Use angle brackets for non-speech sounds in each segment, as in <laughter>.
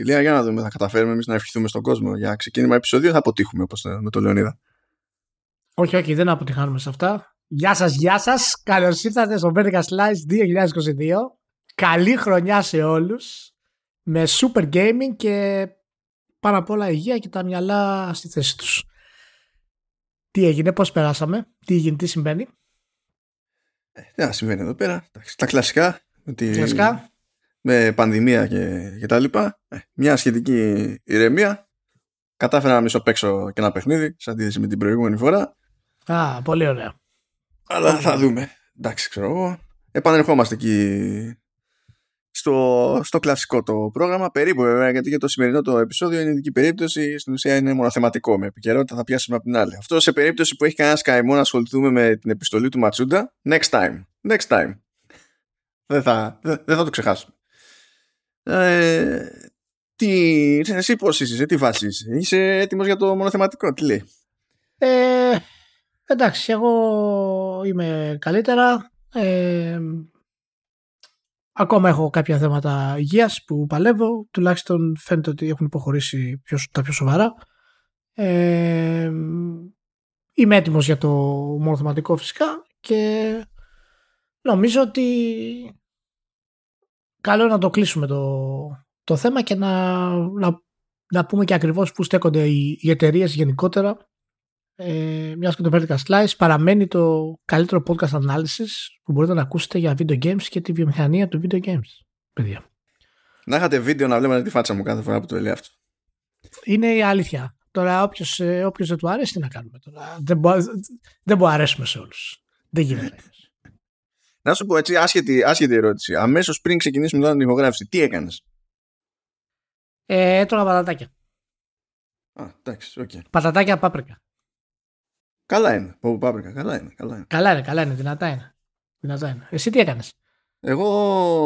Ηλία, για να δούμε, θα καταφέρουμε εμείς να ευχηθούμε στον κόσμο για ξεκίνημα επεισόδιο, θα αποτύχουμε όπως με το Λεωνίδα. Όχι, όχι, δεν αποτυχάνουμε σε αυτά. Γεια σας, γεια σας. Καλώς ήρθατε στο Vertical Slice 2022. Καλή χρονιά σε όλους. Με super gaming και πάνω απ' όλα υγεία και τα μυαλά στη θέση τους. Τι έγινε, πώς περάσαμε, τι έγινε, τι συμβαίνει. Ε, τι συμβαίνει εδώ πέρα. Τα κλασικά. Με, τη... κλασικά. Με πανδημία και, και τα λοιπά. Ε, μια σχετική ηρεμία. Κατάφερα να μισό παίξω και ένα παιχνίδι, σε αντίθεση με την προηγούμενη φορά. Α, πολύ ωραία. Αλλά θα δούμε. Εντάξει, ξέρω εγώ. Επανερχόμαστε εκεί στο, στο κλασικό το πρόγραμμα. Περίπου βέβαια, γιατί για το σημερινό το επεισόδιο είναι ειδική περίπτωση. Στην ουσία είναι μονοθεματικό. Με επικαιρότητα θα πιάσουμε από την άλλη. Αυτό σε περίπτωση που έχει κανένα καημό να ασχοληθούμε με την επιστολή του Ματσούντα. Next time. Next time. δεν, θα, δεν, θα το ξεχάσουμε. Ε, τι, εσύ πώς είσαι, τι βάση είσαι, είσαι έτοιμος για το μονοθεματικό, τι λέει; Ε, Εντάξει, εγώ είμαι καλύτερα. Ε, ακόμα έχω κάποια θέματα υγείας που παλεύω. Τουλάχιστον φαίνεται ότι έχουν υποχωρήσει πιο, τα πιο σοβαρά. Ε, είμαι έτοιμος για το μονοθεματικό φυσικά και νομίζω ότι καλό είναι να το κλείσουμε το, το θέμα και να, να, να πούμε και ακριβώς πού στέκονται οι, οι εταιρείες γενικότερα ε, μιας και το Vertical Slice παραμένει το καλύτερο podcast analysis που μπορείτε να ακούσετε για video games και τη βιομηχανία του video games, παιδιά. Να είχατε βίντεο να βλέπετε τη φάτσα μου κάθε φορά που το λέει αυτό. Είναι η αλήθεια. Τώρα όποιος, ε, όποιος δεν του αρέσει τι να κάνουμε τώρα. Δεν μπορεί δεν μπο αρέσουμε σε όλους. Δεν γίνεται. Να σου πω έτσι άσχετη, άσχετη ερώτηση. Αμέσως πριν ξεκινήσουμε τώρα την ηχογράφηση, τι έκανες; Ε, έτρωγα πατατάκια. Α, εντάξει, okay. Πατατάκια πάπρικα. Καλά είναι. Πω πάπρικα. Καλά είναι. Καλά είναι. Καλά είναι, καλά είναι. Δυνατά είναι. Δυνατά είναι. Εσύ τι έκανες; Εγώ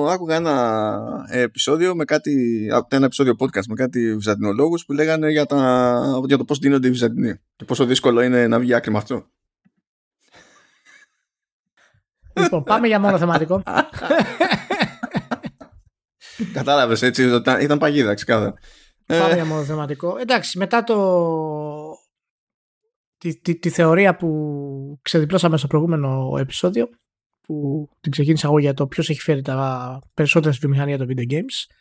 άκουγα ένα επεισόδιο με κάτι, ένα επεισόδιο podcast με κάτι βυζαντινολόγους που λέγανε για, τα, για το πώς δίνονται οι Βυζαντινοί και πόσο δύσκολο είναι να βγει άκρη με αυτό. Λοιπόν, πάμε για μόνο θεματικό. Κατάλαβες έτσι, ήταν, ήταν παγίδα ξεκάθαρα. Πάμε για μόνο θεματικό. Εντάξει, μετά το τη, τη, τη θεωρία που ξεδιπλώσαμε στο προηγούμενο επεισόδιο που την ξεκίνησα εγώ για το ποιος έχει φέρει τα περισσότερα στη βιομηχανία των video games.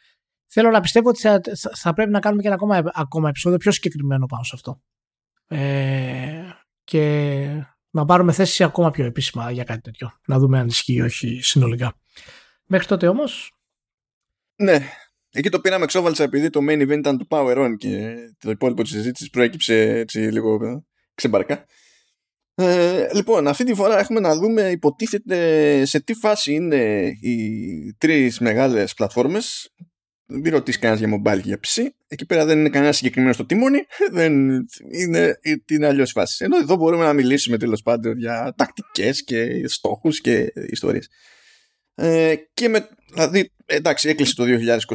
Θέλω να πιστεύω ότι θα, θα πρέπει να κάνουμε και ένα ακόμα, ακόμα επεισόδιο πιο συγκεκριμένο πάνω σε αυτό. Ε, και να πάρουμε θέση ακόμα πιο επίσημα για κάτι τέτοιο. Να δούμε αν ισχύει ή όχι συνολικά. Μέχρι τότε όμως. Ναι. Εκεί το πήραμε εξόβαλσα επειδή το main event ήταν το Power On και το υπόλοιπο της συζήτησης προέκυψε έτσι λίγο ξεμπαρκά. Ε, λοιπόν, αυτή τη φορά έχουμε να δούμε υποτίθεται σε τι φάση είναι οι τρεις μεγάλες πλατφόρμες μην ρωτήσεις κανένας για mobile και για PC. Εκεί πέρα δεν είναι κανένας συγκεκριμένος στο τιμόνι. <laughs> Δεν είναι, είναι αλλιώς φάση. Ενώ εδώ μπορούμε να μιλήσουμε τέλος πάντων για τακτικές και στόχους και ιστορίες. Ε, και με, δηλαδή, εντάξει, έκλεισε το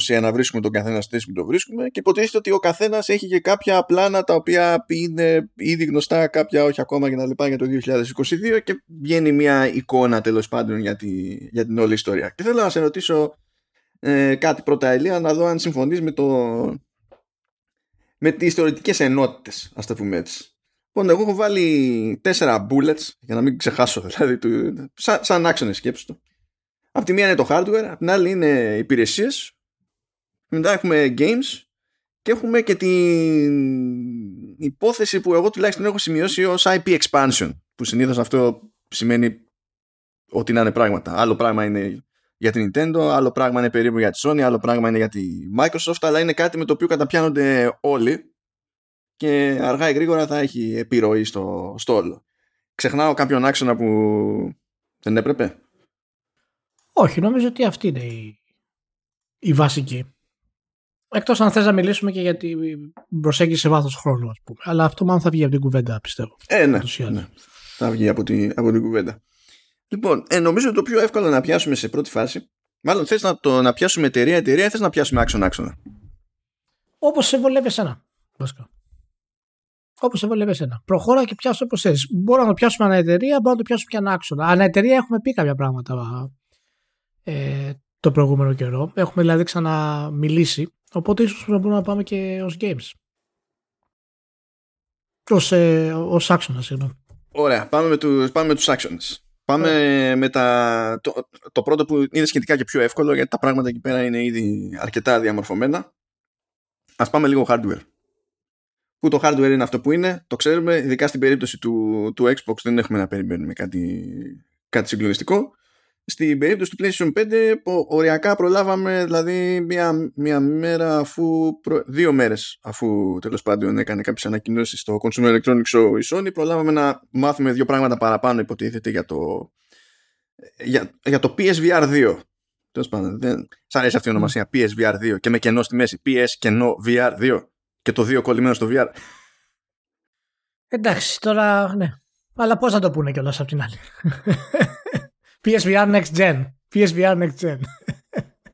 2021, βρίσκουμε τον καθένα στη θέση που το βρίσκουμε και υποτίθεται ότι ο καθένας έχει και κάποια πλάνα τα οποία είναι ήδη γνωστά, κάποια όχι ακόμα και τα λοιπά για το 2022 και βγαίνει μια εικόνα τέλος πάντων για, τη, για την όλη ιστορία. Και θέλω να σε ρωτήσω ε, κάτι πρώτα, Ελία, να δω αν συμφωνείς με, το, με τις θεωρητικές ενότητες, ας το πούμε έτσι. Λοιπόν, εγώ έχω βάλει τέσσερα bullets, για να μην ξεχάσω <laughs> δηλαδή, του, σαν, σαν άξονες σκέψη του. Από τη μία είναι το hardware, από την άλλη είναι υπηρεσίες. Μετά έχουμε games και έχουμε και την υπόθεση που εγώ τουλάχιστον έχω σημειώσει ως IP expansion που συνήθως αυτό σημαίνει ότι να είναι πράγματα. Άλλο πράγμα είναι για την Nintendo, άλλο πράγμα είναι περίπου για τη Sony, άλλο πράγμα είναι για τη Microsoft, αλλά είναι κάτι με το οποίο καταπιάνονται όλοι και αργά ή γρήγορα θα έχει επιρροή στο, στο όλο. Ξεχνάω κάποιον άξονα που δεν έπρεπε; Όχι, νομίζω ότι αυτή είναι η, η βασική. Εκτός αν θες να μιλήσουμε και για την προσέγγιση σε βάθος χρόνου, ας πούμε. Αλλά αυτό μάλλον θα βγει από την κουβέντα, πιστεύω. Ε, ναι. ναι. Θα βγει από την, από την κουβέντα. Λοιπόν, ε, νομίζω το πιο εύκολο να πιάσουμε σε πρώτη φάση. Μάλλον θες να, το, να πιάσουμε εταιρεία-εταιρεία ή θες να πιάσουμε άξονα-άξονα. Όπως σε βολεύει εσένα. Βασικά. Όπως σε βολεύει εσένα. Προχώρα και πιάσω όπως θες. Μπορούμε να το πιάσουμε ανά εταιρεία, μπορούμε να το πιάσουμε και ένα άξονα. Ανά εταιρεία έχουμε πει κάποια πράγματα ε, το προηγούμενο καιρό. Έχουμε δηλαδή ξαναμιλήσει Οπότε ίσως μπορούμε να πάμε και ως games. Ως, ε, ως άξονα, συγγνώμη. Ωραία, πάμε με, τους, πάμε με τους άξονες. Πάμε με τα, το, το πρώτο που είναι σχετικά και πιο εύκολο γιατί τα πράγματα εκεί πέρα είναι ήδη αρκετά διαμορφωμένα. Ας πάμε λίγο hardware. Που το hardware είναι αυτό που είναι, το ξέρουμε, ειδικά στην περίπτωση του, του Xbox δεν έχουμε να περιμένουμε κάτι, κάτι συγκλονιστικό. Στην περίπτωση του PlayStation 5 οριακά προλάβαμε δηλαδή μία, μία μέρα αφού δύο μέρες αφού τέλος πάντων έκανε κάποιες ανακοινώσεις στο Consumer Electronics Show η Sony προλάβαμε να μάθουμε δύο πράγματα παραπάνω υποτίθεται για το, για, για το PSVR 2 τέλος πάντων δεν σ' αρέσει αυτή η ονομασία PSVR 2 και με κενό στη μέση PS κενό VR 2 και το 2 κολλημένο στο VR Εντάξει τώρα ναι. Αλλά πώς θα το πούνε κιόλας από την άλλη PSVR Next Gen. PSVR Next Gen.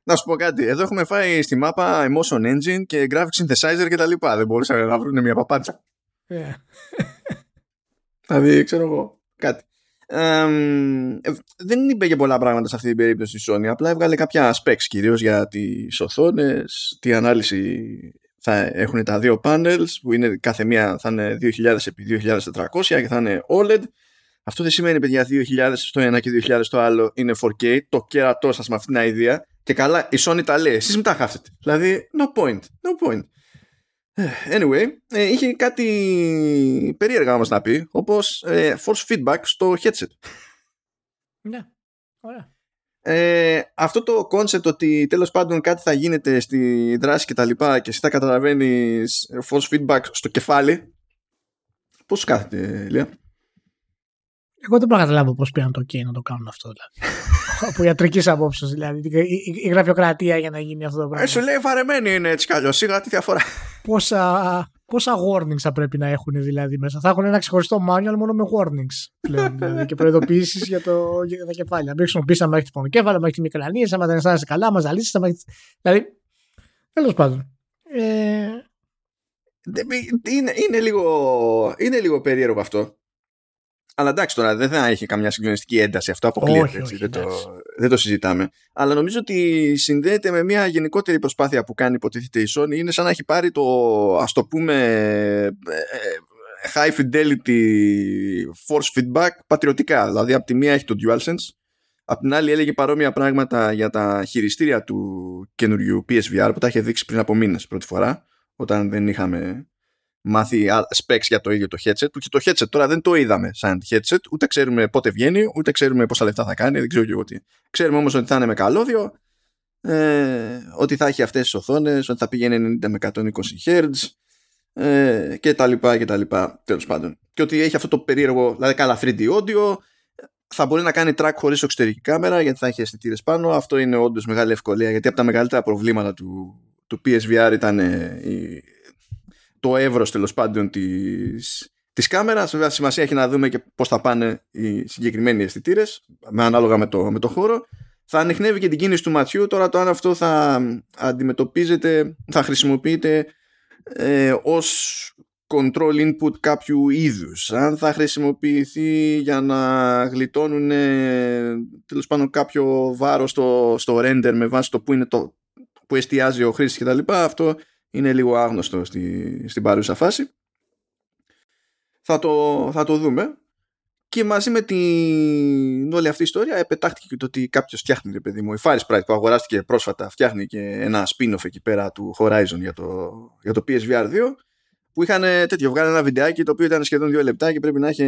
Να σου πω κάτι. Εδώ έχουμε φάει στη μάπα Emotion Engine και Graphic Synthesizer και τα λοιπά. Δεν μπορούσαν να βρουν μια παπάτσα. Yeah. δηλαδή, ξέρω εγώ, κάτι. Ε, δεν είπε και πολλά πράγματα σε αυτή την περίπτωση η Sony. Απλά έβγαλε κάποια specs κυρίως για τις οθόνες, τι ανάλυση θα έχουν τα δύο panels που είναι κάθε μία θα είναι 2000 επί 2400 και θα είναι OLED αυτό δεν σημαίνει, παιδιά, 2000 στο ένα και 2000 στο άλλο είναι 4K. Το κέρατό σας με αυτήν την ιδέα. Και καλά, η Sony τα λέει. Εσείς μετά χάφτετε. Δηλαδή, no point. No point. Ε, anyway, ε, είχε κάτι περίεργα όμως να πει, όπως ε, force feedback στο headset. Ναι, ωραία. Ε, αυτό το concept ότι τέλος πάντων κάτι θα γίνεται στη δράση και τα λοιπά και εσύ θα καταλαβαίνεις force feedback στο κεφάλι πώς κάθεται Λία εγώ δεν μπορώ να καταλάβω πώς πήραν το OK να το κάνουν αυτό. Δηλαδή. <laughs> Από ιατρικής απόψεως, δηλαδή. Η, η, γραφειοκρατία για να γίνει αυτό το πράγμα. Ε, σου λέει βαρεμένη είναι έτσι κι αλλιώς. Σιγά τι διαφορά. Πόσα, πόσα warnings θα πρέπει να έχουν δηλαδή μέσα. Θα έχουν ένα ξεχωριστό manual μόνο με warnings πλέον. δηλαδή, και προειδοποιήσεις για, το, για τα κεφάλια. Μην χρησιμοποιήσει άμα έχει την πονοκέφαλα, άμα έχει τη μικρανία, άμα δεν αισθάνεσαι καλά, άμα ζαλίσει. Άμα... Δηλαδή. Τέλος πάντων. Ε... Είναι, είναι, λίγο, είναι λίγο περίεργο αυτό. Αλλά εντάξει τώρα δεν θα έχει καμιά συγκλονιστική ένταση. Αυτό αποκλείεται. έτσι, δεν, το, δεν το συζητάμε. Αλλά νομίζω ότι συνδέεται με μια γενικότερη προσπάθεια που κάνει υποτίθεται η Sony. Είναι σαν να έχει πάρει το ας το πούμε ε, ε, high fidelity force feedback πατριωτικά. Δηλαδή από τη μία έχει το DualSense. Απ' την άλλη έλεγε παρόμοια πράγματα για τα χειριστήρια του καινούριου PSVR που τα είχε δείξει πριν από μήνες πρώτη φορά όταν δεν είχαμε μάθει specs για το ίδιο το headset και το headset τώρα δεν το είδαμε σαν headset ούτε ξέρουμε πότε βγαίνει ούτε ξέρουμε πόσα λεφτά θα κάνει δεν ξέρω και εγώ τι. Ξέρουμε όμως ότι θα είναι με καλώδιο ε, ότι θα έχει αυτές τις οθόνες ότι θα πηγαίνει 90 με 120 Hz ε, και τα λοιπά και τα λοιπά τέλος πάντων. Και ότι έχει αυτό το περίεργο δηλαδή καλά 3D audio θα μπορεί να κάνει track χωρίς εξωτερική κάμερα γιατί θα έχει αισθητήρες πάνω. Αυτό είναι όντως μεγάλη ευκολία γιατί από τα μεγαλύτερα προβλήματα του, του PSVR ήταν η, το εύρος τέλος πάντων της, της κάμερας. Βέβαια σημασία έχει να δούμε και πώς θα πάνε οι συγκεκριμένοι αισθητήρες, με ανάλογα με το, με το χώρο. Θα ανοιχνεύει και την κίνηση του ματιού. Τώρα το αν αυτό θα αντιμετωπίζεται, θα χρησιμοποιείται ε, ως control input κάποιου είδους αν θα χρησιμοποιηθεί για να γλιτώνουν τέλος πάντων κάποιο βάρος στο, στο render με βάση το που, είναι το, που εστιάζει ο χρήστης κτλ. Αυτό είναι λίγο άγνωστο στη, στην παρούσα φάση. Θα το, θα το δούμε. Και μαζί με την όλη αυτή η ιστορία επετάχθηκε και το ότι κάποιος φτιάχνει, ρε παιδί μου, η Fire Sprite που αγοράστηκε πρόσφατα, φτιάχνει και ένα spin-off εκεί πέρα του Horizon για το, για το PSVR 2. Που είχαν τέτοιο, βγάλει ένα βιντεάκι το οποίο ήταν σχεδόν δύο λεπτά και πρέπει να έχει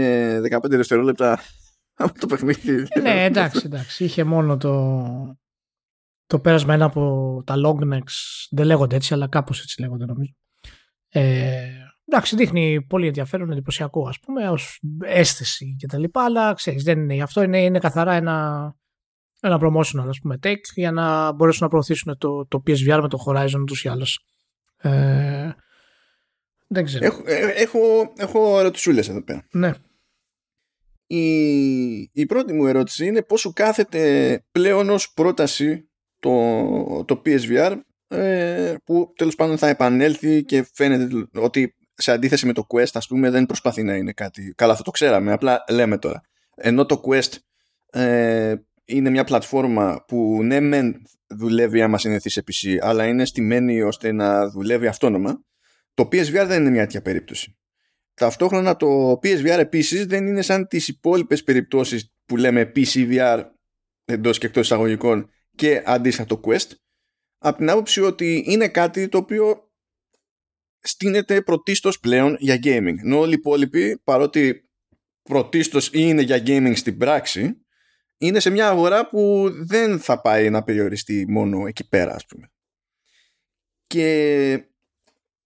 15 δευτερόλεπτα από το παιχνίδι. Ναι, εντάξει, εντάξει. Είχε μόνο το, το πέρασμα ένα από τα longnecks, δεν λέγονται έτσι, αλλά κάπως έτσι λέγονται νομίζω. Ε, εντάξει, δείχνει πολύ ενδιαφέρον, εντυπωσιακό ας πούμε, ως αίσθηση και τα λοιπά, αλλά ξέρεις, δεν είναι, αυτό είναι, είναι καθαρά ένα, ένα promotional ας πούμε take για να μπορέσουν να προωθήσουν το, το PSVR με το Horizon ούτως ή άλλως. Ε, δεν ξέρω. Έχω, ε, έχω, έχω ερωτησούλες εδώ πέρα. Ναι. Η, η πρώτη μου ερώτηση είναι πώς σου κάθεται πλέον ως πρόταση το, το PSVR ε, που τέλος πάντων θα επανέλθει και φαίνεται ότι σε αντίθεση με το Quest ας πούμε δεν προσπαθεί να είναι κάτι καλά αυτό το ξέραμε απλά λέμε τώρα ενώ το Quest ε, είναι μια πλατφόρμα που ναι μεν δουλεύει άμα συνδεθεί σε PC, αλλά είναι στημένη ώστε να δουλεύει αυτόνομα, το PSVR δεν είναι μια τέτοια περίπτωση. Ταυτόχρονα το PSVR επίσης δεν είναι σαν τις υπόλοιπες περιπτώσεις που λέμε PCVR εντός και εκτός εισαγωγικών και αντίστοιχα το Quest από την άποψη ότι είναι κάτι το οποίο στείνεται πρωτίστως πλέον για gaming. Ενώ όλοι οι υπόλοιποι παρότι πρωτίστως είναι για gaming στην πράξη είναι σε μια αγορά που δεν θα πάει να περιοριστεί μόνο εκεί πέρα ας πούμε. Και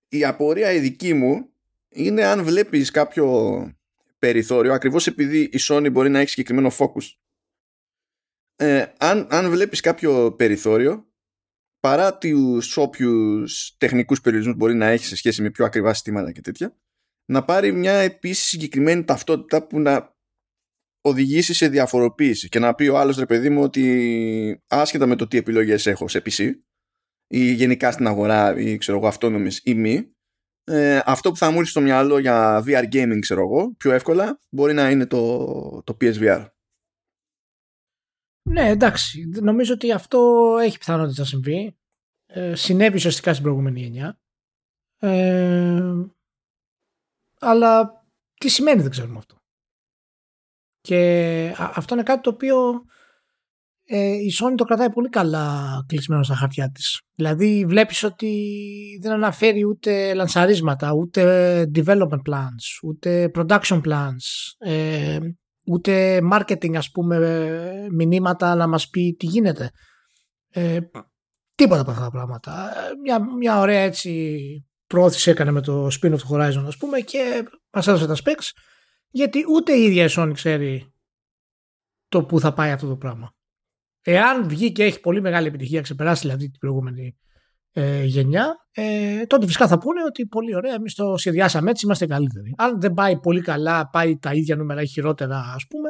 η απορία η δική μου είναι αν βλέπεις κάποιο περιθώριο ακριβώς επειδή η Sony μπορεί να έχει συγκεκριμένο focus ε, αν, αν βλέπεις κάποιο περιθώριο παρά τους όποιους τεχνικούς περιορισμούς μπορεί να έχεις σε σχέση με πιο ακριβά συστήματα και τέτοια να πάρει μια επίσης συγκεκριμένη ταυτότητα που να οδηγήσει σε διαφοροποίηση και να πει ο άλλος ρε παιδί μου ότι άσχετα με το τι επιλογές έχω σε PC ή γενικά στην αγορά ή ξέρω εγώ αυτόνομες ή μη ε, αυτό που θα μου έρθει στο μυαλό για VR gaming ξέρω εγώ πιο εύκολα μπορεί να είναι το, το PSVR Ναι εντάξει. Νομίζω ότι αυτό έχει πιθανότητα να συμβεί. Ε, συνέβη ουσιαστικά στην προηγούμενη γενιά. Ε, αλλά τι σημαίνει δεν ξέρουμε αυτό. Και αυτό είναι κάτι το οποίο ε, η Sony το κρατάει πολύ καλά κλεισμένο στα χαρτιά της. Δηλαδή βλέπεις ότι δεν αναφέρει ούτε λανσαρίσματα, ούτε development plans, ούτε production plans, ε, ούτε marketing ας πούμε μηνύματα να μας πει τι γίνεται. Ε, τίποτα από αυτά τα πράγματα. Μια, μια ωραία έτσι πρόθεση έκανε με το spin of Horizon ας πούμε και μας έδωσε τα specs γιατί ούτε η ίδια η Sony ξέρει το που θα πάει αυτό το πράγμα. Εάν βγει και έχει πολύ μεγάλη επιτυχία, ξεπεράσει δηλαδή την προηγούμενη ε, γενιά, ε, τότε φυσικά θα πούνε ότι πολύ ωραία, εμείς το σχεδιάσαμε έτσι, είμαστε καλύτεροι. Αν δεν πάει πολύ καλά, πάει τα ίδια νούμερα ή χειρότερα, ας πούμε,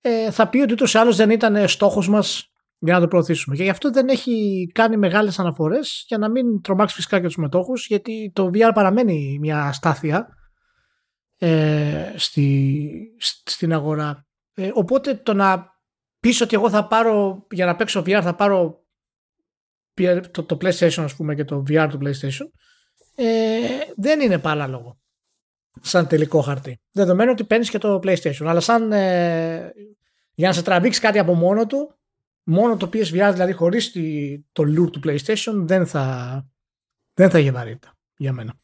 ε, θα πει ότι ούτως ή άλλως δεν ήταν στόχος μας για να το προωθήσουμε. Και γι' αυτό δεν έχει κάνει μεγάλες αναφορές για να μην τρομάξει φυσικά και τους μετόχους, γιατί το VR παραμένει μια στάθεια ε, στη, στην αγορά. Ε, οπότε το να πεις ότι εγώ θα πάρω για να παίξω VR θα πάρω το, το PlayStation ας πούμε και το VR του PlayStation ε, δεν είναι παράλογο σαν τελικό χαρτί. Δεδομένου ότι παίρνεις και το PlayStation. Αλλά σαν ε, για να σε τραβήξει κάτι από μόνο του, μόνο το PSVR δηλαδή χωρίς το lure του PlayStation δεν θα, δεν θα βαρύτητα για μένα.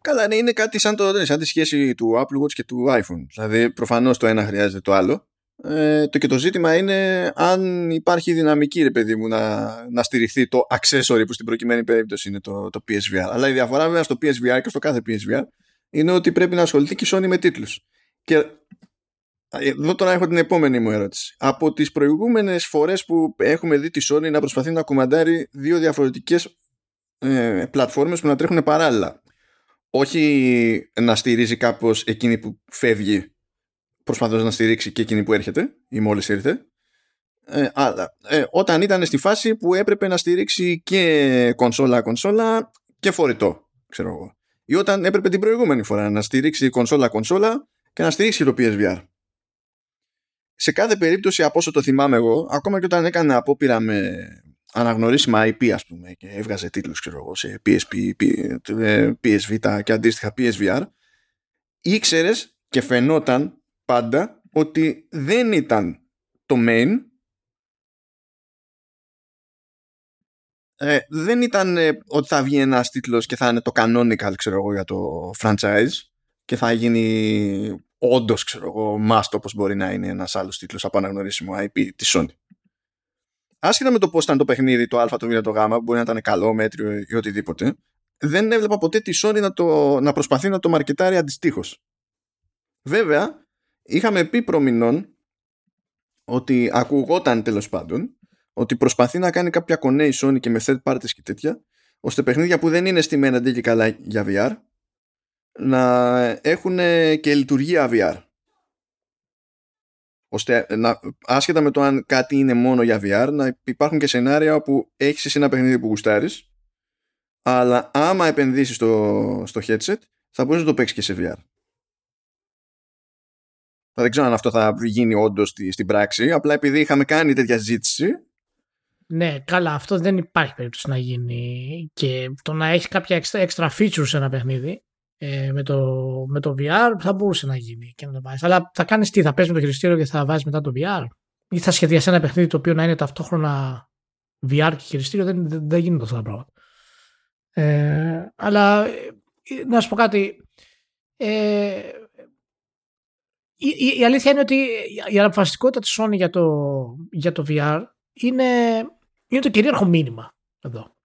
Καλά, ναι, είναι κάτι σαν, το, σαν τη σχέση του Apple Watch και του iPhone. Δηλαδή, προφανώς το ένα χρειάζεται το άλλο. Ε, το και το ζήτημα είναι αν υπάρχει δυναμική, ρε παιδί μου, να, να στηριχθεί το accessory που στην προκειμένη περίπτωση είναι το, το PSVR. Αλλά η διαφορά βέβαια στο PSVR και στο κάθε PSVR είναι ότι πρέπει να ασχοληθεί και η Sony με τίτλους. Και εδώ τώρα έχω την επόμενη μου ερώτηση. Από τις προηγούμενες φορές που έχουμε δει τη Sony να προσπαθεί να κουμαντάρει δύο διαφορετικές ε, πλατφόρμες που να τρέχουν παράλληλα όχι να στηρίζει κάπως εκείνη που φεύγει προσπαθώντας να στηρίξει και εκείνη που έρχεται ή μόλις ήρθε. Ε, αλλά ε, όταν ήταν στη φάση που έπρεπε να στηρίξει και κονσόλα κονσόλα και φορητό ξέρω εγώ. Ή όταν έπρεπε την προηγούμενη φορά να στηρίξει κονσόλα κονσόλα και να στηρίξει το PSVR σε κάθε περίπτωση από όσο το θυμάμαι εγώ ακόμα και όταν έκανε απόπειρα με αναγνωρίσιμα IP ας πούμε και έβγαζε τίτλους ξέρω εγώ, σε PSP, PSV και αντίστοιχα PSVR ήξερες και φαινόταν πάντα ότι δεν ήταν το main ε, δεν ήταν ε, ότι θα βγει ένας τίτλος και θα είναι το canonical ξέρω εγώ για το franchise και θα γίνει όντως ξέρω εγώ must όπως μπορεί να είναι ένας άλλος τίτλος από αναγνωρίσιμο IP της Sony άσχετα με το πώς ήταν το παιχνίδι, το Α, το Β, το Γ, που μπορεί να ήταν καλό, μέτριο ή οτιδήποτε, δεν έβλεπα ποτέ τη Sony να, το, να προσπαθεί να το μαρκετάρει αντιστοίχως. Βέβαια, είχαμε πει προμηνών ότι ακουγόταν τέλος πάντων ότι προσπαθεί να κάνει κάποια κονέ η Sony και με third parties και τέτοια, ώστε παιχνίδια που δεν είναι στημένα και καλά για VR να έχουν και λειτουργία VR ώστε να, άσχετα με το αν κάτι είναι μόνο για VR να υπάρχουν και σενάρια όπου έχεις εσύ ένα παιχνίδι που γουστάρεις αλλά άμα επενδύσεις στο, στο headset θα μπορείς να το παίξεις και σε VR δεν ξέρω αν αυτό θα γίνει όντως στη, στην πράξη απλά επειδή είχαμε κάνει τέτοια ζήτηση ναι, καλά, αυτό δεν υπάρχει περίπτωση να γίνει. Και το να έχει κάποια extra, features σε ένα παιχνίδι ε, με, το, με το VR θα μπορούσε να γίνει και να το βάζει. Αλλά θα κάνεις τι, θα παίζεις με το χειριστήριο και θα βάζεις μετά το VR. Ή θα σχεδιάσει ένα παιχνίδι το οποίο να είναι ταυτόχρονα VR και χειριστήριο. Δεν, δεν, δεν γίνεται αυτά τα πράγματα. Ε, αλλά ε, να σου πω κάτι. Ε, η, η, αλήθεια είναι ότι η αποφασιστικότητα της Sony για το, για το VR είναι, είναι το κυρίαρχο μήνυμα εδώ.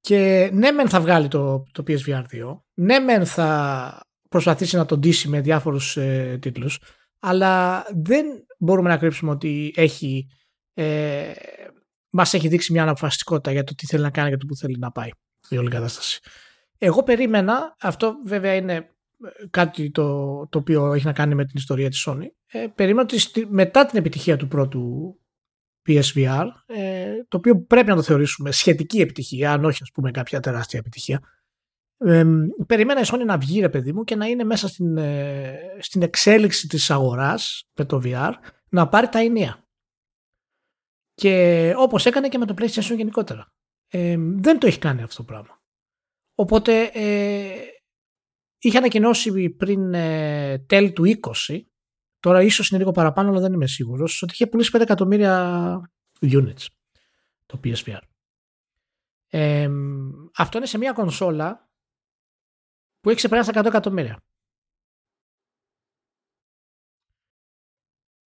Και ναι μεν θα βγάλει το, το PSVR 2, ναι μεν θα προσπαθήσει να τον ντύσει με διάφορους ε, τίτλους, αλλά δεν μπορούμε να κρύψουμε ότι έχει, ε, μας έχει δείξει μια αναποφασιστικότητα για το τι θέλει να κάνει και το που θέλει να πάει η όλη κατάσταση. Εγώ περίμενα, αυτό βέβαια είναι ε, κάτι το, το οποίο έχει να κάνει με την ιστορία της Sony, ε, περίμενα ότι μετά την επιτυχία του πρώτου PSVR, ε, το οποίο πρέπει να το θεωρήσουμε σχετική επιτυχία, αν όχι ας πούμε κάποια τεράστια επιτυχία. Ε, περιμένα η Sony να βγει ρε παιδί μου και να είναι μέσα στην, ε, στην εξέλιξη της αγοράς με το VR να πάρει τα ενία. Και όπως έκανε και με το PlayStation γενικότερα. Ε, δεν το έχει κάνει αυτό το πράγμα. Οπότε ε, είχε ανακοινώσει πριν ε, τέλη του 20 Τώρα ίσως είναι λίγο παραπάνω, αλλά δεν είμαι σίγουρος ότι είχε πουλήσει 5 εκατομμύρια units το PSVR. Ε, αυτό είναι σε μια κονσόλα που έχει ξεπεράσει τα 100 εκατομμύρια.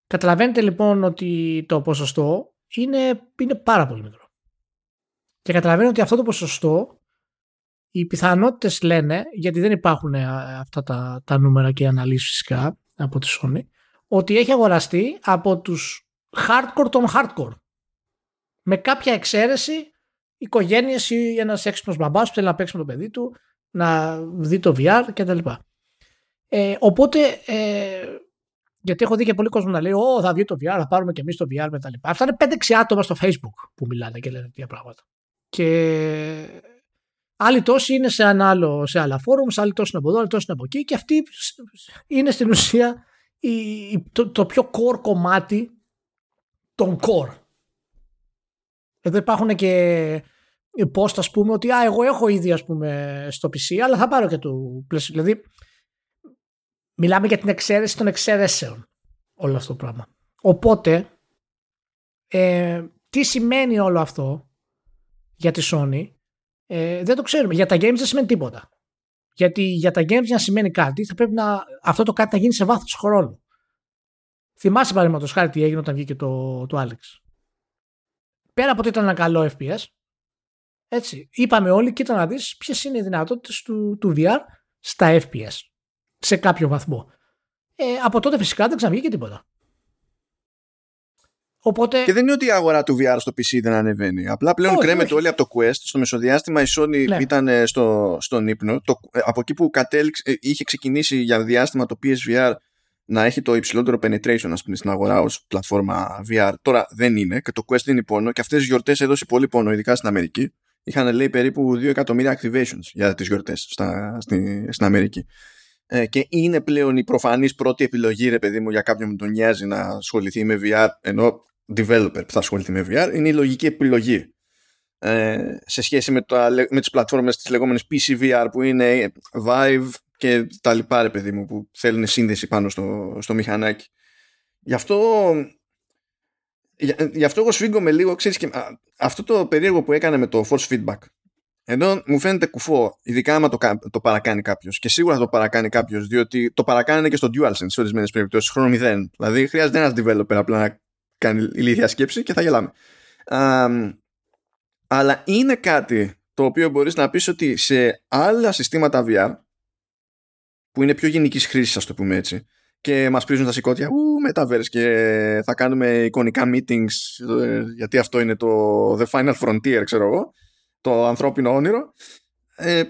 Καταλαβαίνετε λοιπόν ότι το ποσοστό είναι, είναι πάρα πολύ μικρό. Και καταλαβαίνετε ότι αυτό το ποσοστό οι πιθανότητες λένε, γιατί δεν υπάρχουν ε, αυτά τα, τα νούμερα και οι αναλύσεις φυσικά από τη Sony, ότι έχει αγοραστεί από τους hardcore των hardcore. Με κάποια εξαίρεση οικογένειες ή ένας έξυπνος μπαμπάς που θέλει να παίξει με το παιδί του, να δει το VR κτλ. Ε, οπότε, ε, γιατί έχω δει και πολλοί κόσμο να λέει Ω, θα βγει το VR, θα πάρουμε και εμείς το VR κτλ. Αυτά είναι 5-6 άτομα στο Facebook που μιλάνε και λένε τέτοια πράγματα. Και άλλοι τόσοι είναι σε, ένα άλλο, σε άλλα φόρουμ, άλλοι τόσοι είναι από εδώ, άλλοι τόσοι είναι από εκεί και αυτοί είναι στην ουσία η, το, το πιο core κομμάτι των core. Εδώ υπάρχουν και post ας πούμε ότι α, εγώ έχω ήδη ας πούμε στο PC αλλά θα πάρω και το PlayStation. Δηλαδή μιλάμε για την εξαίρεση των εξαιρέσεων όλο αυτό το πράγμα. Οπότε ε, τι σημαίνει όλο αυτό για τη Sony; Ε, δεν το ξέρουμε. Για τα games δεν σημαίνει τίποτα. Γιατί για τα games για να σημαίνει κάτι, θα πρέπει να, αυτό το κάτι να γίνει σε βάθος χρόνου. Θυμάσαι παραδείγματος χάρη τι έγινε όταν βγήκε το, το Alex. Πέρα από ότι ήταν ένα καλό FPS, έτσι, είπαμε όλοι, κοίτα να δεις ποιες είναι οι δυνατότητες του, του VR στα FPS. Σε κάποιο βαθμό. Ε, από τότε φυσικά δεν ξαναβγήκε τίποτα. Οπότε... Και δεν είναι ότι η αγορά του VR στο PC δεν ανεβαίνει. Απλά πλέον όχι, κρέμεται όλοι από το Quest. Στο μεσοδιάστημα η Sony ναι. ήταν ε, στο, στον ύπνο. Το, ε, από εκεί που κατέληξε, ε, είχε ξεκινήσει για διάστημα το PSVR να έχει το υψηλότερο penetration ας πούμε, στην αγορά ως πλατφόρμα VR. Τώρα δεν είναι και το Quest είναι πόνο και αυτές τις γιορτές έδωσε πολύ πόνο ειδικά στην Αμερική. Είχαν λέει περίπου 2 εκατομμύρια activations για τις γιορτές στα, στη, στην Αμερική. Ε, και είναι πλέον η προφανής πρώτη επιλογή ρε παιδί μου για κάποιον που τον νοιάζει να ασχοληθεί με VR ενώ developer που θα ασχοληθεί με VR είναι η λογική επιλογή ε, σε σχέση με, το, με τις πλατφόρμες της λεγόμενης PC VR που είναι Vive και τα λοιπά ρε παιδί μου που θέλουν σύνδεση πάνω στο, στο μηχανάκι γι' αυτό γι' αυτό εγώ σφίγγομαι λίγο ξέρεις και αυτό το περίεργο που έκανε με το force feedback ενώ μου φαίνεται κουφό, ειδικά άμα το, το παρακάνει κάποιος. Και σίγουρα θα το παρακάνει κάποιος, διότι το παρακάνει και στο DualSense σε ορισμένες περιπτώσεις, χρόνο μηδέν. Δηλαδή χρειάζεται ένας developer απλά να κάνει ηλίθια σκέψη και θα γελάμε. αλλά είναι κάτι το οποίο μπορείς να πεις ότι σε άλλα συστήματα VR που είναι πιο γενικής χρήσης ας το πούμε έτσι και μας πρίζουν τα σηκώτια ου, metaverse και θα κάνουμε εικονικά meetings ε, γιατί αυτό είναι το the final frontier ξέρω εγώ το ανθρώπινο όνειρο ε,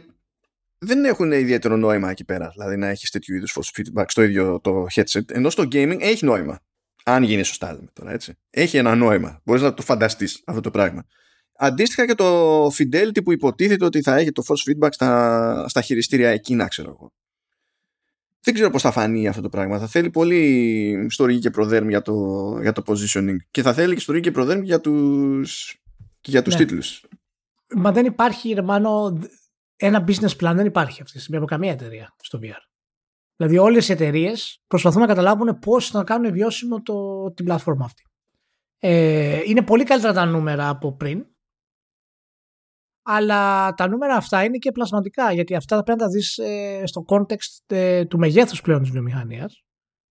δεν έχουν ιδιαίτερο νόημα εκεί πέρα δηλαδή να έχεις τέτοιου είδους force feedback στο ίδιο το headset ενώ στο gaming έχει νόημα αν γίνει σωστά λέμε τώρα έτσι έχει ένα νόημα μπορείς να το φανταστείς αυτό το πράγμα Αντίστοιχα και το Fidelity που υποτίθεται ότι θα έχει το force feedback στα, στα χειριστήρια εκείνα, ξέρω εγώ. δεν ξέρω πώς θα φανεί αυτό το πράγμα. Θα θέλει πολύ στοργή και προδέρμ για το, για το positioning και θα θέλει και στοργή και προδέρμ για τους, για τους ναι. τίτλους. Μα δεν υπάρχει, Ρεμάνο, ένα business plan δεν υπάρχει αυτή τη στιγμή από καμία εταιρεία στο VR. Δηλαδή όλες οι εταιρείες προσπαθούν να καταλάβουν πώς θα κάνουν βιώσιμο το, την πλατφόρμα αυτή. Ε, είναι πολύ καλύτερα τα νούμερα από πριν αλλά τα νούμερα αυτά είναι και πλασματικά γιατί αυτά θα πρέπει να τα δεις ε, στο context ε, του μεγέθους πλέον της βιομηχανίας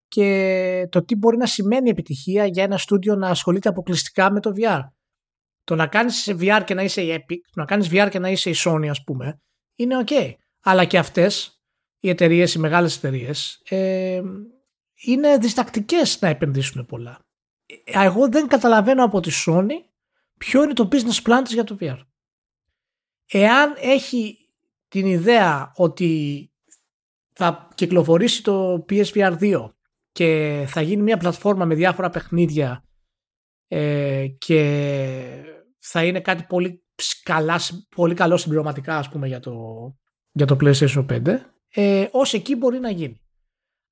και το τι μπορεί να σημαίνει επιτυχία για ένα στούντιο να ασχολείται αποκλειστικά με το VR. Το να κάνεις VR και να είσαι η Epic, το να κάνεις VR και να είσαι η Sony ας πούμε, είναι ok. Αλλά και αυτές οι εταιρείες, οι μεγάλες εταιρείες, ε, είναι διστακτικές να επενδύσουν πολλά. Ε, εγώ δεν καταλαβαίνω από τη Sony ποιο είναι το business plan της για το VR εάν έχει την ιδέα ότι θα κυκλοφορήσει το PSVR 2 και θα γίνει μια πλατφόρμα με διάφορα παιχνίδια ε, και θα είναι κάτι πολύ, καλά, πολύ καλό συμπληρωματικά ας πούμε για το, για το PlayStation 5 ε, ως εκεί μπορεί να γίνει.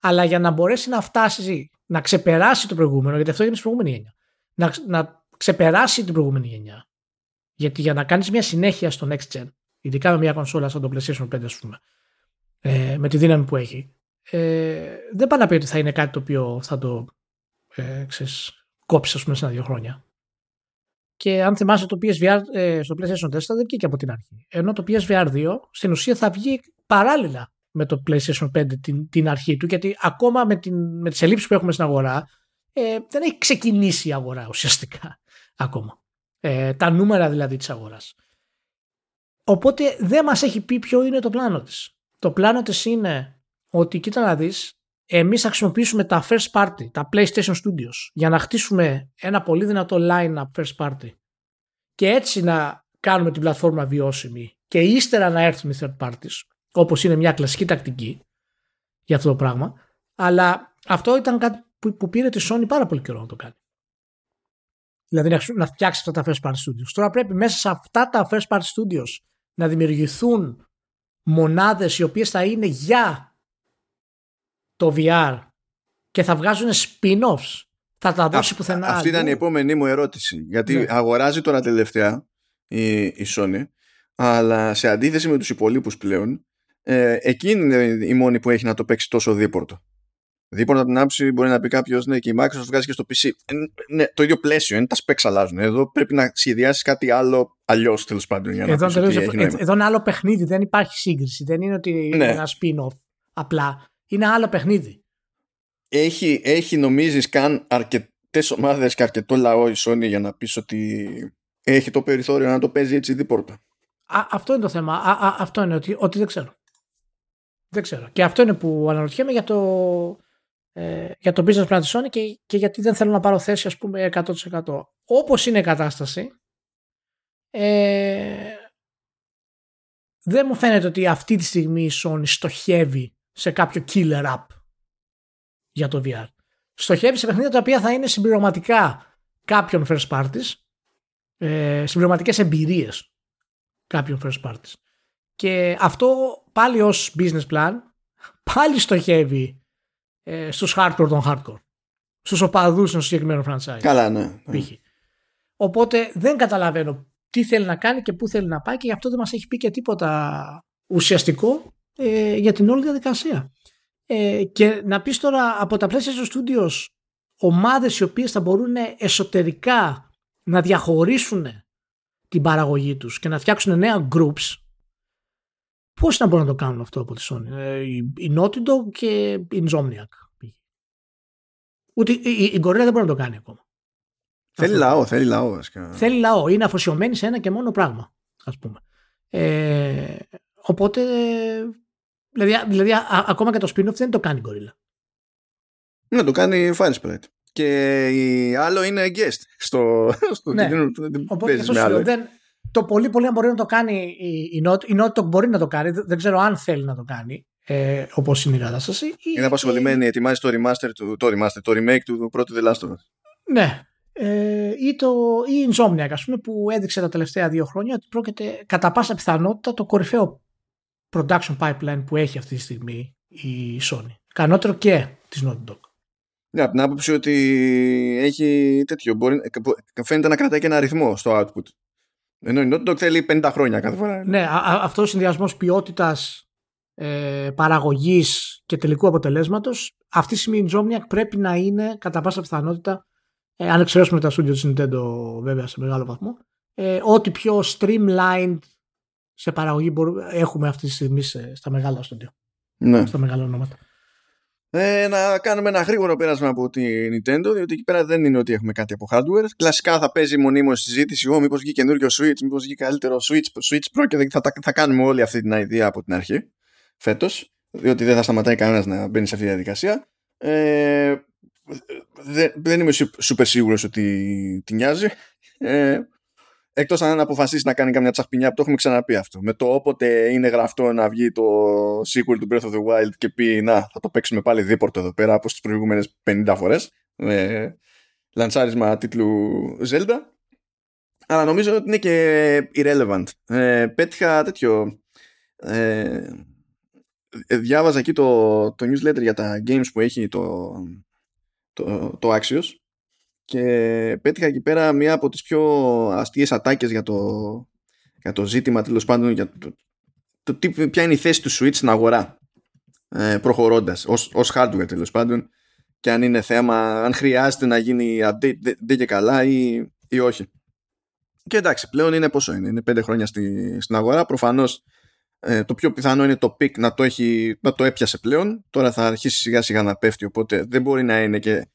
Αλλά για να μπορέσει να φτάσει να ξεπεράσει το προηγούμενο, γιατί αυτό είναι στην προηγούμενη γενιά, να, να ξεπεράσει την προηγούμενη γενιά γιατί για να κάνεις μια συνέχεια στο next gen, ειδικά με μια κονσόλα σαν το PlayStation 5, ας πούμε, ε, με τη δύναμη που έχει, ε, δεν πάει να πει ότι θα είναι κάτι το οποίο θα το ε, ξέρεις, κόψεις, ας πούμε, σε ένα-δύο χρόνια. Και αν θυμάσαι το PSVR ε, στο PlayStation 4 δεν βγήκε από την αρχή. Ενώ το PSVR 2 στην ουσία θα βγει παράλληλα με το PlayStation 5 την, την αρχή του, γιατί ακόμα με, την, με τις ελλείψεις που έχουμε στην αγορά ε, δεν έχει ξεκινήσει η αγορά ουσιαστικά ακόμα ε, τα νούμερα δηλαδή της αγοράς. Οπότε δεν μας έχει πει ποιο είναι το πλάνο της. Το πλάνο της είναι ότι κοίτα να δεις, εμείς θα χρησιμοποιήσουμε τα first party, τα PlayStation Studios για να χτίσουμε ένα πολύ δυνατό line-up first party και έτσι να κάνουμε την πλατφόρμα βιώσιμη και ύστερα να έρθουν οι third parties όπως είναι μια κλασική τακτική για αυτό το πράγμα αλλά αυτό ήταν κάτι που, που πήρε τη Sony πάρα πολύ καιρό να το κάνει. Δηλαδή να φτιάξει αυτά τα first party studios. Τώρα πρέπει μέσα σε αυτά τα first party studios να δημιουργηθούν μονάδες οι οποίες θα είναι για το VR και θα βγάζουν spin-offs. Θα τα δώσει Α, πουθενά. Αυτή ήταν η επόμενη μου ερώτηση. Γιατί ναι. αγοράζει τώρα τελευταία η, η Sony, αλλά σε αντίθεση με τους υπολείπους πλέον, ε, εκείνη είναι η μόνη που έχει να το παίξει τόσο δίπορτο. Δίπολα από την άψη μπορεί να πει κάποιος, ναι, και η Microsoft βγάζει και στο PC. Ε, ναι, το ίδιο πλαίσιο είναι, τα specs αλλάζουν. Εδώ πρέπει να σχεδιάσεις κάτι άλλο αλλιώς τέλος πάντων. Για να εδώ, τελείως, εδώ είναι άλλο παιχνίδι, δεν υπάρχει σύγκριση. Δεν είναι ότι ναι. είναι ένα spin-off απλά. Είναι άλλο παιχνίδι. Έχει, έχει νομίζεις καν αρκετές ομάδες και αρκετό λαό η Sony για να πεις ότι έχει το περιθώριο να το παίζει έτσι δίπορτα. αυτό είναι το θέμα. Α, α, αυτό είναι ότι, ότι δεν ξέρω. Δεν ξέρω. Και αυτό είναι που αναρωτιέμαι για το, ε, για το business plan της Sony και, και γιατί δεν θέλω να πάρω θέση ας πούμε 100%. Όπως είναι η κατάσταση ε, δεν μου φαίνεται ότι αυτή τη στιγμή η Sony στοχεύει σε κάποιο killer app για το VR. Στοχεύει σε παιχνίδια τα οποία θα είναι συμπληρωματικά κάποιων first parties, ε, συμπληρωματικές εμπειρίες κάποιων first parties. Και αυτό πάλι ως business plan πάλι στοχεύει ε, στους hardcore των hardcore. Στους οπαδούς ενός συγκεκριμένου franchise. Καλά, ναι. ναι. Οπότε δεν καταλαβαίνω τι θέλει να κάνει και πού θέλει να πάει και γι' αυτό δεν μας έχει πει και τίποτα ουσιαστικό ε, για την όλη διαδικασία. Ε, και να πεις τώρα από τα PlayStation Studios ομάδες οι οποίες θα μπορούν εσωτερικά να διαχωρίσουν την παραγωγή τους και να φτιάξουν νέα groups Πώς να μπορούν να το κάνουν αυτό από τη Sony; Ε, η Naughty Dog και η Insomniac. Ούτε η, η Gorilla δεν μπορεί να το κάνει ακόμα. Θέλει αυτό. λαό, θέλει λαό. Θέλει λαό. Είναι αφοσιωμένη σε ένα και μόνο πράγμα, ας πούμε. Ε, οπότε, δηλαδή, δηλαδή α, ακόμα και το spin-off δεν το κάνει η Gorilla. Ναι, το κάνει η Fire Sprite. Και η άλλο είναι guest στο, στο ναι. Οπότε, δεν, το πολύ πολύ μπορεί να το κάνει η, η, Naughty, μπορεί να το κάνει, δεν ξέρω αν θέλει να το κάνει, ε, όπως είναι η κατάσταση. Είναι απασχολημένη, η... ετοιμάζει το remaster, του, το remaster, το remake του πρώτου The Last of Us. Ναι. Ε, ή, το, ή Insomniac, ας πούμε, που έδειξε τα τελευταία δύο χρόνια ότι πρόκειται κατά πάσα πιθανότητα το κορυφαίο production pipeline που έχει αυτή τη στιγμή η Sony. Ικανότερο και της Naughty Dog. Ναι, από την άποψη ότι έχει τέτοιο. Μπορεί, φαίνεται να κρατάει και ένα αριθμό στο output. Ενώ η Naughty Dog θέλει 50 χρόνια κάθε φορά. Ναι, αυτός ο συνδυασμός ποιότητας ε, παραγωγής και τελικού αποτελέσματος, αυτή τη στιγμή η Insomniac πρέπει να είναι κατά πάσα πιθανότητα, ε, αν εξαιρέσουμε τα studio της Nintendo βέβαια σε μεγάλο βαθμό, ε, ό,τι πιο streamlined σε παραγωγή μπορούμε, έχουμε αυτή τη στιγμή στα μεγάλα studio. Ναι. Στα μεγάλα ονόματα. Ε, να κάνουμε ένα γρήγορο πέρασμα από την Nintendo, διότι εκεί πέρα δεν είναι ότι έχουμε κάτι από hardware. Κλασικά θα παίζει μονίμως συζήτηση, εγώ μήπως βγει καινούριο Switch, μήπως βγει καλύτερο Switch, Switch Pro και θα, θα κάνουμε όλη αυτή την ιδέα από την αρχή φέτος, διότι δεν θα σταματάει κανένας να μπαίνει σε αυτή τη διαδικασία. Ε, δεν, δεν είμαι super σίγουρος ότι τη νοιάζει. Ε, Εκτός αν αποφασίσει να κάνει καμιά τσαχπινιά που το έχουμε ξαναπεί αυτό. Με το όποτε είναι γραφτό να βγει το sequel του Breath of the Wild και πει Να, θα το παίξουμε πάλι δίπορτο εδώ πέρα από τις προηγούμενες 50 φορές. Με λανσάρισμα τίτλου Zelda. Αλλά νομίζω ότι είναι και irrelevant. Ε, πέτυχα τέτοιο. Ε, διάβαζα εκεί το, το newsletter για τα games που έχει το, το, το Axios και πέτυχα εκεί πέρα μία από τις πιο αστείες ατάκες για το, για το ζήτημα τέλος πάντων για το, το, τι, ποια είναι η θέση του Switch στην αγορά ε, προχωρώντας ως, ως hardware τέλος πάντων και αν είναι θέμα, αν χρειάζεται να γίνει update δεν και καλά ή, ή όχι. Και εντάξει, πλέον είναι πόσο είναι, είναι πέντε χρόνια στη, στην αγορά. Προφανώς ε, το πιο πιθανό είναι το peak να το, έχει, να το έπιασε πλέον. Τώρα θα αρχίσει σιγά σιγά να πέφτει, οπότε δεν μπορεί να είναι και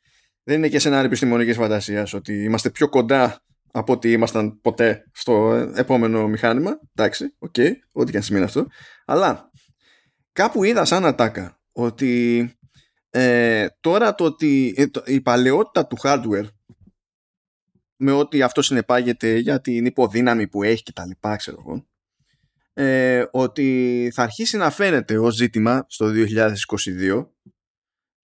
δεν είναι και σενάριο επιστημονικής φαντασίας ότι είμαστε πιο κοντά από ότι ήμασταν ποτέ στο επόμενο μηχάνημα. Εντάξει, OK, okay, ό,τι και αν σημαίνει αυτό. Αλλά κάπου είδα σαν ατάκα ότι ε, τώρα το ότι ε, η παλαιότητα του hardware με ό,τι αυτό συνεπάγεται για την υποδύναμη που έχει και τα λοιπά, ξέρω εγώ, ε, ότι θα αρχίσει να φαίνεται ως ζήτημα στο 2022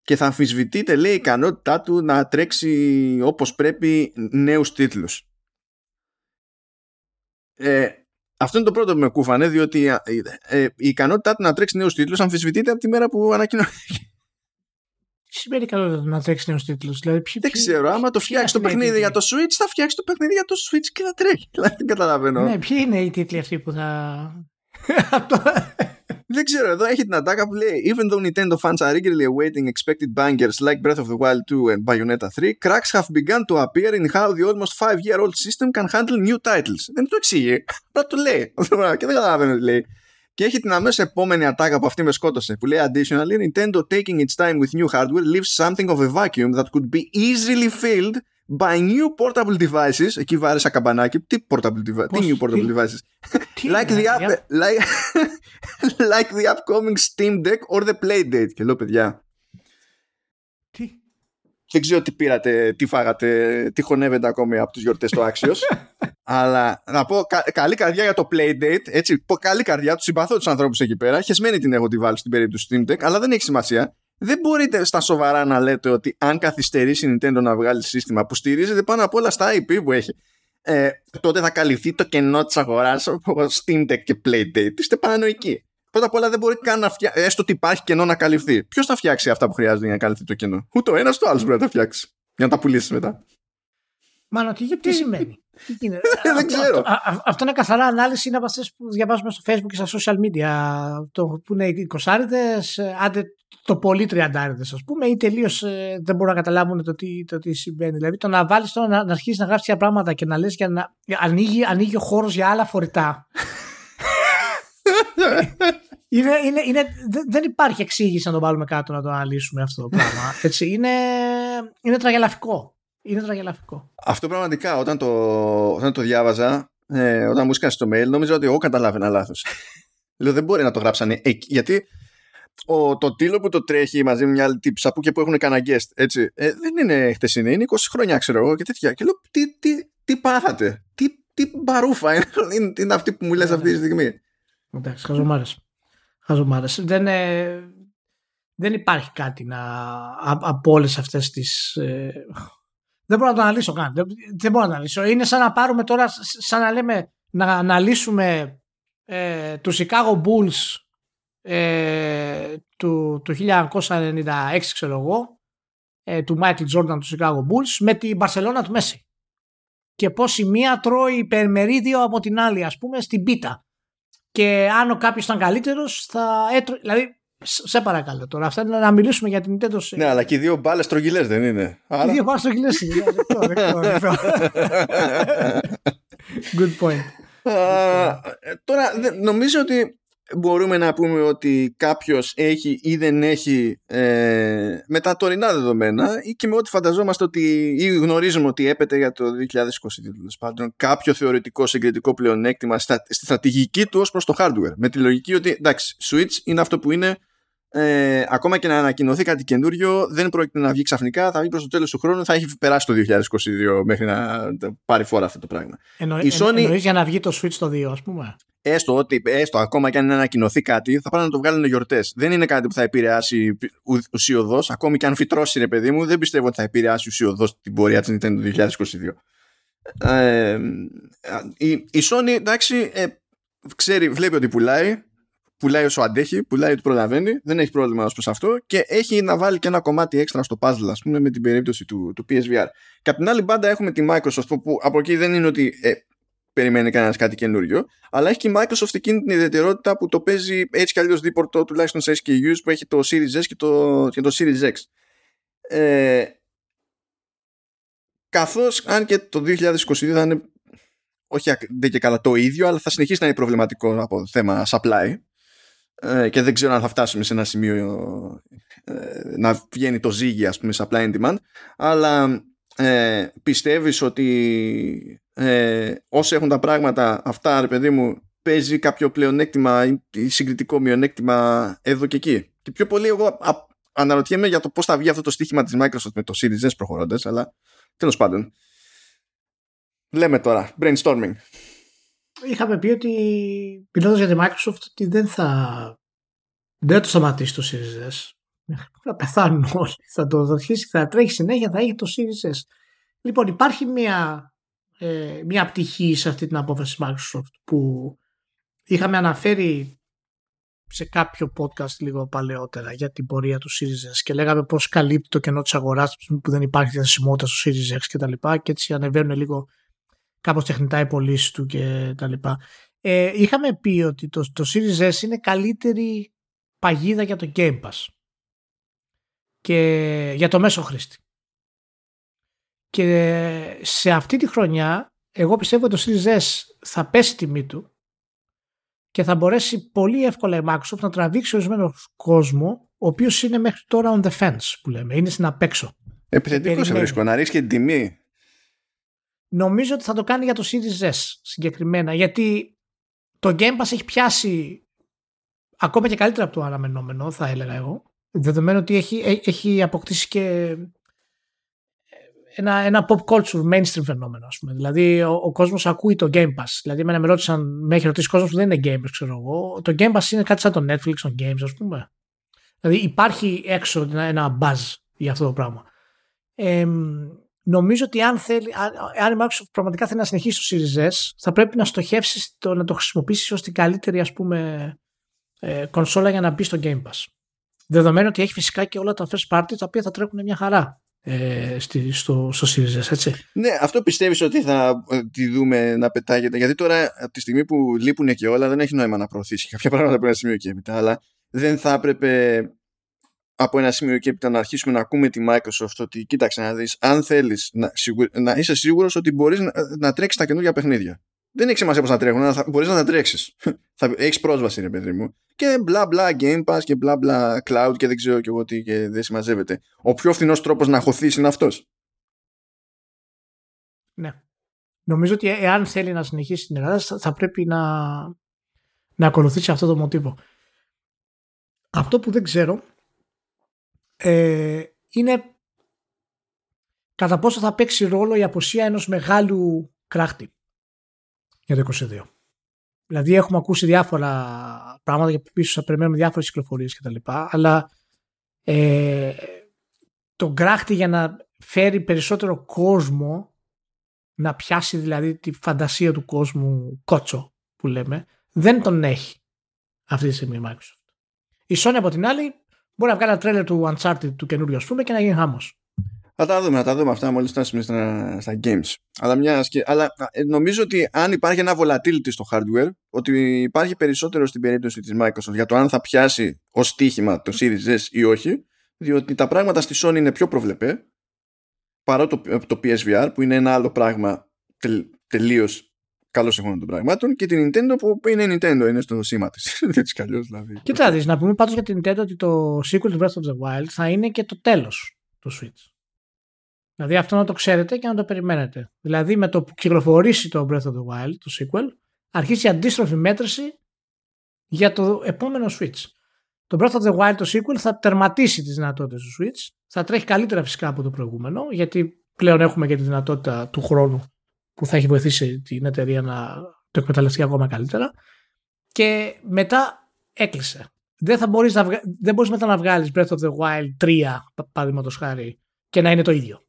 και θα αμφισβητείται λέει η ικανότητά του να τρέξει όπως πρέπει νέους τίτλους. Ε, αυτό είναι το πρώτο που με κούφανε διότι ε, ε, η ικανότητά του να τρέξει νέους τίτλους αμφισβητείται από τη μέρα που ανακοινώθηκε. Τι σημαίνει ικανότητα να τρέξει νέους τίτλους, δηλαδή, ποιοι, Δεν ξέρω. Άμα το φτιάξει το παιχνίδι για το Switch, θα φτιάξει το παιχνίδι για το Switch και θα τρέχει. <laughs> Δηλαδή, δεν καταλαβαίνω. Ναι, ποιοι είναι οι τίτλοι αυτοί που θα. <laughs> Δεν ξέρω, εδώ έχει την ατάκα που λέει Even though Nintendo fans are eagerly awaiting expected bangers like Breath of the Wild 2 and Bayonetta 3, cracks have begun to appear in how the almost 5-year-old system can handle new titles. Δεν το εξηγεί. Απλά το λέει. και δεν καταλαβαίνω τι λέει. Και έχει την αμέσω επόμενη ατάκα που αυτή με σκότωσε που λέει Additionally, Nintendo taking its time with new hardware leaves something of a vacuum that could be easily filled by new portable devices. Εκεί βάρεσα καμπανάκι. Τι portable devices. Τι new portable devices; <laughs> like, the up, like, <laughs> like the upcoming Steam Deck or the Playdate. Και λέω παιδιά. Τι; Δεν ξέρω τι πήρατε, τι φάγατε, τι χωνεύετε ακόμη από τις γιορτές στο Άξιος. <laughs> αλλά να πω καλή καρδιά για το Playdate. Έτσι, πω καλή καρδιά, τους συμπαθώ τους ανθρώπους εκεί πέρα. Χεσμένη την έχω τη βάλει στην περίπτωση του Steam Deck, αλλά δεν έχει σημασία δεν μπορείτε στα σοβαρά να λέτε ότι αν καθυστερήσει η Nintendo να βγάλει σύστημα που στηρίζεται πάνω απ' όλα στα IP που έχει, ε, τότε θα καλυφθεί το κενό της αγοράς όπως Steam Deck και Playdate. Είστε παρανοϊκοί. Πρώτα απ' όλα δεν μπορεί καν να φτιάξει, έστω ότι υπάρχει κενό να καλυφθεί. Ποιος θα φτιάξει αυτά που χρειάζεται για να καλυφθεί το κενό; Ούτε ο ένας ούτε ο άλλος μπορεί να τα φτιάξει. Για να τα πουλήσεις μετά. Μάλλον τι, τι σημαίνει; <laughs> δεν ξέρω. Αυτό, είναι καθαρά ανάλυση. Είναι από αυτές που διαβάζουμε στο Facebook και στα social media. Το, που είναι οι κοσάριδες, άντε το πολύ τριαντάριδες, ας πούμε, ή τελείως ε, δεν μπορούν να καταλάβουν το τι, το τι συμβαίνει. Δηλαδή το να βάλεις τώρα να, να αρχίσεις να γράψει τέτοια πράγματα και να λες για να. Ανοίγει, ανοίγει ο χώρος για άλλα φορητά. <laughs> είναι, είναι, είναι, δεν υπάρχει εξήγηση να το βάλουμε κάτω να το αναλύσουμε αυτό το πράγμα. <laughs> Έτσι, είναι, είναι τραγελαφικό. Είναι τραγελαφικό. Αυτό πραγματικά όταν το, όταν το διάβαζα, ε, όταν μου έσκασε το mail, νόμιζα ότι εγώ καταλάβαινα λάθος. <laughs> Λέω δεν μπορεί να το γράψανε εκεί. Γιατί ο, το τίλο που το τρέχει μαζί με μια άλλη τύψα που και που έχουν κανένα guest, έτσι, ε, δεν είναι χτεσινή, είναι 20 χρόνια ξέρω εγώ και τέτοια. Και λέω τι, τι, τι πάθατε, τι, τι μπαρούφα είναι, <laughs> είναι, είναι αυτή που μου λες αυτή τη στιγμή. Εντάξει, χαζομάρες. Χαζομάρες. Δεν, ε, δεν υπάρχει κάτι να, από όλες αυτές τις... Ε, δεν μπορώ να το αναλύσω καν. Δεν, δεν μπορώ να το αναλύσω. Είναι σαν να πάρουμε τώρα, σαν να λέμε, να αναλύσουμε ε, τους Chicago Bulls ε, του, του 1996 ξέρω εγώ ε, του Michael Jordan του Chicago Bulls με την Barcelona του Messi και πως η μία τρώει υπερμερίδιο από την άλλη ας πούμε στην πίτα και αν ο κάποιος ήταν καλύτερος θα έτρωγε δηλαδή σε παρακαλώ τώρα. Αυτά είναι να μιλήσουμε για την Nintendo. Ναι, αλλά και οι δύο μπάλες τρογγυλέ δεν είναι. Και οι δύο μπάλες τρογγυλέ είναι. <laughs> Good point. τώρα νομίζω ότι μπορούμε να πούμε ότι κάποιος έχει ή δεν έχει ε, με τα τωρινά δεδομένα ή και με ό,τι φανταζόμαστε ότι ή γνωρίζουμε ότι έπεται για το 2022 πάντων κάποιο θεωρητικό συγκριτικό πλεονέκτημα στη στρατηγική του ως προς το hardware. Με τη λογική ότι εντάξει Switch είναι αυτό που είναι ε, ακόμα και να ανακοινωθεί κάτι καινούριο δεν πρόκειται να βγει ξαφνικά θα βγει προς το τέλος του χρόνου θα έχει περάσει το 2022 μέχρι να πάρει φόρα αυτό το πράγμα Εννο, Η Sony... Εννοείς για να βγει το Switch το 2 ας πούμε; Έστω ότι έστω ακόμα και αν ανακοινωθεί κάτι, θα πάνε να το βγάλουν γιορτές. Δεν είναι κάτι που θα επηρεάσει ουσιοδός, ακόμη και αν φυτρώσει ρε παιδί μου, δεν πιστεύω ότι θα επηρεάσει ουσιοδός την πορεία της Nintendo 2022. Ε, η, η Sony εντάξει ε, ξέρει, βλέπει ότι πουλάει πουλάει όσο αντέχει, πουλάει ότι προλαβαίνει, δεν έχει πρόβλημα ως προς αυτό και έχει να βάλει και ένα κομμάτι έξτρα στο puzzle, ας πούμε, με την περίπτωση του, του PSVR. Και από την άλλη μπάντα έχουμε τη Microsoft που από εκεί δεν είναι ότι ε, περιμένει κανένας κάτι καινούριο. Αλλά έχει και η Microsoft εκείνη την ιδιαιτερότητα που το παίζει έτσι κι αλλιώς δίπορτο τουλάχιστον σε SKUs που έχει το Series S και το, και το Series X. Ε, καθώς αν και το 2022 θα είναι όχι δεν και καλά το ίδιο αλλά θα συνεχίσει να είναι προβληματικό από θέμα supply ε, και δεν ξέρω αν θα φτάσουμε σε ένα σημείο ε, να βγαίνει το ζύγι ας πούμε supply and demand αλλά ε, πιστεύεις ότι ε, όσοι έχουν τα πράγματα αυτά ρε παιδί μου παίζει κάποιο πλεονέκτημα ή συγκριτικό μειονέκτημα εδώ και εκεί; Και πιο πολύ εγώ α, αναρωτιέμαι για το πώς θα βγει αυτό το στοίχημα της Microsoft με το Series S προχωρώντας αλλά τέλος πάντων. Λέμε τώρα brainstorming είχαμε πει ότι μιλώντας για τη Microsoft ότι δεν θα δεν θα το σταματήσει το Series S. Θα πεθάνουν όλοι θα το αρχίσει θα τρέχει συνέχεια θα έχει το Series S. Λοιπόν υπάρχει μια ε, μια πτυχή σε αυτή την απόφαση Microsoft που είχαμε αναφέρει σε κάποιο podcast λίγο παλαιότερα για την πορεία του Series S και λέγαμε πώς καλύπτει το κενό της αγοράς που δεν υπάρχει διασημότητα στο Series X και τα λοιπά και έτσι ανεβαίνουν λίγο κάπως τεχνητά οι πωλήσεις του και τα λοιπά. Ε, είχαμε πει ότι το, το Series S είναι καλύτερη παγίδα για το Game Pass και για το μέσο χρήστη. Και σε αυτή τη χρονιά εγώ πιστεύω ότι το Series S θα πέσει η τιμή του και θα μπορέσει πολύ εύκολα η Microsoft να τραβήξει ορισμένο κόσμο ο οποίος είναι μέχρι τώρα on the fence που λέμε, είναι στην απέξω. Επιθετικός σε βρίσκω, να ρίξει και την τιμή. Νομίζω ότι θα το κάνει για το Series S συγκεκριμένα γιατί το Game Pass έχει πιάσει ακόμα και καλύτερα από το αναμενόμενο θα έλεγα εγώ δεδομένου ότι έχει, έχει αποκτήσει και ένα, ένα pop culture mainstream φαινόμενο, ας πούμε. Δηλαδή, ο, ο κόσμος ακούει το Game Pass. Δηλαδή, εμένα με ρώτησαν, με έχει ρωτήσει κόσμος που δεν είναι gamers, ξέρω εγώ. Το Game Pass είναι κάτι σαν το Netflix των games, ας πούμε. Δηλαδή, υπάρχει έξω ένα, ένα buzz για αυτό το πράγμα. Ε, νομίζω ότι αν, θέλει, αν η Microsoft πραγματικά θέλει να συνεχίσει το Series S, θα πρέπει να στοχεύσεις το να το χρησιμοποιήσεις ως την καλύτερη ας πούμε, ε, κονσόλα για να μπεις στο Game Pass. Δεδομένου ότι έχει φυσικά και όλα τα first party τα οποία θα τρέχουν μια χαρά ε, στο, στο Series έτσι. Ναι, αυτό πιστεύεις ότι θα τη δούμε να πετάγεται; Γιατί τώρα από τη στιγμή που λείπουν και όλα δεν έχει νόημα να προωθήσει κάποια πράγματα από ένα σημείο και έπειτα. Αλλά δεν θα έπρεπε από ένα σημείο και έπειτα να αρχίσουμε να ακούμε τη Microsoft ότι κοίταξε να δεις αν θέλεις να, να είσαι σίγουρος ότι μπορείς να, να τρέξεις τα καινούργια παιχνίδια δεν έχει σημασία πώς να τρέχουν, αλλά μπορείς να τα τρέξεις. <laughs> θα έχεις πρόσβαση, ρε παιδί μου. Και μπλα μπλα Game Pass και μπλα μπλα Cloud και δεν ξέρω και εγώ τι και δεν συμμαζεύεται. Ο πιο φθηνός τρόπος να χωθείς είναι αυτός. Ναι. Νομίζω ότι εάν θέλει να συνεχίσει την εργασία θα πρέπει να, να ακολουθήσει αυτό το μοτίβο. Αυτό που δεν ξέρω ε, είναι κατά πόσο θα παίξει ρόλο η αποσία ενός μεγάλου κράχτη για το 22. Δηλαδή έχουμε ακούσει διάφορα πράγματα και πίσω θα περιμένουμε διάφορες κυκλοφορίες κτλ. Αλλά ε, το γκράχτη για να φέρει περισσότερο κόσμο να πιάσει δηλαδή τη φαντασία του κόσμου κότσο που λέμε δεν τον έχει αυτή τη στιγμή η Microsoft. Η Sony από την άλλη μπορεί να βγάλει ένα τρέλερ του Uncharted του καινούριου, ας πούμε, και να γίνει χάμος. Θα τα δούμε, θα τα δούμε αυτά μόλις φτάσουμε στα, στα games. Αλλά, μια, αλλά ε, νομίζω ότι αν υπάρχει ένα volatility στο hardware, ότι υπάρχει περισσότερο στην περίπτωση της Microsoft για το αν θα πιάσει ως στοίχημα το Series S ή όχι, διότι τα πράγματα στη Sony είναι πιο προβλεπέ, παρά το, το PSVR που είναι ένα άλλο πράγμα τελ, τελείως καλώς εχόντων των πραγμάτων και την Nintendo που είναι Nintendo, είναι στο σήμα της. <laughs> Έτσι κι αλλιώς δηλαδή. Κοίτα, να πούμε πάντως για την Nintendo ότι το sequel του Breath of the Wild θα είναι και το τέλος του Switch. Δηλαδή αυτό να το ξέρετε και να το περιμένετε. Δηλαδή με το που κυκλοφορήσει το Breath of the Wild, το sequel, αρχίσει η αντίστροφη μέτρηση για το επόμενο Switch. Το Breath of the Wild, το sequel, θα τερματίσει τις δυνατότητες του Switch. Θα τρέχει καλύτερα φυσικά από το προηγούμενο, γιατί πλέον έχουμε και τη δυνατότητα του χρόνου που θα έχει βοηθήσει την εταιρεία να το εκμεταλλευτεί ακόμα καλύτερα. Και μετά έκλεισε. Δεν, θα μπορείς, να δεν μπορείς μετά να βγάλεις Breath of the Wild 3, παραδείγματος χάρη, και να είναι το ίδιο.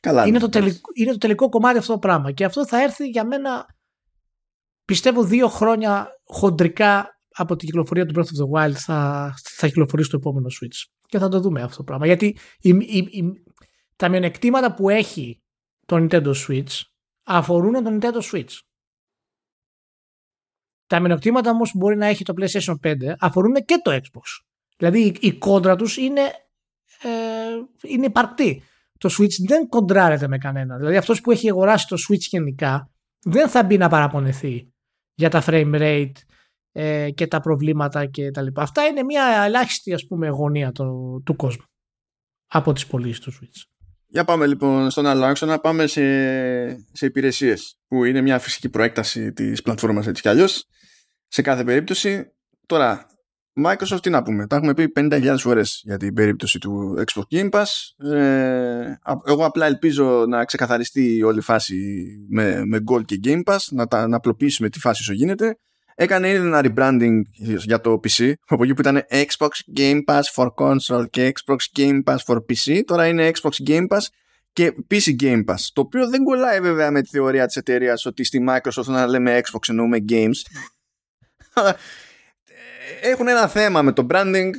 Καλά, είναι, το τελικό, είναι το τελικό κομμάτι αυτό το πράγμα. Και αυτό θα έρθει για μένα, πιστεύω, δύο χρόνια χοντρικά από την κυκλοφορία του Breath of the Wild θα, θα κυκλοφορήσει το επόμενο Switch. Και θα το δούμε αυτό το πράγμα. Γιατί η, η, η, τα μειονεκτήματα που έχει το Nintendo Switch αφορούν το Nintendo Switch. Τα μειονεκτήματα όμως που μπορεί να έχει το PlayStation 5 αφορούν και το Xbox. Δηλαδή η, η κόντρα τους είναι, ε, είναι υπαρκτή το Switch δεν κοντράρεται με κανένα. Δηλαδή αυτός που έχει αγοράσει το Switch γενικά δεν θα μπει να παραπονεθεί για τα frame rate ε, και τα προβλήματα και τα λοιπά. Αυτά είναι μια ελάχιστη ας πούμε γωνία το, του κόσμου από τις πωλήσεις του Switch. Για πάμε λοιπόν στον άλλο άξονα, πάμε σε, σε υπηρεσίες που είναι μια φυσική προέκταση της πλατφόρμας έτσι κι αλλιώς. Σε κάθε περίπτωση, τώρα Microsoft τι να πούμε, τα έχουμε πει 50.000 φορές για την περίπτωση του Xbox Game Pass. Ε, εγώ απλά ελπίζω να ξεκαθαριστεί όλη η φάση με, με Gold και Game Pass, να, τα, να απλοποιήσουμε τη φάση όσο γίνεται. Έκανε ήδη ένα rebranding για το PC, από εκεί που ήταν Xbox Game Pass for Console και Xbox Game Pass for PC, τώρα είναι Xbox Game Pass και PC Game Pass. Το οποίο δεν κολλάει βέβαια με τη θεωρία της εταιρείας ότι στη Microsoft να λέμε Xbox εννοούμε Games έχουν ένα θέμα με το branding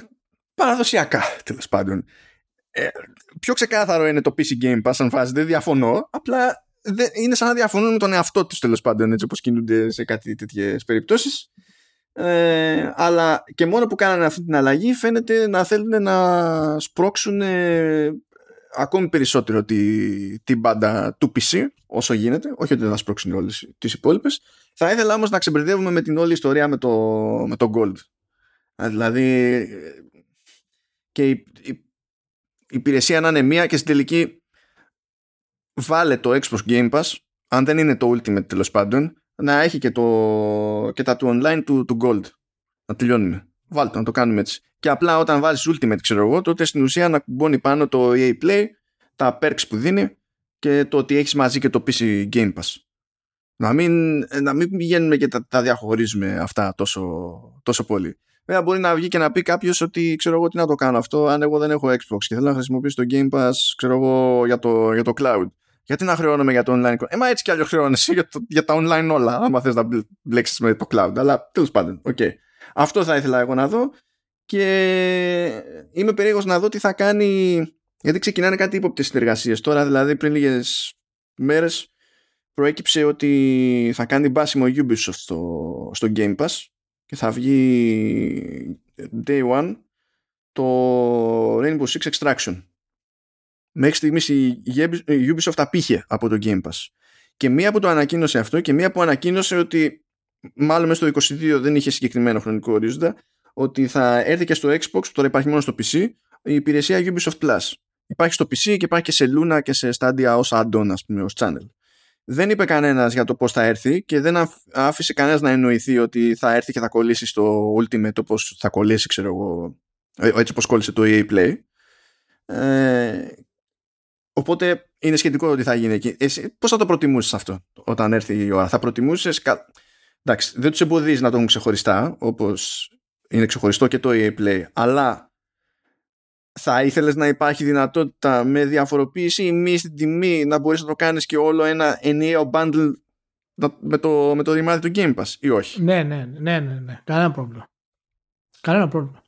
παραδοσιακά τέλος πάντων. Ε, πιο ξεκάθαρο είναι το PC Game Pass αν φάση, δεν διαφωνώ, απλά δεν, είναι σαν να διαφωνούν με τον εαυτό τους τέλος πάντων έτσι όπως κινούνται σε κάτι τέτοιες περιπτώσεις. Ε, αλλά και μόνο που κάνανε αυτή την αλλαγή φαίνεται να θέλουν να σπρώξουν ε, ακόμη περισσότερο τη, την μπάντα του PC όσο γίνεται, όχι ότι δεν θα σπρώξουν όλες τις υπόλοιπες. Θα ήθελα όμως να ξεμπερδεύουμε με την όλη ιστορία με το, με το Gold. Δηλαδή και η, η, υπηρεσία να είναι μία και στην τελική βάλε το Xbox Game Pass αν δεν είναι το Ultimate τέλος πάντων να έχει και, το, και τα του online του, του Gold. Να τελειώνουμε. Βάλτε να το κάνουμε έτσι. Και απλά όταν βάζεις Ultimate ξέρω εγώ τότε στην ουσία να κουμπώνει πάνω το EA Play τα perks που δίνει και το ότι έχεις μαζί και το PC Game Pass. Να μην, να μην πηγαίνουμε και τα, τα διαχωρίζουμε αυτά τόσο, τόσο πολύ. Βέβαια μπορεί να βγει και να πει κάποιος ότι ξέρω εγώ τι να το κάνω αυτό αν εγώ δεν έχω Xbox και θέλω να χρησιμοποιήσω το Game Pass ξέρω εγώ για το, για το cloud. Γιατί να χρεώνομαι για το online. Ε, μα έτσι κι άλλο χρεώνεσαι <laughs> για, για τα online όλα. Άμα θες να μπλέξεις με το cloud. Αλλά τέλος πάντων, Okay. Αυτό θα ήθελα εγώ να δω. Και είμαι περίεργος να δω τι θα κάνει. Γιατί ξεκινάνε κάτι ύποπτες συνεργασίες. Τώρα, δηλαδή, πριν λίγες μέρες προέκυψε ότι θα κάνει μπάσιμο Ubisoft στο, στο Game Pass και θα βγει day one το Rainbow Six Extraction. Μέχρι στιγμής η Ubisoft απήχε από το Game Pass. Και μία που το ανακοίνωσε αυτό και μία που ανακοίνωσε ότι μάλλον μέσα στο 22 δεν είχε συγκεκριμένο χρονικό ορίζοντα ότι θα έρθει και στο Xbox, που τώρα υπάρχει μόνο στο PC, η υπηρεσία Ubisoft Plus. Υπάρχει στο PC και υπάρχει και σε Luna και σε Stadia ως add-on, ας πούμε, ως channel δεν είπε κανένας για το πώς θα έρθει και δεν άφησε κανένας να εννοηθεί ότι θα έρθει και θα κολλήσει στο Ultimate όπως θα κολλήσει, ξέρω εγώ, ε, έτσι όπως κόλλησε το EA Play. Ε, οπότε είναι σχετικό ότι θα γίνει εκεί. Εσύ, πώς θα το προτιμούσε αυτό όταν έρθει η ώρα; Θα προτιμούσες. Εντάξει, δεν τους εμποδίζει να το έχουν ξεχωριστά, όπως είναι ξεχωριστό και το EA Play, αλλά θα ήθελες να υπάρχει δυνατότητα με διαφοροποίηση ή μη στην τιμή να μπορείς να το κάνεις και όλο ένα ενιαίο bundle με το, με το ρημάδι του Game Pass ή όχι; Ναι, ναι, ναι, ναι, ναι. Κανένα πρόβλημα. Κανένα πρόβλημα.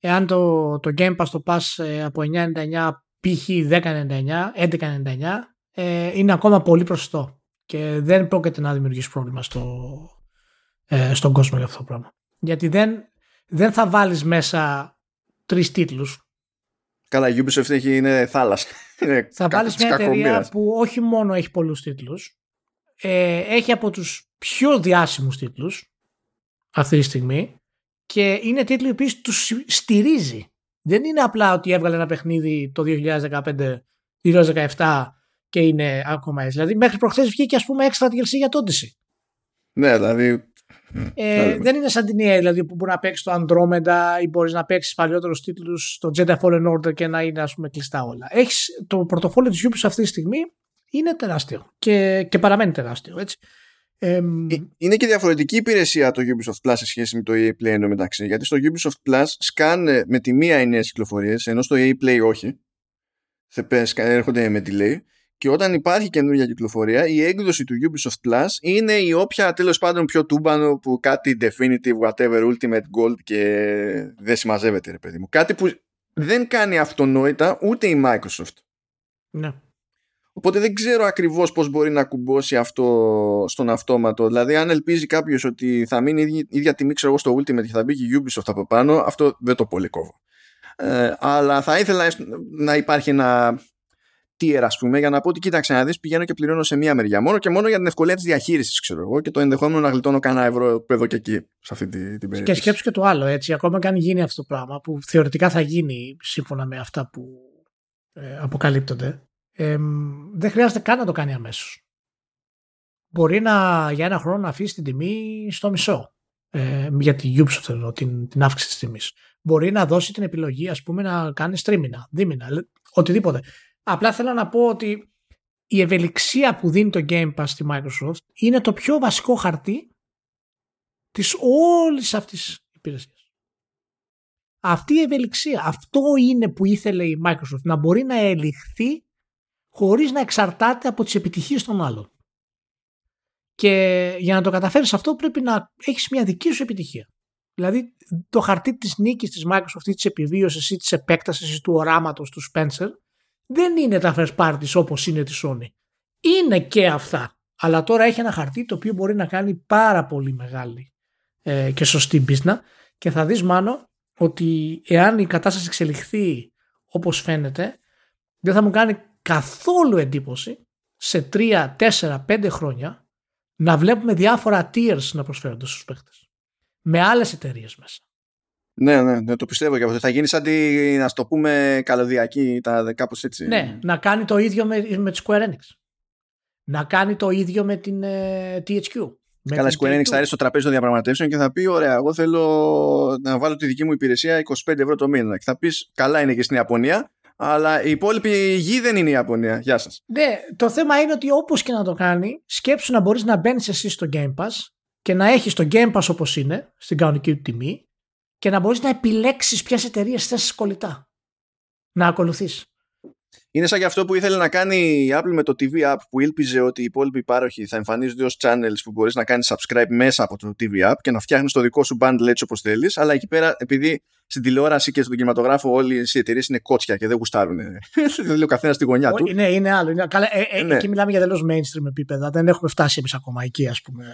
εάν το, το Game Pass το πας ε, από 9.99 π.χ. 10.99, 11.99 ε, είναι ακόμα πολύ προσιτό και δεν πρόκειται να δημιουργήσει πρόβλημα στο, ε, στον κόσμο για αυτό το πράγμα. Γιατί δεν, δεν θα βάλεις μέσα τρεις τίτλους. Καλά, η Ubisoft έχει, είναι θάλασσα. <laughs> θα βάλεις μια εταιρεία που όχι μόνο έχει πολλούς τίτλους, ε, έχει από τους πιο διάσημους τίτλους αυτή τη στιγμή και είναι τίτλοι που τους στηρίζει. Δεν είναι απλά ότι έβγαλε ένα παιχνίδι το 2015-2017 και είναι ακόμα έτσι. Δηλαδή μέχρι προχθές βγήκε ας πούμε έξτρα DLC για το Odyssey. Ναι, δηλαδή ε, δεν είναι σαν την EA δηλαδή, που μπορεί να παίξει το Andromeda ή μπορείς να παίξεις παλιότερους τίτλους στο Jedi Fallen Order και να είναι ας πούμε κλειστά όλα. Έχεις, το πορτοφόλι της Ubisoft αυτή τη στιγμή είναι τεράστιο και, και παραμένει τεράστιο. Έτσι. Ε, είναι και διαφορετική υπηρεσία το Ubisoft Plus σε σχέση με το EA Play μεταξύ. Γιατί στο Ubisoft Plus σκάνε με τη μία οι νέες κυκλοφορίες, ενώ στο EA Play όχι. Έρχονται με delay. Και όταν υπάρχει καινούργια κυκλοφορία, η έκδοση του Ubisoft Plus είναι η όποια τέλος πάντων πιο τούμπανο που κάτι definitive, whatever, ultimate gold και δεν συμμαζεύεται, ρε παιδί μου. Κάτι που δεν κάνει αυτονόητα ούτε η Microsoft. Ναι. Οπότε δεν ξέρω ακριβώς πώς μπορεί να κουμπώσει αυτό στον αυτόματο. Δηλαδή αν ελπίζει κάποιος ότι θα μείνει η ίδια τιμή ξέρω εγώ στο Ultimate και θα μπει και η Ubisoft από πάνω, αυτό δεν το πολύ κόβω. Ε, αλλά θα ήθελα να υπάρχει ένα tier ας πούμε για να πω ότι κοίταξε να δεις πηγαίνω και πληρώνω σε μία μεριά μόνο και μόνο για την ευκολία της διαχείρισης ξέρω εγώ και το ενδεχόμενο να γλιτώνω κανένα ευρώ εδώ και εκεί σε αυτή την, την περίπτωση. Και σκέψου και το άλλο έτσι ακόμα και αν γίνει αυτό το πράγμα που θεωρητικά θα γίνει σύμφωνα με αυτά που ε, αποκαλύπτονται ε, δεν χρειάζεται καν να το κάνει αμέσως. Μπορεί να, για ένα χρόνο να αφήσει την τιμή στο μισό. Ε, για τη Ubisoft εννοώ, την, την αύξηση της τιμής. Μπορεί να δώσει την επιλογή ας πούμε να κάνεις τρίμηνα, δίμηνα, οτιδήποτε. Απλά θέλω να πω ότι η ευελιξία που δίνει το Game Pass στη Microsoft είναι το πιο βασικό χαρτί της όλης αυτής υπηρεσίας. Αυτή η ευελιξία, αυτό είναι που ήθελε η Microsoft, να μπορεί να ελιχθεί χωρίς να εξαρτάται από τις επιτυχίες των άλλων. Και για να το καταφέρεις αυτό πρέπει να έχεις μια δική σου επιτυχία. Δηλαδή το χαρτί της νίκης της Microsoft ή της επιβίωσης ή της επέκτασης ή του οράματος του Spencer δεν είναι τα first parties όπως είναι της Sony. Είναι και αυτά. Αλλά τώρα έχει ένα χαρτί το οποίο μπορεί να κάνει πάρα πολύ μεγάλη ε, και σωστή μπίσνα και θα δεις μάνο ότι εάν η κατάσταση εξελιχθεί όπως φαίνεται δεν θα μου κάνει καθόλου εντύπωση σε 3, 4, 5 χρόνια να βλέπουμε διάφορα tiers να προσφέρονται στους παίχτες. Με άλλες εταιρείες μέσα. Ναι, ναι, ναι, το πιστεύω και αυτό. Θα γίνει σαν τη, να το πούμε, καλωδιακή, τα κάπως έτσι. Ναι, να κάνει το ίδιο με, με τη Square Enix. Να κάνει το ίδιο με την ε, THQ. Με Καλά, Square Enix θα έρθει στο τραπέζι των διαπραγματεύσεων και θα πει: Ωραία, εγώ θέλω να βάλω τη δική μου υπηρεσία 25 ευρώ το μήνα. Και θα πεις: Καλά είναι και στην Ιαπωνία, αλλά η υπόλοιπη γη δεν είναι η Ιαπωνία. Γεια σας. Ναι, το θέμα είναι ότι όπως και να το κάνει, σκέψου να μπορείς να μπαίνεις εσύ στο Game Pass και να έχεις το Game Pass όπως είναι, στην κανονική του τιμή, και να μπορείς να επιλέξεις ποιες εταιρείες θες κολλητά να ακολουθείς. Είναι σαν και αυτό που ήθελε να κάνει η Apple με το TV App που ήλπιζε ότι οι υπόλοιποι υπάροχοι θα εμφανίζονται ως channels που μπορείς να κάνεις subscribe μέσα από το TV App και να φτιάχνεις το δικό σου bundle έτσι όπως θέλεις. Αλλά εκεί πέρα, επειδή στην τηλεόραση και στον κινηματογράφο όλοι οι εταιρείες είναι κότσια και δεν γουστάρουν. <laughs> δεν λέει ο καθένα στη γωνιά του. Ναι, είναι άλλο. Είναι, καλά, ε, ε, ναι. Εκεί μιλάμε για τελώ mainstream επίπεδα. Δεν έχουμε φτάσει εμείς ακόμα εκεί, ας πούμε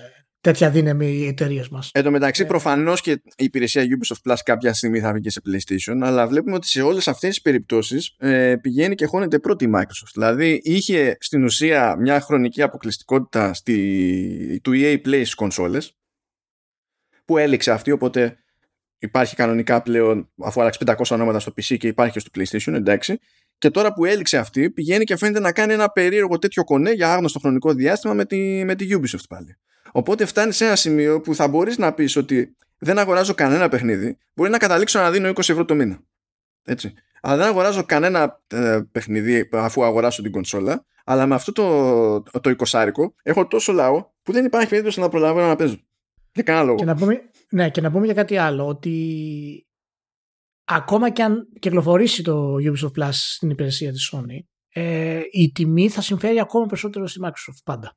τέτοια δύναμη οι εταιρείες μας. Εν τω μεταξύ, ε. προφανώς και η υπηρεσία Ubisoft Plus κάποια στιγμή θα βγει και σε PlayStation, αλλά βλέπουμε ότι σε όλες αυτές τις περιπτώσεις ε, πηγαίνει και χώνεται πρώτη η Microsoft. Δηλαδή, είχε στην ουσία μια χρονική αποκλειστικότητα στη, του EA Play στις κονσόλες, που έληξε αυτή, οπότε υπάρχει κανονικά πλέον, αφού άλλαξε 500 ονόματα στο PC και υπάρχει και στο PlayStation, εντάξει. Και τώρα που έληξε αυτή, πηγαίνει και φαίνεται να κάνει ένα περίεργο τέτοιο κονέ για άγνωστο χρονικό διάστημα με τη, με τη Ubisoft πάλι. Οπότε φτάνει σε ένα σημείο που θα μπορείς να πεις ότι δεν αγοράζω κανένα παιχνίδι. Μπορεί να καταλήξω να δίνω 20 ευρώ το μήνα. Έτσι. Αλλά δεν αγοράζω κανένα ε, παιχνίδι αφού αγοράσω την κονσόλα. Αλλά με αυτό το, το, το 20 έχω τόσο λαό που δεν υπάρχει περίπτωση να προλάβω να παίζω. Για κανένα λόγο. Και να πούμε, ναι, και να πούμε για κάτι άλλο. Ότι ακόμα και αν κυκλοφορήσει το Ubisoft Plus στην υπηρεσία της Sony, ε, η τιμή θα συμφέρει ακόμα περισσότερο στη Microsoft πάντα.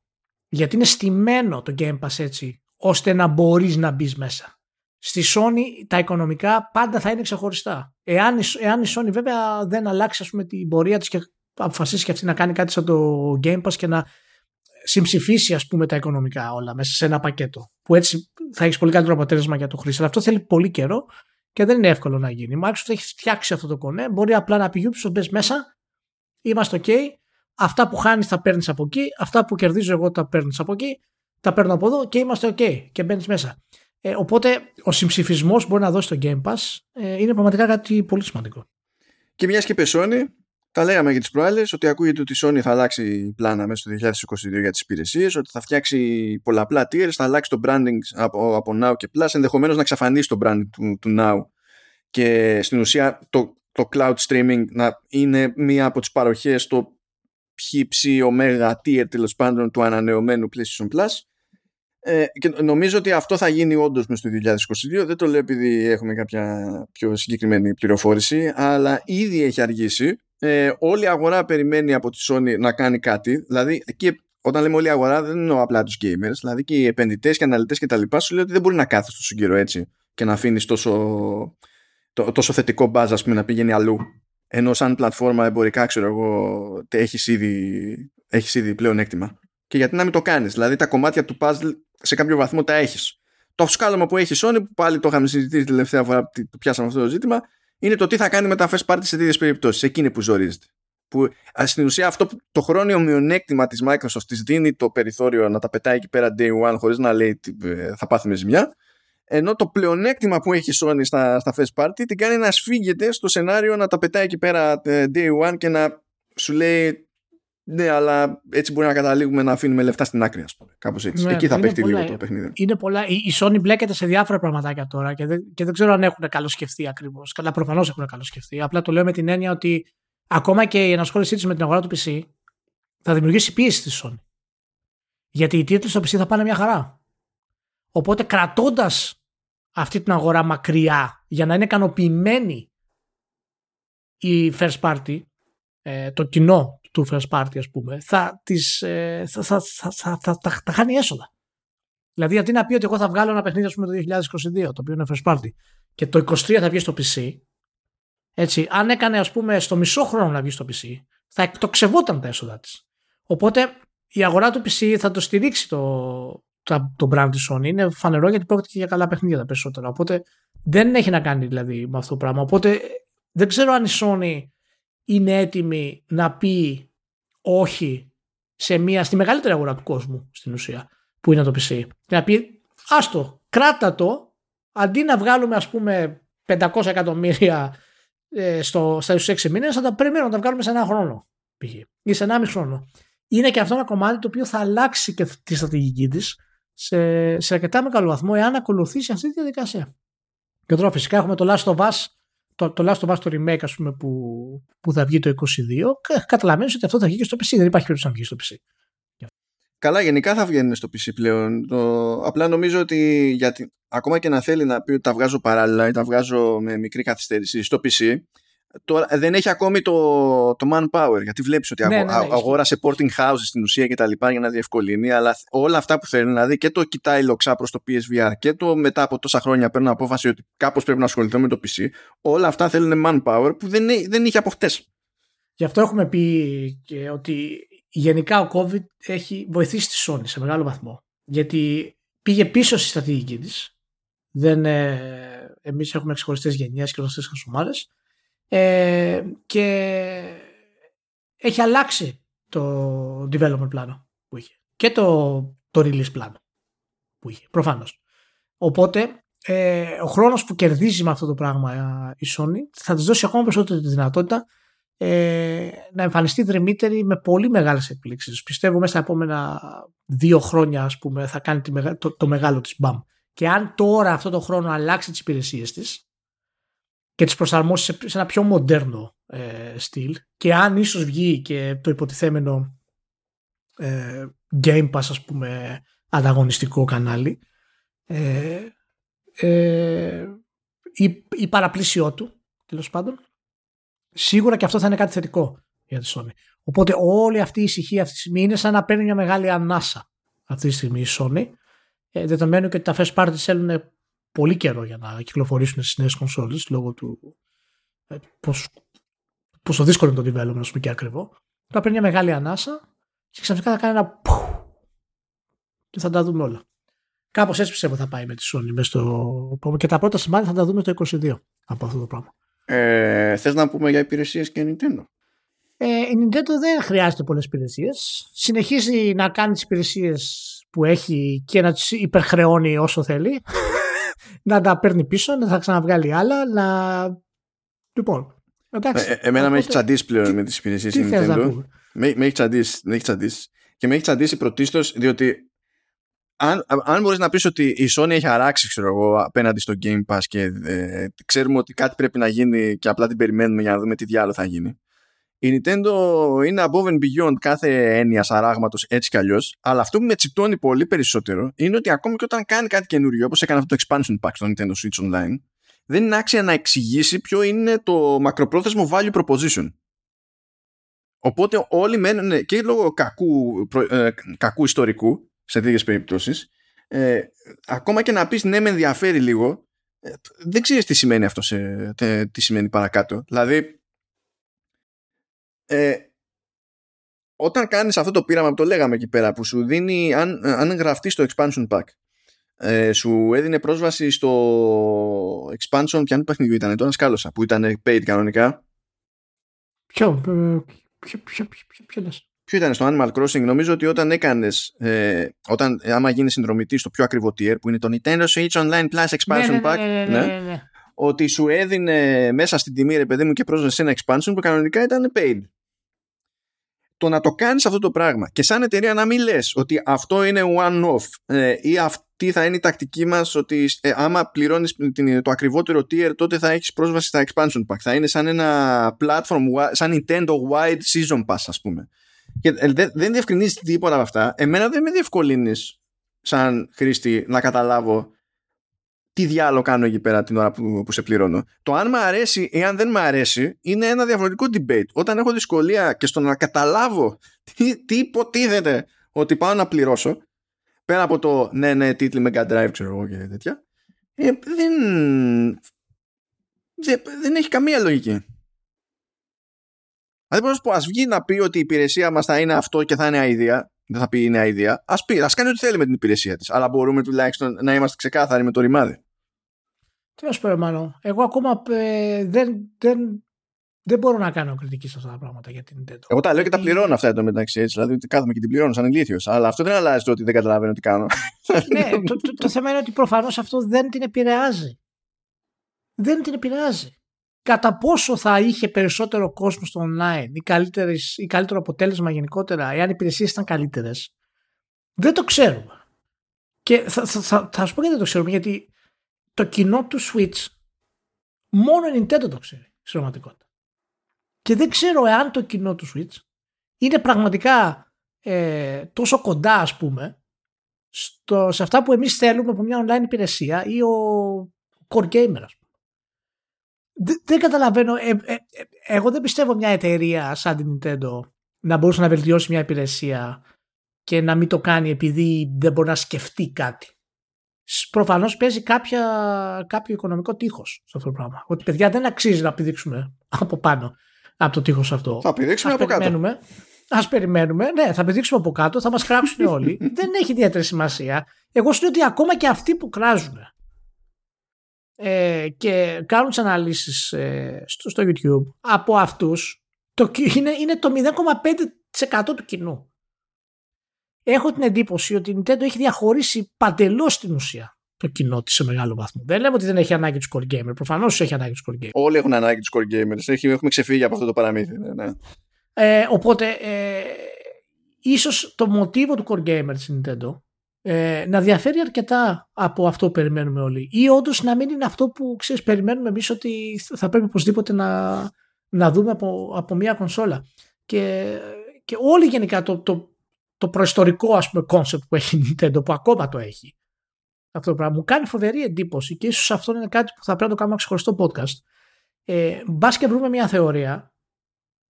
Γιατί είναι στημένο το Game Pass έτσι, ώστε να μπορείς να μπεις μέσα. στη Sony τα οικονομικά πάντα θα είναι ξεχωριστά. Εάν, εάν η Sony βέβαια δεν αλλάξει ας πούμε, την πορεία της και αποφασίσει και αυτή να κάνει κάτι σαν το Game Pass και να συμψηφίσει ας πούμε τα οικονομικά όλα μέσα σε ένα πακέτο που έτσι θα έχεις πολύ καλύτερο αποτέλεσμα για το χρήστη. Αλλά αυτό θέλει πολύ καιρό και δεν είναι εύκολο να γίνει. Η Microsoft έχει φτιάξει αυτό το κονέ. Μπορεί απλά να πει Ubisoft μπες μέσα, είμαστε ok, αυτά που χάνεις τα παίρνεις από εκεί, αυτά που κερδίζω εγώ τα παίρνεις από εκεί, τα παίρνω από εδώ και είμαστε ok και μπαίνεις μέσα. Ε, οπότε ο συμψηφισμός μπορεί να δώσει το Game Pass ε, είναι πραγματικά κάτι πολύ σημαντικό. Και μιας και Sony, τα λέγαμε για τις προάλλες ότι ακούγεται ότι η Sony θα αλλάξει πλάνα μέσα στο 2022 για τις υπηρεσίες, ότι θα φτιάξει πολλαπλά tiers, θα αλλάξει το branding από, από Now και Plus, ενδεχομένως να εξαφανίσει το branding του, του Now και στην ουσία το, το cloud streaming να είναι μία από τις παροχές το ψ ωμέγα tier τέλος πάντων του ανανεωμένου PlayStation Plus ε, και νομίζω ότι αυτό θα γίνει όντως μες στο 2022. Δεν το λέω επειδή έχουμε κάποια πιο συγκεκριμένη πληροφόρηση, αλλά ήδη έχει αργήσει. Ε, όλη η αγορά περιμένει από τη Sony να κάνει κάτι. Δηλαδή, εκεί, όταν λέμε όλη η αγορά, δεν εννοώ απλά τους gamers. Δηλαδή, και οι επενδυτές και αναλυτές και τα λοιπά, σου λέει ότι δεν μπορεί να κάθεσαι τόσο καιρό έτσι και να αφήνεις τόσο, το, τόσο θετικό μπάζ, ας πούμε, να πηγαίνει αλλού. Ενώ σαν πλατφόρμα εμπορικά, ξέρω εγώ, έχεις ήδη, έχεις ήδη πλέον έκτημα. Και γιατί να μην το κάνεις. Δηλαδή τα κομμάτια του puzzle σε κάποιο βαθμό τα έχεις. Το σκάλωμα που έχει η Sony, που πάλι το είχαμε συζητήσει την τελευταία φορά που πιάσαμε αυτό το ζήτημα, είναι το τι θα κάνει με τα first party σε τέτοιες περιπτώσεις. Εκείνη που ζορίζεται. Που στην ουσία αυτό το χρόνιο μειονέκτημα της Microsoft της δίνει το περιθώριο να τα πετάει εκεί πέρα day one χωρίς να λέει ε, θα πάθουμε ζημιά. Ενώ το πλεονέκτημα που έχει η Sony στα, στα first party την κάνει να σφίγγεται στο σενάριο να τα πετάει εκεί πέρα ε, day one και να σου λέει ναι, αλλά έτσι μπορεί να καταλήγουμε να αφήνουμε λεφτά στην άκρη, ας πούμε. Κάπως έτσι. Ναι, Εκεί θα παίχτει λίγο το παιχνίδι. Είναι πολλά. Η Sony μπλέκεται σε διάφορα πραγματάκια τώρα και δεν, και δεν ξέρω αν έχουν καλοσκεφτεί ακριβώς. Καλά, προφανώς έχουν καλοσκεφτεί. Απλά το λέω με την έννοια ότι ακόμα και η ενασχόλησή τη με την αγορά του PC θα δημιουργήσει πίεση στη Sony. Γιατί οι τίτλοι στο PC θα πάνε μια χαρά. Οπότε κρατώντας αυτή την αγορά μακριά για να είναι ικανοποιημένη η first party, ε, το κοινό του first party ας πούμε, θα, τις, ε, θα, θα, θα, θα, θα, θα, χάνει έσοδα. Δηλαδή γιατί να πει ότι εγώ θα βγάλω ένα παιχνίδι ας πούμε, το 2022, το οποίο είναι first party, και το 23 θα βγει στο PC, έτσι, αν έκανε ας πούμε στο μισό χρόνο να βγει στο PC, θα εκτοξευόταν τα έσοδα της. Οπότε η αγορά του PC θα το στηρίξει το, το, το brand της Sony. Είναι φανερό γιατί πρόκειται και για καλά παιχνίδια τα περισσότερα. Οπότε δεν έχει να κάνει δηλαδή με αυτό το πράγμα. Οπότε δεν ξέρω αν η Sony είναι έτοιμη να πει όχι σε μια, στη μεγαλύτερη αγορά του κόσμου στην ουσία που είναι το PC. Και να πει άστο, κράτα το αντί να βγάλουμε ας πούμε 500 εκατομμύρια ε, στο, στα 26 μήνες θα τα περιμένουμε να τα βγάλουμε σε ένα χρόνο π.χ. ή σε ένα μισό χρόνο. Είναι και αυτό ένα κομμάτι το οποίο θα αλλάξει και τη στρατηγική της σε, σε αρκετά μεγάλο βαθμό εάν ακολουθήσει αυτή τη διαδικασία. Και τώρα φυσικά έχουμε το Last of Us το, το Last of Us το remake ας πούμε, που, που θα βγει το 22 καταλαβαίνεις ότι αυτό θα βγει και στο PC δεν υπάρχει περίπτωση να βγει στο PC Καλά, γενικά θα βγαίνει στο PC πλέον. Το... Απλά νομίζω ότι γιατί, ακόμα και να θέλει να πει ότι τα βγάζω παράλληλα ή τα βγάζω με μικρή καθυστέρηση στο PC, Τώρα δεν έχει ακόμη το, το manpower γιατί βλέπεις ότι ναι, αγο, ναι, ναι, αγόρασε porting houses στην ουσία και τα λοιπά για να διευκολύνει αλλά όλα αυτά που θέλει δηλαδή και το κοιτάει λοξά προς το PSVR και το μετά από τόσα χρόνια παίρνω απόφαση ότι κάπως πρέπει να ασχοληθώ με το PC όλα αυτά θέλουν manpower που δεν, δεν είχε από χτες. Γι' αυτό έχουμε πει και ότι γενικά ο COVID έχει βοηθήσει τη Sony σε μεγάλο βαθμό γιατί πήγε πίσω στη στρατηγική της. Δεν, ε, εμείς έχουμε ξεχωριστές γενιές και γνωστές χασομάρες ε, και έχει αλλάξει το development πλάνο που είχε και το, το release πλάνο που είχε προφανώς. Οπότε ε, ο χρόνος που κερδίζει με αυτό το πράγμα ε, η Sony θα της δώσει ακόμα περισσότερη δυνατότητα ε, να εμφανιστεί δρυμύτερη με πολύ μεγάλες εκπλήξεις. Πιστεύω μέσα στα επόμενα δύο χρόνια ας πούμε θα κάνει το, το μεγάλο της μπαμ. Και αν τώρα αυτό το χρόνο αλλάξει τις υπηρεσίες της και τις προσαρμόσεις σε, ένα πιο μοντέρνο ε, στυλ και αν ίσως βγει και το υποτιθέμενο ε, Game Pass ας πούμε ανταγωνιστικό κανάλι ε, ε, η, η παραπλήσιό του τέλος πάντων σίγουρα και αυτό θα είναι κάτι θετικό για τη Sony. Οπότε όλη αυτή η ησυχία αυτή τη στιγμή είναι σαν να παίρνει μια μεγάλη ανάσα αυτή τη στιγμή η Sony ε, δεδομένου και ότι τα first party θέλουν πολύ καιρό για να κυκλοφορήσουν στις νέες κονσόλες λόγω του ε, πώς, πόσο δύσκολο είναι το development, ας πούμε, και ακριβό. Τώρα παίρνει μια μεγάλη ανάσα και ξαφνικά θα κάνει ένα που και θα τα δούμε όλα. Κάπως έτσι πιστεύω θα πάει με τη Sony μέσα στο και τα πρώτα σημάδια θα τα δούμε το 22 από αυτό το πράγμα. Ε, θες να πούμε για υπηρεσίες και Nintendo; Ε, η Nintendo δεν χρειάζεται πολλές υπηρεσίες. Συνεχίζει να κάνει τις υπηρεσίες που έχει και να τις υπερχρεώνει όσο θέλει. Να τα παίρνει πίσω, να θα ξαναβγάλει άλλα, να... Λοιπόν, εντάξει. Ε, εμένα με έχει τσαντήσει πλέον με τις υπηρεσίες η Nintendo. Με, με έχει τσαντήσει, με έχει τσαντήσει. Και με έχει τσαντήσει πρωτίστως διότι αν, αν μπορείς να πεις ότι η Sony έχει αράξει ξέρω εγώ, απέναντι στο Game Pass και ε, ξέρουμε ότι κάτι πρέπει να γίνει και απλά την περιμένουμε για να δούμε τι διάλογο θα γίνει. Η Nintendo είναι above and beyond κάθε έννοια αράγματο έτσι κι αλλιώς, αλλά αυτό που με τσιτώνει πολύ περισσότερο είναι ότι ακόμη και όταν κάνει κάτι καινούριο, όπως έκανε αυτό το expansion pack στο Nintendo Switch Online, δεν είναι άξια να εξηγήσει ποιο είναι το μακροπρόθεσμο value proposition. Οπότε όλοι μένουν και λόγω κακού, ε, κακού ιστορικού σε τέτοιες περιπτώσεις, ε, ακόμα και να πεις ναι, με ενδιαφέρει λίγο, ε, δεν ξέρεις τι σημαίνει αυτό, σε, τι σημαίνει παρακάτω. Δηλαδή, ε, όταν κάνεις αυτό το πείραμα που το λέγαμε εκεί πέρα που σου δίνει αν, αν γραφτεί στο expansion pack ε, σου έδινε πρόσβαση στο expansion ποια παιχνιδιού ήταν τώρα σκάλωσα που ήταν paid κανονικά Ποιο, ε, ποιο, ποιο, ποιο, ποιο, ποιο ήταν στο Animal Crossing; Νομίζω ότι όταν έκανες ε, όταν, άμα γίνεις συνδρομητής στο πιο ακριβό tier που είναι το Nintendo Switch Online Plus Expansion ναι, ναι, Pack ναι, ναι, ναι, ναι. ότι σου έδινε μέσα στην τιμή ρε παιδί μου και πρόσβαση σε ένα expansion που κανονικά ήταν paid το να το κάνεις αυτό το πράγμα και σαν εταιρεία να μην λες ότι αυτό είναι one-off ε, ή αυτή θα είναι η τακτική μας ότι ε, άμα πληρώνεις το ακριβότερο tier τότε θα έχεις πρόσβαση στα expansion pack. Θα είναι σαν ένα platform, σαν Nintendo Wide Season Pass ας πούμε. Και ε, δεν διευκρινίζεις τίποτα από αυτά. Εμένα δεν με διευκολύνεις σαν χρήστη να καταλάβω τι διάλογο κάνω εκεί πέρα την ώρα που, που σε πληρώνω. Το αν μου αρέσει ή αν δεν μου αρέσει είναι ένα διαφορετικό debate. Όταν έχω δυσκολία και στο να καταλάβω τι, τι υποτίθεται ότι πάω να πληρώσω, πέρα από το ναι, ναι, τίτλοι Mega Drive, ξέρω εγώ και τέτοια, ε, δεν, δεν, δεν έχει καμία λογική. Δηλαδή μπορώ να πω, ας βγει να πει ότι η υπηρεσία μας θα είναι αυτό και θα είναι αηδία, δεν θα πει είναι αηδία, ας πει, ας κάνει ό,τι θέλει με την υπηρεσία της, αλλά μπορούμε τουλάχιστον να είμαστε ξεκάθαροι με το ρημάδι. Τι να σου πω, μάλλον. Εγώ ακόμα ε, δεν, δεν, δεν μπορώ να κάνω κριτική σε αυτά τα πράγματα για την Nintendo. Εγώ τα λέω και τα πληρώνω αυτά εδώ μεταξύ έτσι. Δηλαδή κάθομαι και την πληρώνω σαν ηλίθιος. Αλλά αυτό δεν αλλάζει το ότι δεν καταλαβαίνω τι κάνω. ναι, το, το, το, θέμα είναι ότι προφανώς αυτό δεν την επηρεάζει. Δεν την επηρεάζει. Κατά πόσο θα είχε περισσότερο κόσμο στο online ή, ή καλύτερο αποτέλεσμα γενικότερα, εάν οι υπηρεσίες ήταν καλύτερες, δεν το ξέρουμε. Και θα, θα, θα, θα σου πω γιατί δεν το ξέρουμε, γιατί το κοινό του Switch μόνο η Nintendo το ξέρει στην πραγματικότητα. Και δεν ξέρω εάν το κοινό του Switch είναι πραγματικά ε, τόσο κοντά ας πούμε στο, σε αυτά που εμείς θέλουμε από μια online υπηρεσία ή ο core gamer ας πούμε. Δεν, καταλαβαίνω, ε, ε, ε, εγώ δεν πιστεύω μια εταιρεία σαν την Nintendo να μπορούσε να βελτιώσει μια υπηρεσία και να μην το κάνει επειδή δεν μπορεί να σκεφτεί κάτι προφανώς παίζει κάποια, κάποιο οικονομικό τείχος σε αυτό το πράγμα. Ότι παιδιά δεν αξίζει να πηδήξουμε από πάνω από το τείχος αυτό. Θα πηδήξουμε από κάτω. Α περιμένουμε, ναι, θα πηδήξουμε από κάτω, θα μας κράξουν όλοι. <laughs> δεν έχει ιδιαίτερη σημασία. Εγώ σου λέω ότι ακόμα και αυτοί που κράζουν ε, και κάνουν τις αναλύσεις ε, στο, στο YouTube, από αυτούς είναι, είναι το 0,5% του κοινού έχω την εντύπωση ότι η Nintendo έχει διαχωρίσει παντελώς την ουσία το κοινό της σε μεγάλο βαθμό. Δεν λέμε ότι δεν έχει ανάγκη του core gamer. Προφανώς έχει ανάγκη του core gamer. Όλοι έχουν ανάγκη τους core gamers. Έχουμε ξεφύγει από αυτό το παραμύθι. Ναι, ναι. Ε, οπότε, ε, ίσως το μοτίβο του core gamer της Nintendo ε, να διαφέρει αρκετά από αυτό που περιμένουμε όλοι. Ή όντως να μην είναι αυτό που ξέρεις, περιμένουμε εμείς ότι θα πρέπει οπωσδήποτε να, να δούμε από, από μια κονσόλα. Και, και όλοι γενικά το, το, το προϊστορικό ας πούμε concept που έχει η Nintendo που ακόμα το έχει αυτό το πράγμα μου κάνει φοβερή εντύπωση και ίσως αυτό είναι κάτι που θα πρέπει να το κάνουμε ξεχωριστό podcast ε, μπας και βρούμε μια θεωρία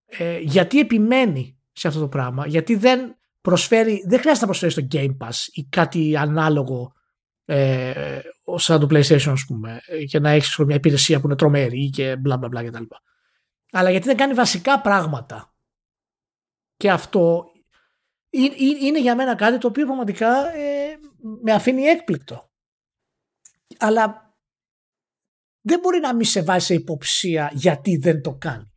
ε, γιατί επιμένει σε αυτό το πράγμα γιατί δεν προσφέρει δεν χρειάζεται να προσφέρει στο Game Pass ή κάτι ανάλογο ε, σαν το PlayStation, ας πούμε, και να έχεις μια υπηρεσία που είναι τρομερή και μπλα μπλα μπλα κτλ. Αλλά γιατί δεν κάνει βασικά πράγματα. Και αυτό είναι για μένα κάτι το οποίο πραγματικά ε, με αφήνει έκπληκτο. Αλλά δεν μπορεί να μην σε βάζει σε υποψία γιατί δεν το κάνει.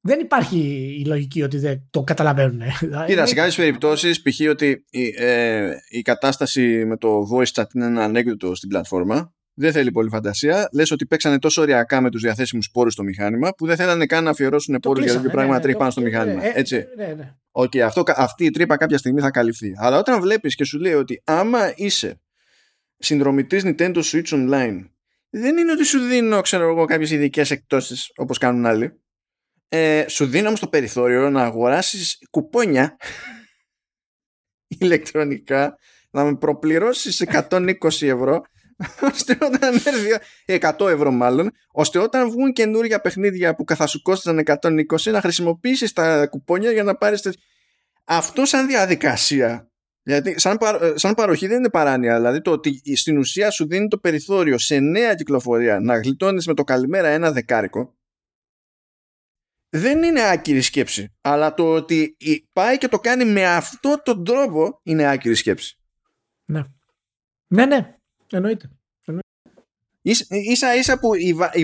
Δεν υπάρχει η λογική ότι δεν το καταλαβαίνουν. Κοίτα, σε κάποιες περιπτώσεις, π.χ. ότι η, ε, η κατάσταση με το voice chat είναι ένα ανέκδοτο στην πλατφόρμα. Δεν θέλει πολύ φαντασία. Λες ότι παίξανε τόσο ωριακά με τους διαθέσιμους πόρους στο μηχάνημα που δεν θέλανε καν να αφιερώσουν πόρους για τέτοιο πράγμα να τρέχει πάνω στο μηχάνημα. Ε, Έτσι. Ναι, ναι. Okay, αυτό, αυτή η τρύπα κάποια στιγμή θα καλυφθεί. Αλλά όταν βλέπεις και σου λέει ότι άμα είσαι συνδρομητής Nintendo Switch Online, δεν είναι ότι σου δίνω, ξέρω εγώ, κάποιες ειδικές εκτόσεις όπως κάνουν άλλοι ε, σου δίνω όμως το περιθώριο να αγοράσεις κουπόνια <laughs> ηλεκτρονικά να με προπληρώσεις 120 ευρώ <laughs> ώστε όταν έρθει 100 ευρώ μάλλον ώστε όταν βγουν καινούργια παιχνίδια που θα σου κόστησαν 120 να χρησιμοποιήσεις τα κουπόνια για να πάρεις αυτό σαν διαδικασία γιατί σαν, σαν παροχή δεν είναι παράνοια δηλαδή το ότι στην ουσία σου δίνει το περιθώριο σε νέα κυκλοφορία να γλιτώνεις με το καλημέρα ένα δεκάρικο δεν είναι άκυρη σκέψη. Αλλά το ότι πάει και το κάνει με αυτό τον τρόπο είναι άκυρη σκέψη. Ναι. Ναι, ναι. Εννοείται. Ίσα ίσα που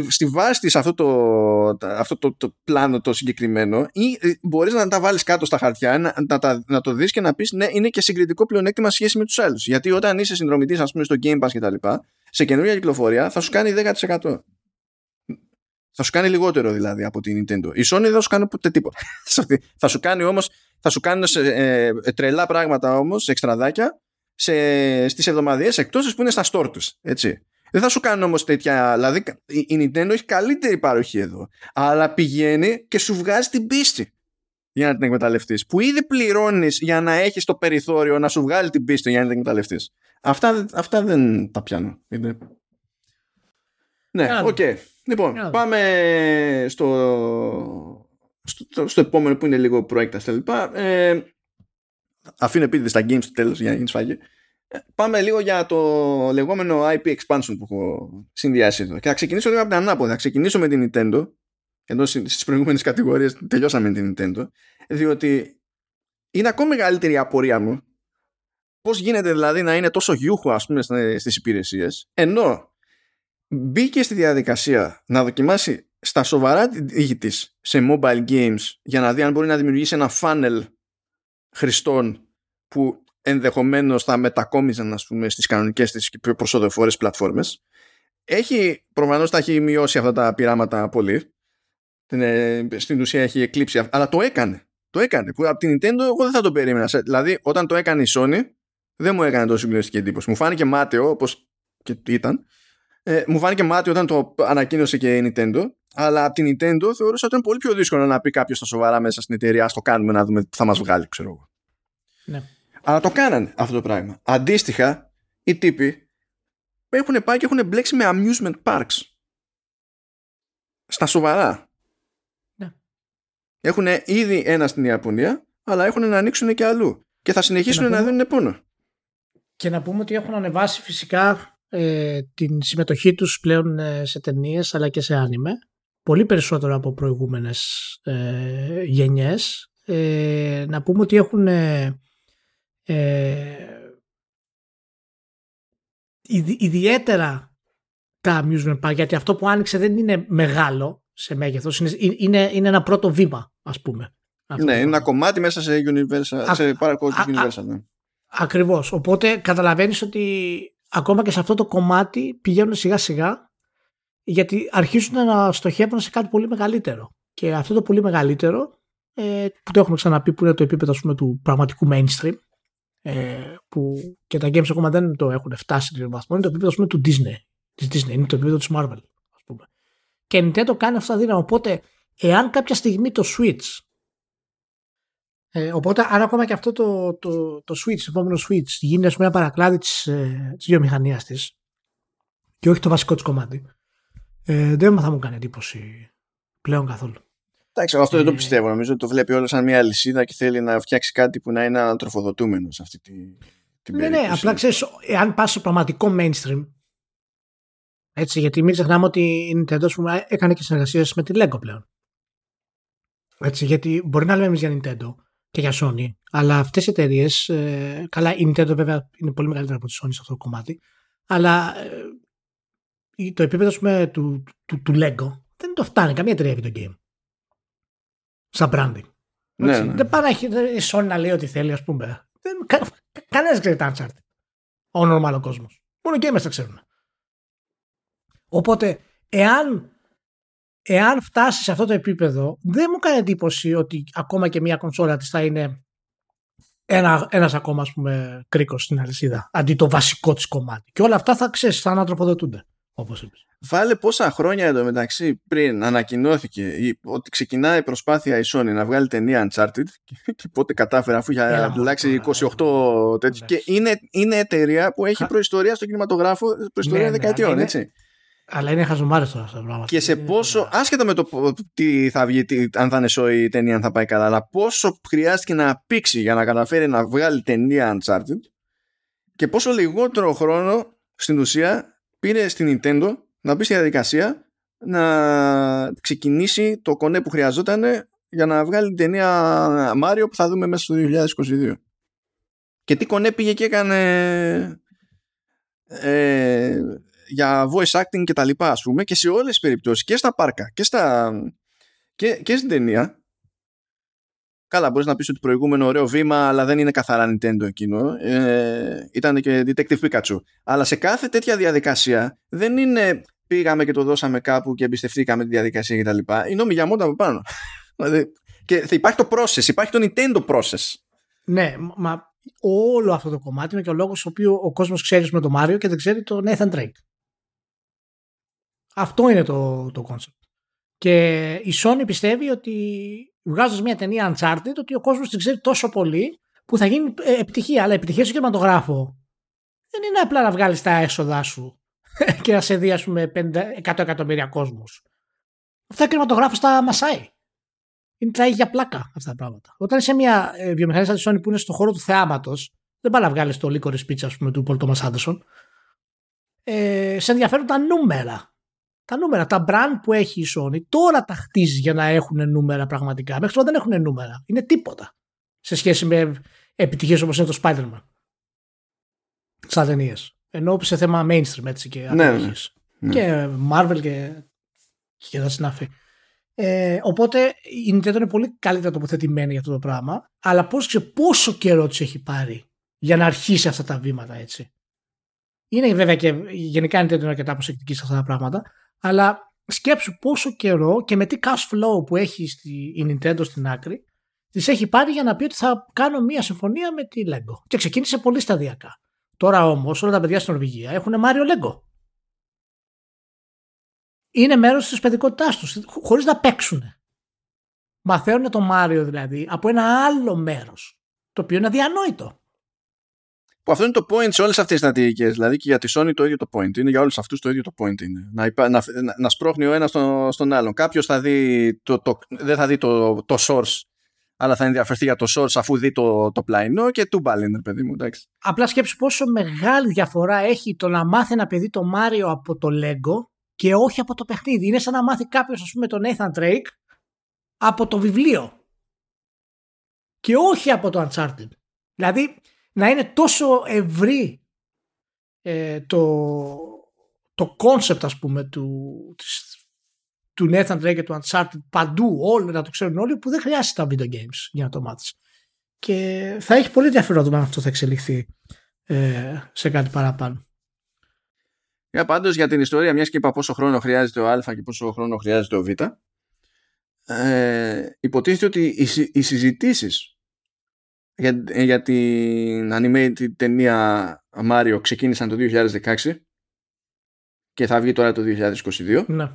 στη βάση της αυτό, το, αυτό το, το πλάνο το συγκεκριμένο ή ε, μπορείς να τα βάλεις κάτω στα χαρτιά να, να, να το δεις και να πεις ναι είναι και συγκριτικό πλεονέκτημα σχέση με τους άλλους γιατί όταν είσαι συνδρομητής ας πούμε στο Game Pass και τα λοιπά σε καινούργια κυκλοφορία θα σου κάνει 10% θα σου κάνει λιγότερο δηλαδή από την Nintendo. Η Sony δεν θα σου κάνει ποτέ τίποτα. <laughs> θα σου κάνει όμως, θα σου κάνουν σε, ε, τρελά πράγματα όμως, εξτραδάκια, σε, στις εβδομαδιαίες εκτόσεις που είναι στα store τους. Έτσι. Δεν θα σου κάνουν όμως τέτοια, δηλαδή η Nintendo έχει καλύτερη παροχή εδώ, αλλά πηγαίνει και σου βγάζει την πίστη για να την εκμεταλλευτείς, που ήδη πληρώνεις για να έχεις το περιθώριο να σου βγάλει την πίστη για να την εκμεταλλευτείς. Αυτά, αυτά δεν τα πιάνω. Είναι... Ναι, OK. Okay. Λοιπόν, πάμε στο, στο, στο, επόμενο που είναι λίγο προέκταση λοιπά. Ε, αφήνω επίτηδες στα games στο τέλος για να γίνει σφαγή. Ε, πάμε λίγο για το λεγόμενο IP expansion που έχω συνδυάσει εδώ. Και θα ξεκινήσω λίγο από την ανάποδα. Θα ξεκινήσω με την Nintendo. Ενώ στις προηγούμενες κατηγορίες τελειώσαμε με την Nintendo. Διότι είναι ακόμη μεγαλύτερη η απορία μου πώς γίνεται δηλαδή να είναι τόσο γιούχο ας πούμε στις υπηρεσίες, ενώ μπήκε στη διαδικασία να δοκιμάσει στα σοβαρά τη τη σε mobile games για να δει αν μπορεί να δημιουργήσει ένα funnel χρηστών που ενδεχομένως θα μετακόμιζαν ας πούμε στις κανονικές της και πιο προσοδοφόρες πλατφόρμες. Έχει, προφανώς τα έχει μειώσει αυτά τα πειράματα πολύ. Ε, στην ουσία έχει εκλείψει αλλά το έκανε. Το έκανε. Που από την Nintendo εγώ δεν θα το περίμενα. Δηλαδή όταν το έκανε η Sony δεν μου έκανε τόσο συγκλονιστική εντύπωση. Μου φάνηκε μάταιο όπως και ήταν ε, μου φάνηκε μάτι όταν το ανακοίνωσε και η Nintendo. Αλλά από την Nintendo θεωρούσα ότι ήταν πολύ πιο δύσκολο να πει κάποιος στα σοβαρά μέσα στην εταιρεία. Α το κάνουμε να δούμε τι θα μας βγάλει, ξέρω εγώ. Ναι. Αλλά το κάνανε αυτό το πράγμα. Αντίστοιχα, οι τύποι έχουν πάει και έχουν μπλέξει με amusement parks. Στα σοβαρά. Ναι. Έχουν ήδη ένα στην Ιαπωνία, αλλά έχουν να ανοίξουν και αλλού. Και θα συνεχίσουν να, να δίνουν πόνο. Και να πούμε ότι έχουν ανεβάσει φυσικά ε, την συμμετοχή τους πλέον ε, σε ταινίες αλλά και σε άνιμε πολύ περισσότερο από προηγούμενες ε, γενιές ε, να πούμε ότι έχουν ε, ιδιαίτερα τα amusement park γιατί αυτό που άνοιξε δεν είναι μεγάλο σε μέγεθος είναι, είναι, είναι ένα πρώτο βήμα ας πούμε ναι, είναι ένα κομμάτι μέσα σε Universal, α, σε Universal. Ναι. Ακριβώς. Οπότε καταλαβαίνεις ότι ακόμα και σε αυτό το κομμάτι πηγαίνουν σιγά σιγά γιατί αρχίζουν να στοχεύουν σε κάτι πολύ μεγαλύτερο. Και αυτό το πολύ μεγαλύτερο ε, που το έχουμε ξαναπεί που είναι το επίπεδο πούμε, του πραγματικού mainstream ε, που και τα games ακόμα δεν το έχουν φτάσει σε βαθμό είναι το επίπεδο πούμε, του Disney. Της Disney, είναι το επίπεδο της Marvel. Ας πούμε. Και η Nintendo κάνει αυτά δύναμα. Οπότε εάν κάποια στιγμή το Switch ε, οπότε, αν ακόμα και αυτό το, το, το switch, το επόμενο switch, γίνει ας πούμε, ένα παρακλάδι της ε, της βιομηχανίας της και όχι το βασικό της κομμάτι, ε, δεν θα μου κάνει εντύπωση πλέον καθόλου. Εντάξει, αυτό δεν το ε, πιστεύω. Νομίζω ότι το βλέπει όλος σαν μια λυσίδα και θέλει να φτιάξει κάτι που να είναι ανατροφοδοτούμενο σε αυτή τη, την ναι, ναι περίπτωση. Ναι, απλά ξέρεις, εάν πας στο πραγματικό mainstream, Έτσι, γιατί μην ξεχνάμε ότι η Nintendo πούμε, έκανε και συνεργασίες με τη Lego πλέον. Έτσι, γιατί μπορεί να λέμε εμείς για Nintendo και για Sony, αλλά αυτές οι εταιρείες. Ε, καλά, η Nintendo βέβαια είναι πολύ μεγαλύτερη από τη Sony σε αυτό το κομμάτι, αλλά ε, το επίπεδο πούμε, του, του, του, Lego δεν το φτάνει καμία εταιρεία video game. Σαν branding. Ναι, ναι. Δεν πάει να έχει η Sony να λέει ό,τι θέλει, ας πούμε. Κα, Κανένας ξέρει τα Uncharted. Ο νορμάλο κόσμος. Μόνο και gamers τα ξέρουν. Οπότε, εάν, εάν φτάσει σε αυτό το επίπεδο, δεν μου κάνει εντύπωση ότι ακόμα και μια κονσόλα της θα είναι ένα, ένας ακόμα ας πούμε κρίκος στην αλυσίδα αντί το βασικό της κομμάτι και όλα αυτά θα ξέρεις θα ανατροφοδοτούνται όπως είπες. Βάλε πόσα χρόνια εντωμεταξύ πριν ανακοινώθηκε ότι ξεκινάει η προσπάθεια η Sony να βγάλει ταινία Uncharted και πότε κατάφερε αφού είχε αλλάξει 28 τέτοιο. Και είναι, είναι εταιρεία που έχει προϊστορία στο κινηματογράφο, προϊστορία ναι, ναι δεκαετιών, ναι, έτσι. Αλλά είναι χαζομάρες τώρα αυτά πράγματα. Και σε πόσο, άσχετα με το τι θα βγει, τι, αν θα είναι σοϊ η ταινία, αν θα πάει καλά, αλλά πόσο χρειάστηκε να πήξει για να καταφέρει να βγάλει ταινία Uncharted και πόσο λιγότερο χρόνο στην ουσία πήρε στην Nintendo να μπει στη διαδικασία να ξεκινήσει το κονέ που χρειαζόταν για να βγάλει την ταινία Mario που θα δούμε μέσα στο 2022. Και τι κονέ πήγε και έκανε ε, για voice acting και τα λοιπά ας πούμε και σε όλες τις περιπτώσεις και στα πάρκα και, στα, και, και στην ταινία Καλά, μπορείς να πεις ότι προηγούμενο ωραίο βήμα, αλλά δεν είναι καθαρά Nintendo εκείνο. Ε, ήταν και Detective Pikachu. Αλλά σε κάθε τέτοια διαδικασία δεν είναι πήγαμε και το δώσαμε κάπου και εμπιστευτήκαμε τη διαδικασία κτλ. Είναι ο Miyamoto από πάνω. <laughs> Δηλαδή, και θα υπάρχει το process, υπάρχει το Nintendo process. Ναι, μα όλο αυτό το κομμάτι είναι και ο λόγος ο οποίος ο κόσμος ξέρει με το Mario και δεν ξέρει το Nathan Drake. Αυτό είναι το, το concept. Και η Sony πιστεύει ότι βγάζοντας μια ταινία Uncharted, ότι ο κόσμος την ξέρει τόσο πολύ που θα γίνει ε, επιτυχία. Αλλά επιτυχία στο κινηματογράφο δεν είναι απλά να βγάλεις τα έσοδά σου <laughs> και να σε δει, ας πούμε, 100 εκατομμύρια κόσμου. Αυτά ο κινηματογράφος τα μασάει. Είναι τα για πλάκα αυτά τα πράγματα. Όταν είσαι μια ε, βιομηχανία σαν τη Sony που είναι στον χώρο του θεάματος, δεν πάει να βγάλεις το λίκορε πίτσα, ας πούμε, του Πολ Τόμα Άντερσον. Ε, σε ενδιαφέρουν τα νούμερα. Τα νούμερα, τα brand που έχει η Sony, τώρα τα χτίζει για να έχουν νούμερα πραγματικά. Μέχρι τώρα δεν έχουν νούμερα. Είναι τίποτα σε σχέση με επιτυχίες όπως είναι το Spider-Man. Σαν ταινίες. Ενώ σε θέμα mainstream έτσι και ναι, ναι, ναι. Και Marvel και, και τα συνάφη. Ε, οπότε η Nintendo είναι πολύ καλύτερα τοποθετημένη για αυτό το πράγμα. Αλλά πώς ξέρει πόσο καιρό της έχει πάρει για να αρχίσει αυτά τα βήματα έτσι. Είναι βέβαια και γενικά η Nintendo είναι αρκετά προσεκτική σε αυτά τα πράγματα. Αλλά σκέψου πόσο καιρό και με τι cash flow που έχει στη, η Nintendo στην άκρη τη έχει πάρει για να πει ότι θα κάνω μία συμφωνία με τη Lego. Και ξεκίνησε πολύ σταδιακά. Τώρα όμως όλα τα παιδιά στην Νορβηγία έχουν Μάριο Λέγκο. Είναι μέρος της παιδικότητάς τους, χωρίς να παίξουν. Μαθαίνουν το Μάριο δηλαδή από ένα άλλο μέρος. Το οποίο είναι αδιανόητο. Που αυτό είναι το point σε όλες αυτές τις στρατηγικές. Δηλαδή και για τη Sony το ίδιο το point. Είναι για όλους αυτούς το ίδιο το point. Είναι. Να, να, να, να σπρώχνει ο ένας στον, στον άλλον. Κάποιος θα δει το, το, δεν θα δει το, το source αλλά θα ενδιαφερθεί για το source αφού δει το, το πλαϊνό και του είναι παιδί μου. Εντάξει. Απλά σκέψου πόσο μεγάλη διαφορά έχει το να μάθει ένα παιδί το Μάριο από το Lego και όχι από το παιχνίδι. Είναι σαν να μάθει κάποιος, ας πούμε, τον Nathan Drake από το βιβλίο. Και όχι από το Uncharted. Δηλαδή, να είναι τόσο ευρύ ε, το, το concept, ας πούμε, του, της, του Nathan Drake και του Uncharted παντού, όλοι να το ξέρουν όλοι, που δεν χρειάζεται τα video games για να το μάθεις. Και θα έχει πολύ ενδιαφέρον αν αυτό θα εξελιχθεί ε, σε κάτι παραπάνω. Για πάντως για την ιστορία, μιας και είπα πόσο χρόνο χρειάζεται ο Α και πόσο χρόνο χρειάζεται ο Β, ε, υποτίθεται ότι οι, οι συζητήσεις για, για την animated ταινία Mario ξεκίνησαν το 2016 και θα βγει τώρα το 2022. Ναι,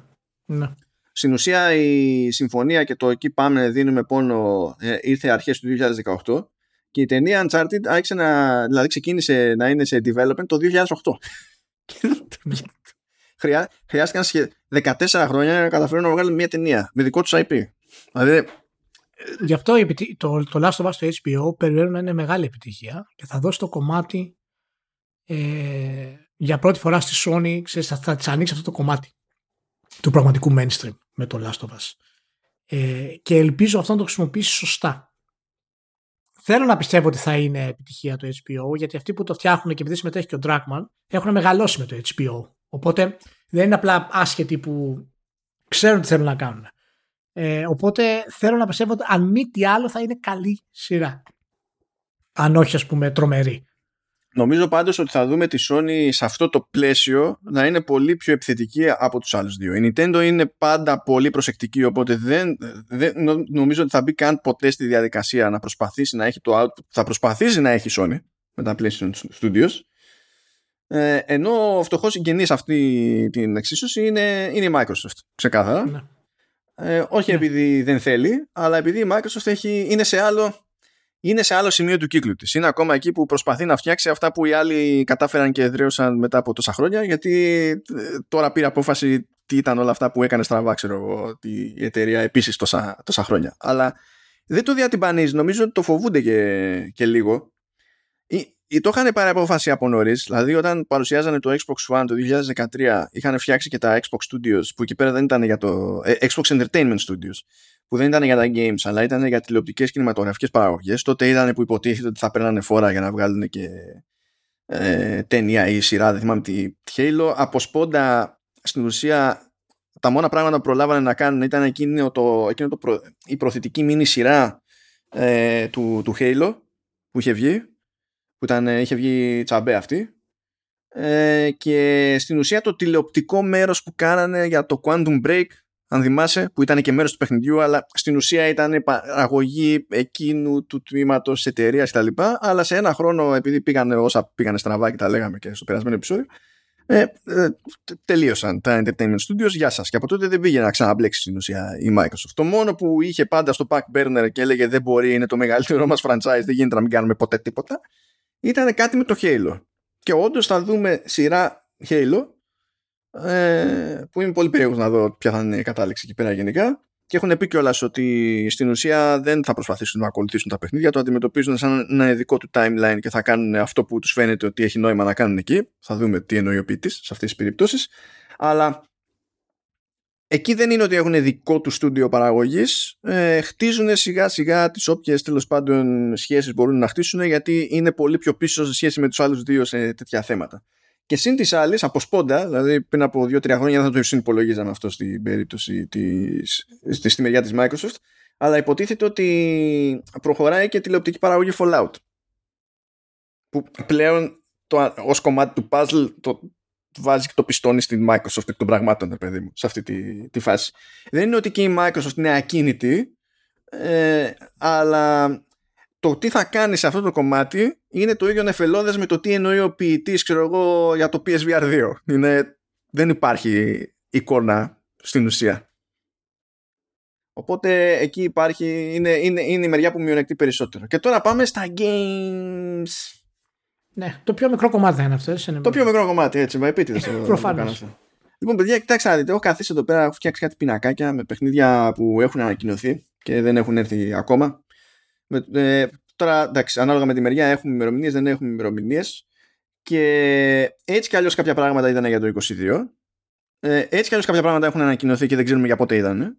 ναι. Στην ουσία η συμφωνία και το εκεί πάμε δίνουμε πόνο ε, ήρθε αρχές του 2018 και η ταινία Uncharted άρχισε να, δηλαδή ξεκίνησε να είναι σε development το 2008. Χρειά, χρειάστηκαν 14 χρόνια να καταφέρουν να βγάλουν μια ταινία με δικό τους IP. Δηλαδή, Γι' αυτό το, το Last of Us στο HBO περιμένουν να είναι μεγάλη επιτυχία και θα δώσει το κομμάτι ε, για πρώτη φορά στη Sony ξέρεις, θα, θα της ανοίξει αυτό το κομμάτι του πραγματικού mainstream με το Last of Us. Ε, και ελπίζω αυτό να το χρησιμοποιήσει σωστά. Θέλω να πιστεύω ότι θα είναι επιτυχία το HBO, γιατί αυτοί που το φτιάχνουν και επειδή συμμετέχει και ο Dragman έχουν μεγαλώσει με το HBO. Οπότε δεν είναι απλά άσχετοι που ξέρουν τι θέλουν να κάνουν. Ε, οπότε θέλω να πιστεύω ότι αν μη τι άλλο θα είναι καλή σειρά. Αν όχι ας πούμε τρομερή. Νομίζω πάντως ότι θα δούμε τη Sony σε αυτό το πλαίσιο να είναι πολύ πιο επιθετική από τους άλλους δύο. Η Nintendo είναι πάντα πολύ προσεκτική οπότε δεν, δεν νομίζω ότι θα μπει καν ποτέ στη διαδικασία να προσπαθήσει να έχει το output θα προσπαθήσει να έχει η Sony με τα PlayStation Studios ε, ενώ ο φτωχός συγγενής αυτή την εξίσωση είναι, είναι η Microsoft ξεκάθαρα. Ναι. Ε, όχι ναι. επειδή δεν θέλει, αλλά επειδή η Microsoft έχει, είναι σε άλλο είναι σε άλλο σημείο του κύκλου της. Είναι ακόμα εκεί που προσπαθεί να φτιάξει αυτά που οι άλλοι κατάφεραν και εδραίωσαν μετά από τόσα χρόνια γιατί ε, τώρα πήρε απόφαση τι ήταν όλα αυτά που έκανε στραβά ξέρω εγώ η εταιρεία επίσης τόσα, τόσα χρόνια. Αλλά δεν το διατυμπανίζει. Νομίζω ότι το φοβούνται και, και λίγο. Ή, το είχαν πάρει απόφαση από νωρίς. Δηλαδή, όταν παρουσιάζανε το Xbox One το 2013, είχαν φτιάξει και τα Xbox Studios που εκεί πέρα δεν ήταν για το. Ε, Xbox Entertainment Studios που δεν ήταν για τα games αλλά ήταν για τηλεοπτικές κινηματογραφικές παραγωγές. Τότε ήταν που υποτίθεται ότι θα παίρνανε φόρα για να βγάλουν και ε, ταινία ή σειρά, δεν θυμάμαι τι Halo. Από σπόντα στην ουσία τα μόνα πράγματα που προλάβανε να κάνουν ήταν εκείνο το, εκείνο το προ, η προθετική μίνι σειρά ε, του, του Halo που είχε βγει που ήταν, είχε βγει τσαμπέ αυτή ε, και στην ουσία το τηλεοπτικό μέρος που κάνανε για το Quantum Break αν θυμάσαι, που ήταν και μέρος του παιχνιδιού, αλλά στην ουσία ήταν παραγωγή εκείνου του τμήματος τη εταιρεία κτλ. Αλλά σε ένα χρόνο, επειδή πήγανε όσα πήγανε στραβά και τα λέγαμε και στο περασμένο επεισόδιο, ε, ε, τελείωσαν τα Entertainment Studios. Γεια σας. Και από τότε δεν πήγε να ξαναμπλέξει στην ουσία η Microsoft. Το μόνο που είχε πάντα στο back burner και έλεγε δεν μπορεί, είναι το μεγαλύτερό μας franchise, δεν γίνεται να μην κάνουμε ποτέ τίποτα, ήταν κάτι με το Halo. Και όντως θα δούμε σειρά Halo ε, που είμαι πολύ περίεργος να δω ποια θα είναι η κατάληξη εκεί πέρα γενικά και έχουν πει κιόλας ότι στην ουσία δεν θα προσπαθήσουν να ακολουθήσουν τα παιχνίδια, το αντιμετωπίζουν σαν ένα ειδικό του timeline και θα κάνουν αυτό που τους φαίνεται ότι έχει νόημα να κάνουν εκεί. Θα δούμε τι εννοεί ο ποιητής σε αυτές τις περιπτώσεις. Αλλά εκεί δεν είναι ότι έχουν δικό του στούντιο παραγωγής. Ε, χτίζουν σιγά σιγά τις όποιες τέλος πάντων σχέσεις μπορούν να χτίσουν γιατί είναι πολύ πιο πίσω σε σχέση με τους άλλους δύο σε τέτοια θέματα. Και συν της άλλης, από σπόντα, δηλαδή πριν από 2-3 χρόνια δεν θα το συνυπολογίζαμε αυτό στην περίπτωση της, στη, στη μεριά της Microsoft, αλλά υποτίθεται ότι προχωράει και τηλεοπτική παραγωγή Fallout. Που πλέον το, ως κομμάτι του puzzle το, βάζεις και το πιστώνει στην Microsoft εκ των πραγμάτων, παιδί μου, σε αυτή τη, τη φάση. Δεν είναι ότι και η Microsoft είναι ακίνητη, ε, αλλά το τι θα κάνει σε αυτό το κομμάτι είναι το ίδιο νεφελώδες με το τι εννοεί ο ποιητής για το PSVR 2. Είναι, δεν υπάρχει εικόνα στην ουσία. Οπότε εκεί υπάρχει, είναι, είναι, είναι η μεριά που μειονεκτεί περισσότερο. Και τώρα πάμε στα games. Ναι, το πιο μικρό κομμάτι είναι αυτό. το πιο μικρό κομμάτι, έτσι, μα επίτηδες. Προφανώς. Λοιπόν, παιδιά, κοιτάξτε, δείτε, έχω καθίσει εδώ πέρα, έχω φτιάξει κάτι πινακάκια με παιχνίδια που έχουν ανακοινωθεί και δεν έχουν έρθει ακόμα. Ε, τώρα, εντάξει, ανάλογα με τη μεριά έχουμε ημερομηνίες, δεν έχουμε ημερομηνίες. Και έτσι κι αλλιώς κάποια πράγματα ήταν για το 22. Ε, έτσι κι αλλιώς κάποια πράγματα έχουν ανακοινωθεί και δεν ξέρουμε για πότε ήταν.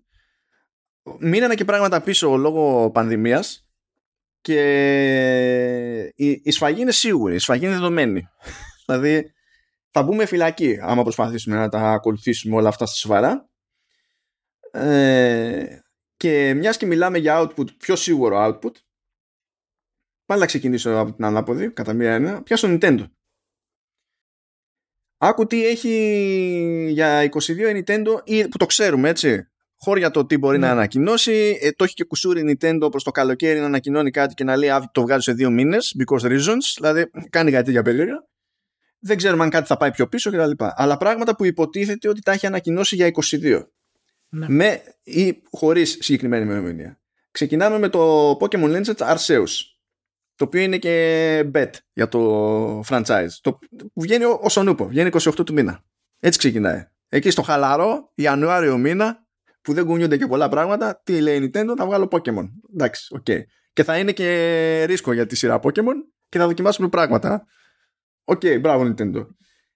Μείνανε και πράγματα πίσω λόγω πανδημίας. Και η, η σφαγή είναι σίγουρη, η σφαγή είναι δεδομένη. <laughs> δηλαδή θα μπούμε φυλακή άμα προσπαθήσουμε να τα ακολουθήσουμε όλα αυτά στη σοβαρά. Ε, και μιας και μιλάμε για output, πιο σίγουρο output, πάλι να ξεκινήσω από την ανάποδη, κατά μία ένα, πιάσω Nintendo. Άκου τι έχει για 22 η Nintendo, που το ξέρουμε έτσι. Χώρια το τι μπορεί να ναι. ανακοινώσει. Ε, το έχει και κουσούρι Nintendo προς το καλοκαίρι να ανακοινώνει κάτι και να λέει το βγάζει σε δύο μήνες, because reasons. Δηλαδή κάνει κάτι για περίεργα. Δεν ξέρουμε αν κάτι θα πάει πιο πίσω κτλ. Αλλά πράγματα που υποτίθεται ότι τα έχει ανακοινώσει για 22. Ναι. Με ή χωρίς συγκεκριμένη ημερομηνία. Ξεκινάμε με το Pokemon Legends Arceus. Το οποίο είναι και bet για το franchise. Το που βγαίνει οσονούπω. Βγαίνει 28 του μήνα. Έτσι ξεκινάει. Εκεί στο χαλαρό, Ιανουάριο μήνα, που δεν κουνιούνται και πολλά πράγματα, τι λέει η Nintendo, θα βγάλω Pokemon. Εντάξει, OK. Okay. Και θα είναι και ρίσκο για τη σειρά Pokemon και θα δοκιμάσουμε πράγματα. OK, okay, μπράβο Nintendo.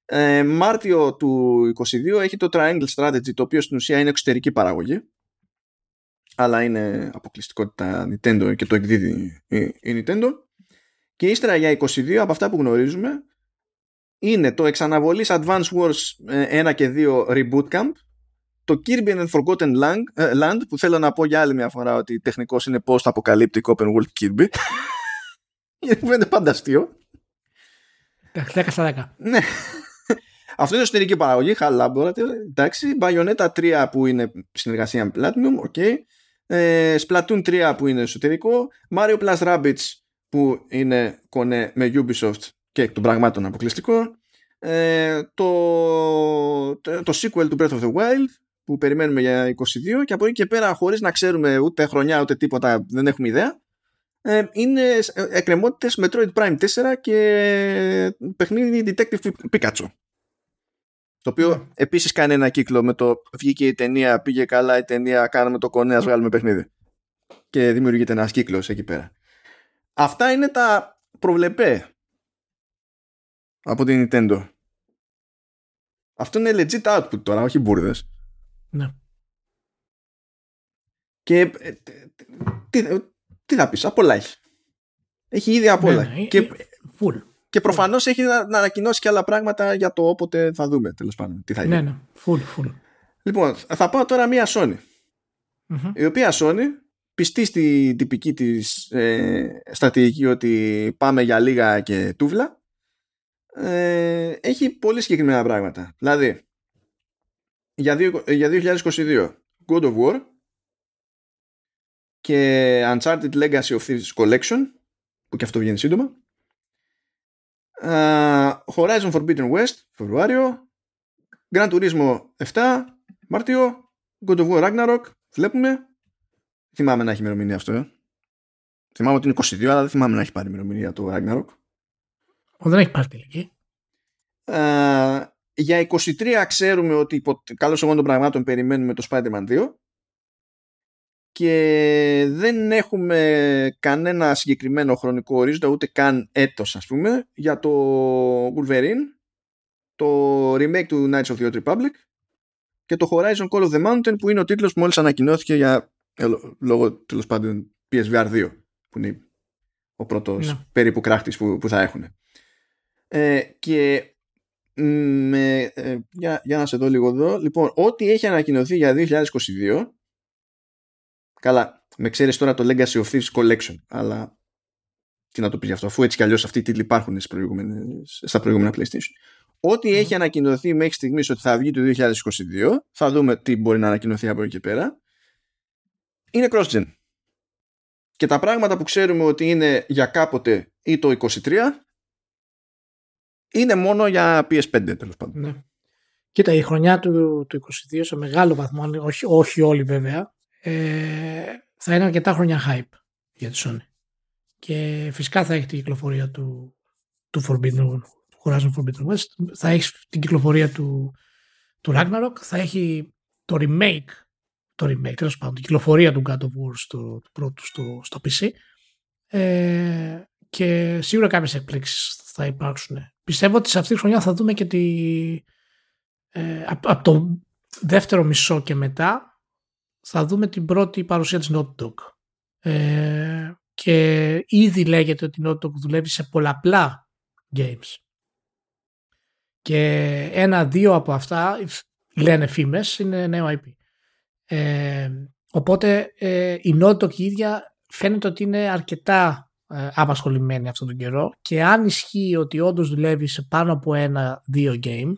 Ε, Μάρτιο του 22 έχει το Triangle Strategy, το οποίο στην ουσία είναι εξωτερική παραγωγή. Αλλά είναι αποκλειστικότητα Nintendo και το εκδίδει η Nintendo. Και ύστερα για 22 από αυτά που γνωρίζουμε είναι το εξαναβολής Advance Wars 1 ε, και 2 Reboot Camp το Kirby and Forgotten Land, ε, Land που θέλω να πω για άλλη μια φορά ότι τεχνικός είναι post-apocalyptic open world Kirby <laughs> γιατί μου φαίνεται πάντα αστείο 10 στα 10 ναι αυτό είναι εσωτερική παραγωγή, χαλά Εντάξει, Bayonetta 3 που είναι συνεργασία με Platinum, ok. Ε, Splatoon 3 που είναι εσωτερικό. Mario Plus Rabbids που είναι κονέ με Ubisoft και των πραγμάτων αποκλειστικό. Ε, το, το sequel του Breath of the Wild που περιμένουμε για 22 και από εκεί και πέρα χωρίς να ξέρουμε ούτε χρονιά ούτε τίποτα δεν έχουμε ιδέα ε, είναι εκκρεμότητες Metroid Prime 4 και παιχνίδι Detective Pikachu το οποίο mm. επίσης κάνει ένα κύκλο με το βγήκε η ταινία, πήγε καλά η ταινία, κάναμε το κονέ, ας βγάλουμε παιχνίδι. Και δημιουργείται ένας κύκλος εκεί πέρα. Αυτά είναι τα προβλεπέ από την Nintendo. Αυτό είναι legit output τώρα, όχι μπουρδες. Ναι. Και ε, τι, τι θα πεις, απ' όλα έχει. Έχει ήδη απ' όλα. Ναι, και, full. και προφανώς έχει να, να ανακοινώσει και άλλα πράγματα για το όποτε θα δούμε τέλος πάντων τι θα γίνει. Ναι, ναι, full, full. Λοιπόν, θα πάω τώρα μία Sony. Mm-hmm. Η οποία Sony πιστή στη τυπική της ε, στρατηγική ότι πάμε για λίγα και τούβλα ε, έχει πολύ συγκεκριμένα πράγματα. Δηλαδή, για, για 2022 God of War και Uncharted Legacy of Thieves Collection που και αυτό βγαίνει σύντομα. Uh, Horizon Forbidden West Φεβρουάριο. Gran Turismo 7 Μάρτιο. God of War Ragnarok βλέπουμε. Θυμάμαι να έχει ημερομηνία αυτό ε. θυμάμαι ότι είναι 22 αλλά δεν θυμάμαι να έχει πάρει ημερομηνία το Ragnarok. Δεν έχει πάρει τελική. Uh, για 23 ξέρουμε ότι υπό καλώς εγώ των πραγμάτων περιμένουμε το Spider-Man 2 και δεν έχουμε κανένα συγκεκριμένο χρονικό ορίζοντα ούτε καν έτος ας πούμε για το Wolverine το remake του Knights of the Old Republic και το Horizon Call of the Mountain που είναι ο τίτλος που μόλις ανακοινώθηκε για ε, λόγω τέλος πάντων PSVR 2 που είναι ο πρώτος ναι. περίπου κράχτης που, που θα έχουν ε, και με, ε, για, για να σε δω λίγο εδώ. Λοιπόν, ό,τι έχει ανακοινωθεί για 2022 καλά, με ξέρεις τώρα το Legacy of Thieves Collection αλλά τι να το πει γι' αυτό, αφού έτσι κι αλλιώς αυτοί οι τίτλοι υπάρχουν στα προηγούμενα PlayStation. Ό,τι έχει ανακοινωθεί μέχρι στιγμής ότι θα βγει το 2022, θα δούμε τι μπορεί να ανακοινωθεί από εκεί και πέρα, είναι cross-gen. Και τα πράγματα που ξέρουμε ότι είναι για κάποτε ή το 23, είναι μόνο για PS5 τέλος πάντων. Ναι. Κοίτα, η χρονιά του, του 22 σε μεγάλο βαθμό, όχι, όχι όλοι βέβαια, ε, θα είναι αρκετά χρόνια hype για τη Sony. Και φυσικά θα έχει την κυκλοφορία του, του Forbidden, Horizon Forbidden West, θα έχει την κυκλοφορία του, του Ragnarok, θα έχει το remake, το remake τέλος πάντων, την κυκλοφορία του God of War στο, του πρώτου στο, στο PC ε, και σίγουρα κάποιες εκπλήξεις θα υπάρξουν. Πιστεύω ότι σε αυτή τη χρονιά θα δούμε και τη... Ε, από, το δεύτερο μισό και μετά θα δούμε την πρώτη παρουσία της Naughty Dog. Ε, και ήδη λέγεται ότι η Naughty Dog δουλεύει σε πολλαπλά games. Και ένα-δύο από αυτά λένε φήμες είναι νέο IP. Ε, οπότε ε, η Naughty Dog η ίδια φαίνεται ότι είναι αρκετά ε, απασχολημένη αυτόν τον καιρό και αν ισχύει ότι όντως δουλεύει σε πάνω από ένα-δύο game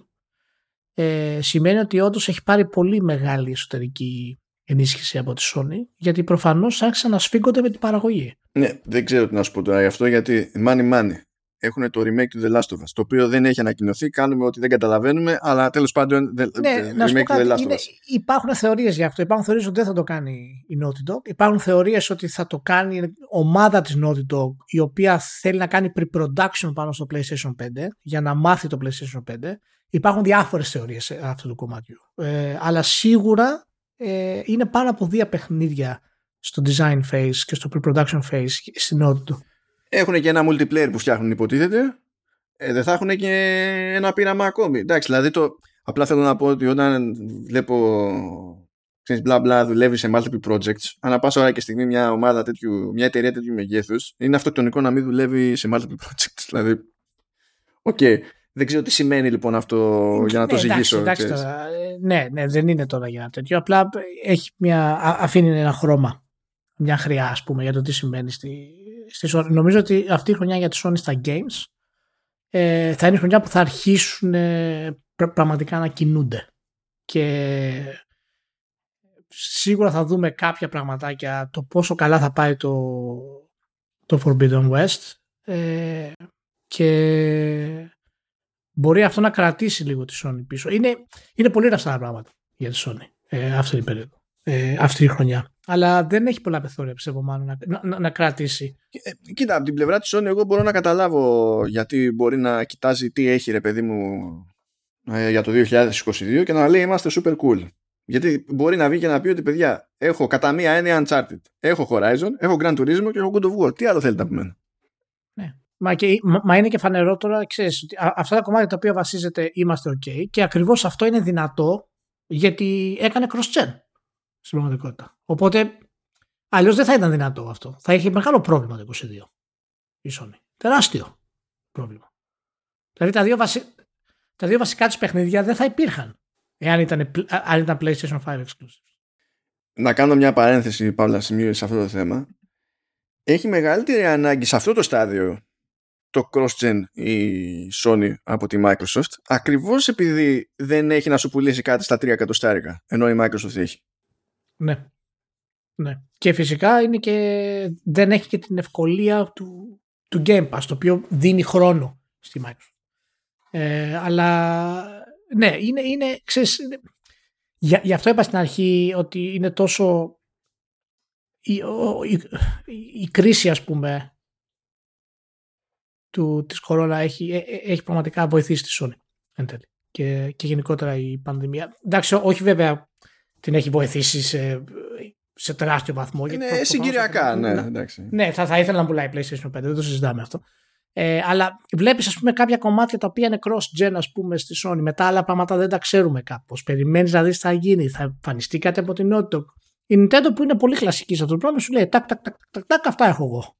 ε, σημαίνει ότι όντως έχει πάρει πολύ μεγάλη εσωτερική ενίσχυση από τη Sony γιατί προφανώς άρχισαν να σφίγγονται με την παραγωγή. Ναι, δεν ξέρω τι να σου πω τώρα γι' αυτό γιατί money money έχουν το remake του The Last of Us, το οποίο δεν έχει ανακοινωθεί, κάνουμε ότι δεν καταλαβαίνουμε, αλλά τέλος πάντων ναι, remake του The Last of Us. Υπάρχουν θεωρίες για αυτό, υπάρχουν θεωρίες ότι δεν θα το κάνει η Naughty Dog, υπάρχουν θεωρίες ότι θα το κάνει η ομάδα της Naughty Dog, η οποία θέλει να κάνει pre-production πάνω στο PlayStation 5, για να μάθει το PlayStation 5. Υπάρχουν διάφορες θεωρίες αυτού του κομμάτιου, ε, αλλά σίγουρα ε, είναι πάνω από δύο παιχνίδια στο design phase και στο pre-production phase στην Naughty Dog. Έχουν και ένα multiplayer που φτιάχνουν υποτίθεται. ε, δεν θα έχουν και ένα πείραμα ακόμη. Εντάξει, δηλαδή το, απλά θέλω να πω ότι όταν βλέπω ξέρεις, μπλα μπλα δουλεύει σε multiple projects, ανά πάσα ώρα και στιγμή μια ομάδα τέτοιου, μια εταιρεία τέτοιου μεγέθους, είναι αυτοκτονικό να μην δουλεύει σε multiple <laughs> projects. Δηλαδή, OK. Okay. Δεν ξέρω τι σημαίνει λοιπόν αυτό για να το ναι, ζυγίσω. Εντάξει, τώρα, ε, ναι, ναι, δεν είναι τώρα για τέτοιο. Απλά έχει μια, αφήνει ένα χρώμα. Μια χρειά, ας πούμε, για το τι σημαίνει στη, στη Sony. Νομίζω ότι αυτή η χρονιά για τη Sony στα games ε, θα είναι η χρονιά που θα αρχίσουν ε, πραγματικά να κινούνται. Και σίγουρα θα δούμε κάποια πραγματάκια το πόσο καλά θα πάει το, το Forbidden West ε, και μπορεί αυτό να κρατήσει λίγο τη Sony πίσω. Είναι, είναι πολύ ρευστά τα πράγματα για τη Sony ε, αυτή την περίοδο, ε, αυτή η χρονιά. Αλλά δεν έχει πολλά περιθώρια πιστεύω μάλλον να, να, να, κρατήσει. Ε, κοίτα, από την πλευρά της Sony εγώ μπορώ να καταλάβω γιατί μπορεί να κοιτάζει τι έχει ρε παιδί μου ε, για το 2022 και να λέει είμαστε super cool. Γιατί μπορεί να βγει και να πει ότι παιδιά, έχω κατά μία έννοια Uncharted, έχω Horizon, έχω Gran Turismo και έχω God of War. Τι άλλο θέλετε από μένα; Ναι. Μα, και, μα είναι και φανερό τώρα, ξέρεις, ότι αυτά τα κομμάτια τα οποία βασίζεται είμαστε ok και ακριβώς αυτό είναι δυνατό γιατί έκανε cross-gen στην πραγματικότητα. Οπότε αλλιώς δεν θα ήταν δυνατό αυτό. Θα είχε μεγάλο πρόβλημα το 22 η Sony. Τεράστιο πρόβλημα. Δηλαδή τα δύο, βασι... τα δύο βασικά της παιχνίδια δεν θα υπήρχαν εάν ήταν, αν ήταν PlayStation 5 exclusive. Να κάνω μια παρένθεση, Παύλα, σημείο σε αυτό το θέμα. Έχει μεγαλύτερη ανάγκη σε αυτό το στάδιο το cross-gen η Sony από τη Microsoft ακριβώς επειδή δεν έχει να σου πουλήσει κάτι στα 3 εκατοστάρικα ενώ η Microsoft έχει. Ναι. ναι. Και φυσικά είναι και, δεν έχει και την ευκολία του, του Game Pass το οποίο δίνει χρόνο στη Microsoft. Ε, αλλά ναι, είναι, είναι, ξέρεις, είναι, για, γι' αυτό είπα στην αρχή ότι είναι τόσο η, η, η κρίση ας πούμε του, της κορώνα έχει, ε, ε, έχει πραγματικά βοηθήσει τη Sony εν τέλει. Και, και γενικότερα η πανδημία. Εντάξει, όχι βέβαια την έχει βοηθήσει σε, σε τεράστιο βαθμό. Είναι συγκυριακά, ναι. Εντάξει. Ναι, θα, θα ήθελα να πουλάει PlayStation 5, δεν το συζητάμε αυτό. Ε, αλλά βλέπεις, ας πούμε, κάποια κομμάτια τα οποία είναι cross-gen, ας πούμε, στη Sony. Μετά άλλα πράγματα δεν τα ξέρουμε κάπως. Περιμένεις να δεις τι θα γίνει, θα εμφανιστεί κάτι από την Naughty Η Nintendo που είναι πολύ κλασική σε αυτό το πράγμα σου λέει τάκ, τάκ, τάκ, τάκ, τάκ αυτά έχω εγώ.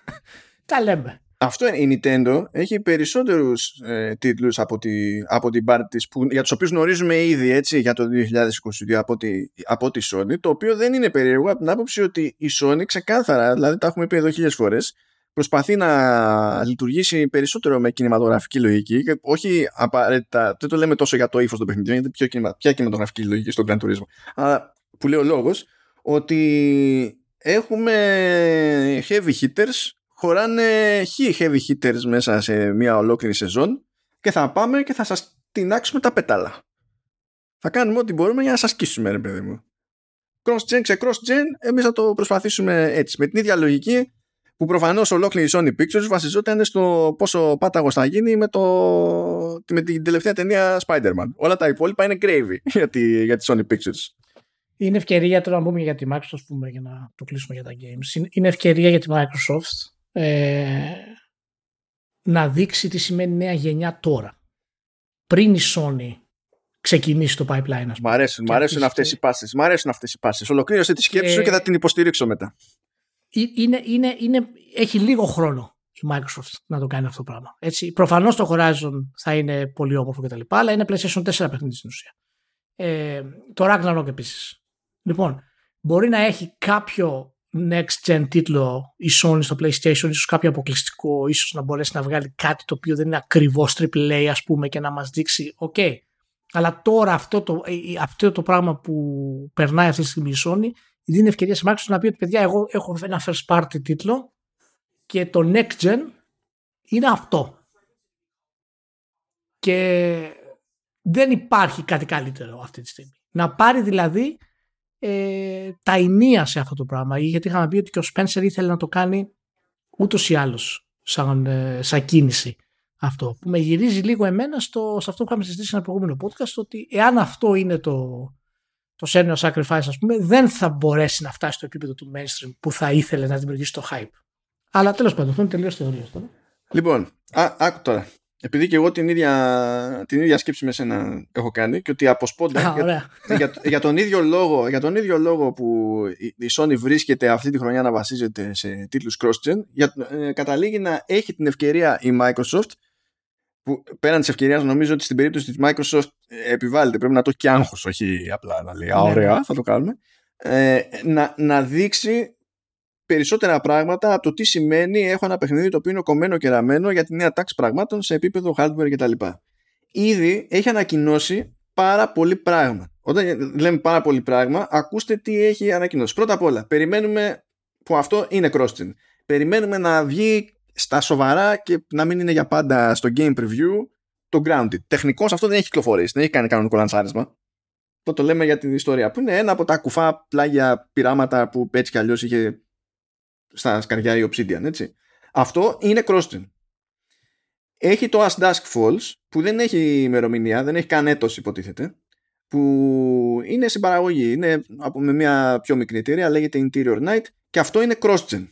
<laughs> τα λέμε. Αυτό είναι. Η Nintendo έχει περισσότερους ε, τίτλους από, τη, από την πάρτη της που, για τους οποίους γνωρίζουμε ήδη έτσι για το 2022 από τη, από τη Sony το οποίο δεν είναι περίεργο από την άποψη ότι η Sony ξεκάθαρα, δηλαδή τα έχουμε πει εδώ χίλιες φορές προσπαθεί να λειτουργήσει περισσότερο με κινηματογραφική λογική και όχι απαραίτητα, δεν το λέμε τόσο για το ύφος των παιχνιδιών, γιατί πιο κινημα, ποια κινηματογραφική λογική στον Gran Turismo. Αλλά που λέει ο λόγος ότι έχουμε heavy hitters, χωράνε χι heavy hitters μέσα σε μια ολόκληρη σεζόν και θα πάμε και θα σας τεινάξουμε τα πέταλα. Θα κάνουμε ό,τι μπορούμε για να σας σκίσουμε ρε παιδί μου. Cross-gen, σε cross-gen, εμείς θα το προσπαθήσουμε έτσι. Με την ίδια λογική που προφανώς ολόκληρη η Sony Pictures βασιζόταν στο πόσο πάταγος θα γίνει με, το, με την τελευταία ταινία Spider-Man. Όλα τα υπόλοιπα είναι gravy <laughs> για τη, για τη Sony Pictures. Είναι ευκαιρία τώρα να πούμε για τη Microsoft πούμε, για να το κλείσουμε για τα games. Είναι ευκαιρία για τη Microsoft ε, να δείξει τι σημαίνει νέα γενιά τώρα. Πριν η Sony ξεκινήσει το pipeline. Μ' αρέσουν, μ αρέσουν αυτές οι πάσεις. Μ' αρέσουν αυτές οι πάσεις. Ολοκλήρωσε τη σκέψη σου και θα την υποστηρίξω μετά είναι, είναι, είναι, έχει λίγο χρόνο η Microsoft να το κάνει αυτό το πράγμα. Έτσι, προφανώς το Horizon θα είναι πολύ όμορφο κτλ. Αλλά είναι PlayStation 4 παιχνίδι στην ουσία. Ε, το Ragnarok επίσης. Λοιπόν, μπορεί να έχει κάποιο next gen τίτλο η Sony στο PlayStation, ίσως κάποιο αποκλειστικό, ίσως να μπορέσει να βγάλει κάτι το οποίο δεν είναι ακριβώς AAA ας πούμε και να μας δείξει, OK, okay. αλλά τώρα αυτό το, αυτό το πράγμα που περνάει αυτή τη στιγμή η Sony δίνει ευκαιρία σε Microsoft να πει ότι παιδιά εγώ έχω ένα first party τίτλο και το next gen είναι αυτό. Και δεν υπάρχει κάτι καλύτερο αυτή τη στιγμή. Να πάρει δηλαδή ε, τα ενία σε αυτό το πράγμα. Γιατί είχαμε πει ότι και ο Spencer ήθελε να το κάνει ούτως ή άλλως σαν, ε, σαν κίνηση αυτό. Που με γυρίζει λίγο εμένα στο, σε αυτό που είχαμε συζητήσει σε ένα προηγούμενο podcast ότι εάν αυτό είναι το, το Senior Sacrifice, ας πούμε, δεν θα μπορέσει να φτάσει στο επίπεδο του mainstream που θα ήθελε να δημιουργήσει το hype. Αλλά τέλος πάντων, αυτό είναι τελείως θεωρία τώρα. Λοιπόν, α, άκου τώρα. Επειδή και εγώ την ίδια, την ίδια σκέψη με σένα έχω κάνει και ότι από σπόντα για, για, για, τον ίδιο λόγο, για τον ίδιο λόγο που η Sony βρίσκεται αυτή τη χρονιά να βασίζεται σε τίτλους cross-gen για, ε, καταλήγει να έχει την ευκαιρία η Microsoft που πέραν της ευκαιρίας νομίζω ότι στην περίπτωση της Microsoft ε, επιβάλλεται πρέπει να το έχει και άγχος όχι απλά να λέει ναι, ωραία ναι. θα το κάνουμε ε, να, να δείξει περισσότερα πράγματα από το τι σημαίνει έχω ένα παιχνίδι το οποίο είναι κομμένο και ραμμένο για τη νέα τάξη πραγμάτων σε επίπεδο hardware κτλ. Ήδη έχει ανακοινώσει πάρα πολύ πράγμα. Όταν λέμε πάρα πολύ πράγμα, ακούστε τι έχει ανακοινώσει. Πρώτα απ' όλα, περιμένουμε που αυτό είναι cross Περιμένουμε να βγει στα σοβαρά και να μην είναι για πάντα στο game preview το grounded. Τεχνικώς αυτό δεν έχει κυκλοφορήσει, δεν έχει κάνει κανονικό λανσάρισμα. Το το λέμε για την ιστορία που είναι ένα από τα κουφά πλάγια πειράματα που έτσι κι αλλιώς είχε στα σκαριά η Obsidian, έτσι. Αυτό είναι cross Έχει το As Dusk Falls που δεν έχει ημερομηνία, δεν έχει καν έτος υποτίθεται που είναι συμπαραγωγή, είναι από με μια πιο μικρή εταιρεία, λέγεται Interior Night και αυτό είναι cross-gen.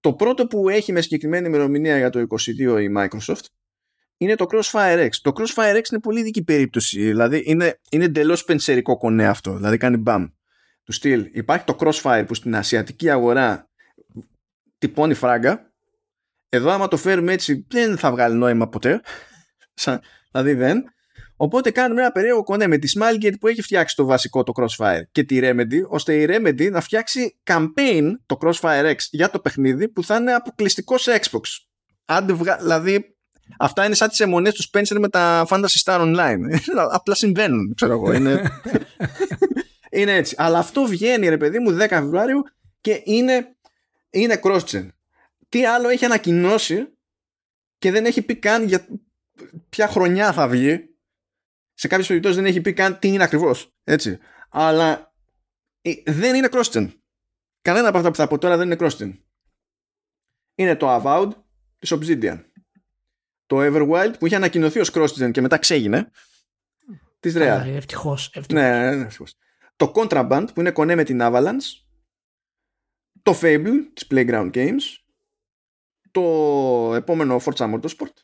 Το πρώτο που έχει με συγκεκριμένη ημερομηνία για το 22 η Microsoft είναι το Crossfire X. Το Crossfire X είναι πολύ δική περίπτωση, δηλαδή είναι, είναι εντελώς πενσερικό κονέ αυτό, δηλαδή κάνει μπαμ του στυλ υπάρχει το Crossfire που στην ασιατική αγορά τυπώνει φράγκα εδώ άμα το φέρουμε έτσι δεν θα βγάλει νόημα ποτέ δηλαδή δεν οπότε κάνουμε ένα περίεργο κονέ με τη Smilegate που έχει φτιάξει το βασικό το Crossfire και τη Remedy ώστε η Remedy να φτιάξει campaign το Crossfire X για το παιχνίδι που θα είναι αποκλειστικό σε Xbox Άντε βγα... δηλαδή Αυτά είναι σαν τις αιμονές τους Spencer με τα Fantasy Star Online. <laughs> Απλά συμβαίνουν, ξέρω εγώ. Είναι... <laughs> είναι έτσι. Αλλά αυτό βγαίνει, ρε παιδί μου, 10 Φεβρουάριου και είναι, είναι cross-gen. Τι άλλο έχει ανακοινώσει και δεν έχει πει καν για ποια χρονιά θα βγει. Σε κάποιες περιπτώσεις δεν έχει πει καν τι είναι ακριβώς. Έτσι. Αλλά ε, δεν είναι cross-gen. Κανένα από αυτά που θα πω τώρα δεν είναι cross-gen. Είναι το Avowed της Obsidian. Το Everwild που είχε ανακοινωθεί ως cross-gen και μετά ξέγινε. Της Real. Ευτυχώς. Ναι, ναι, ευτυχώς το Contraband που είναι κονέ με την Avalanche. Το Fable της Playground Games. Το επόμενο Forza Motorsport.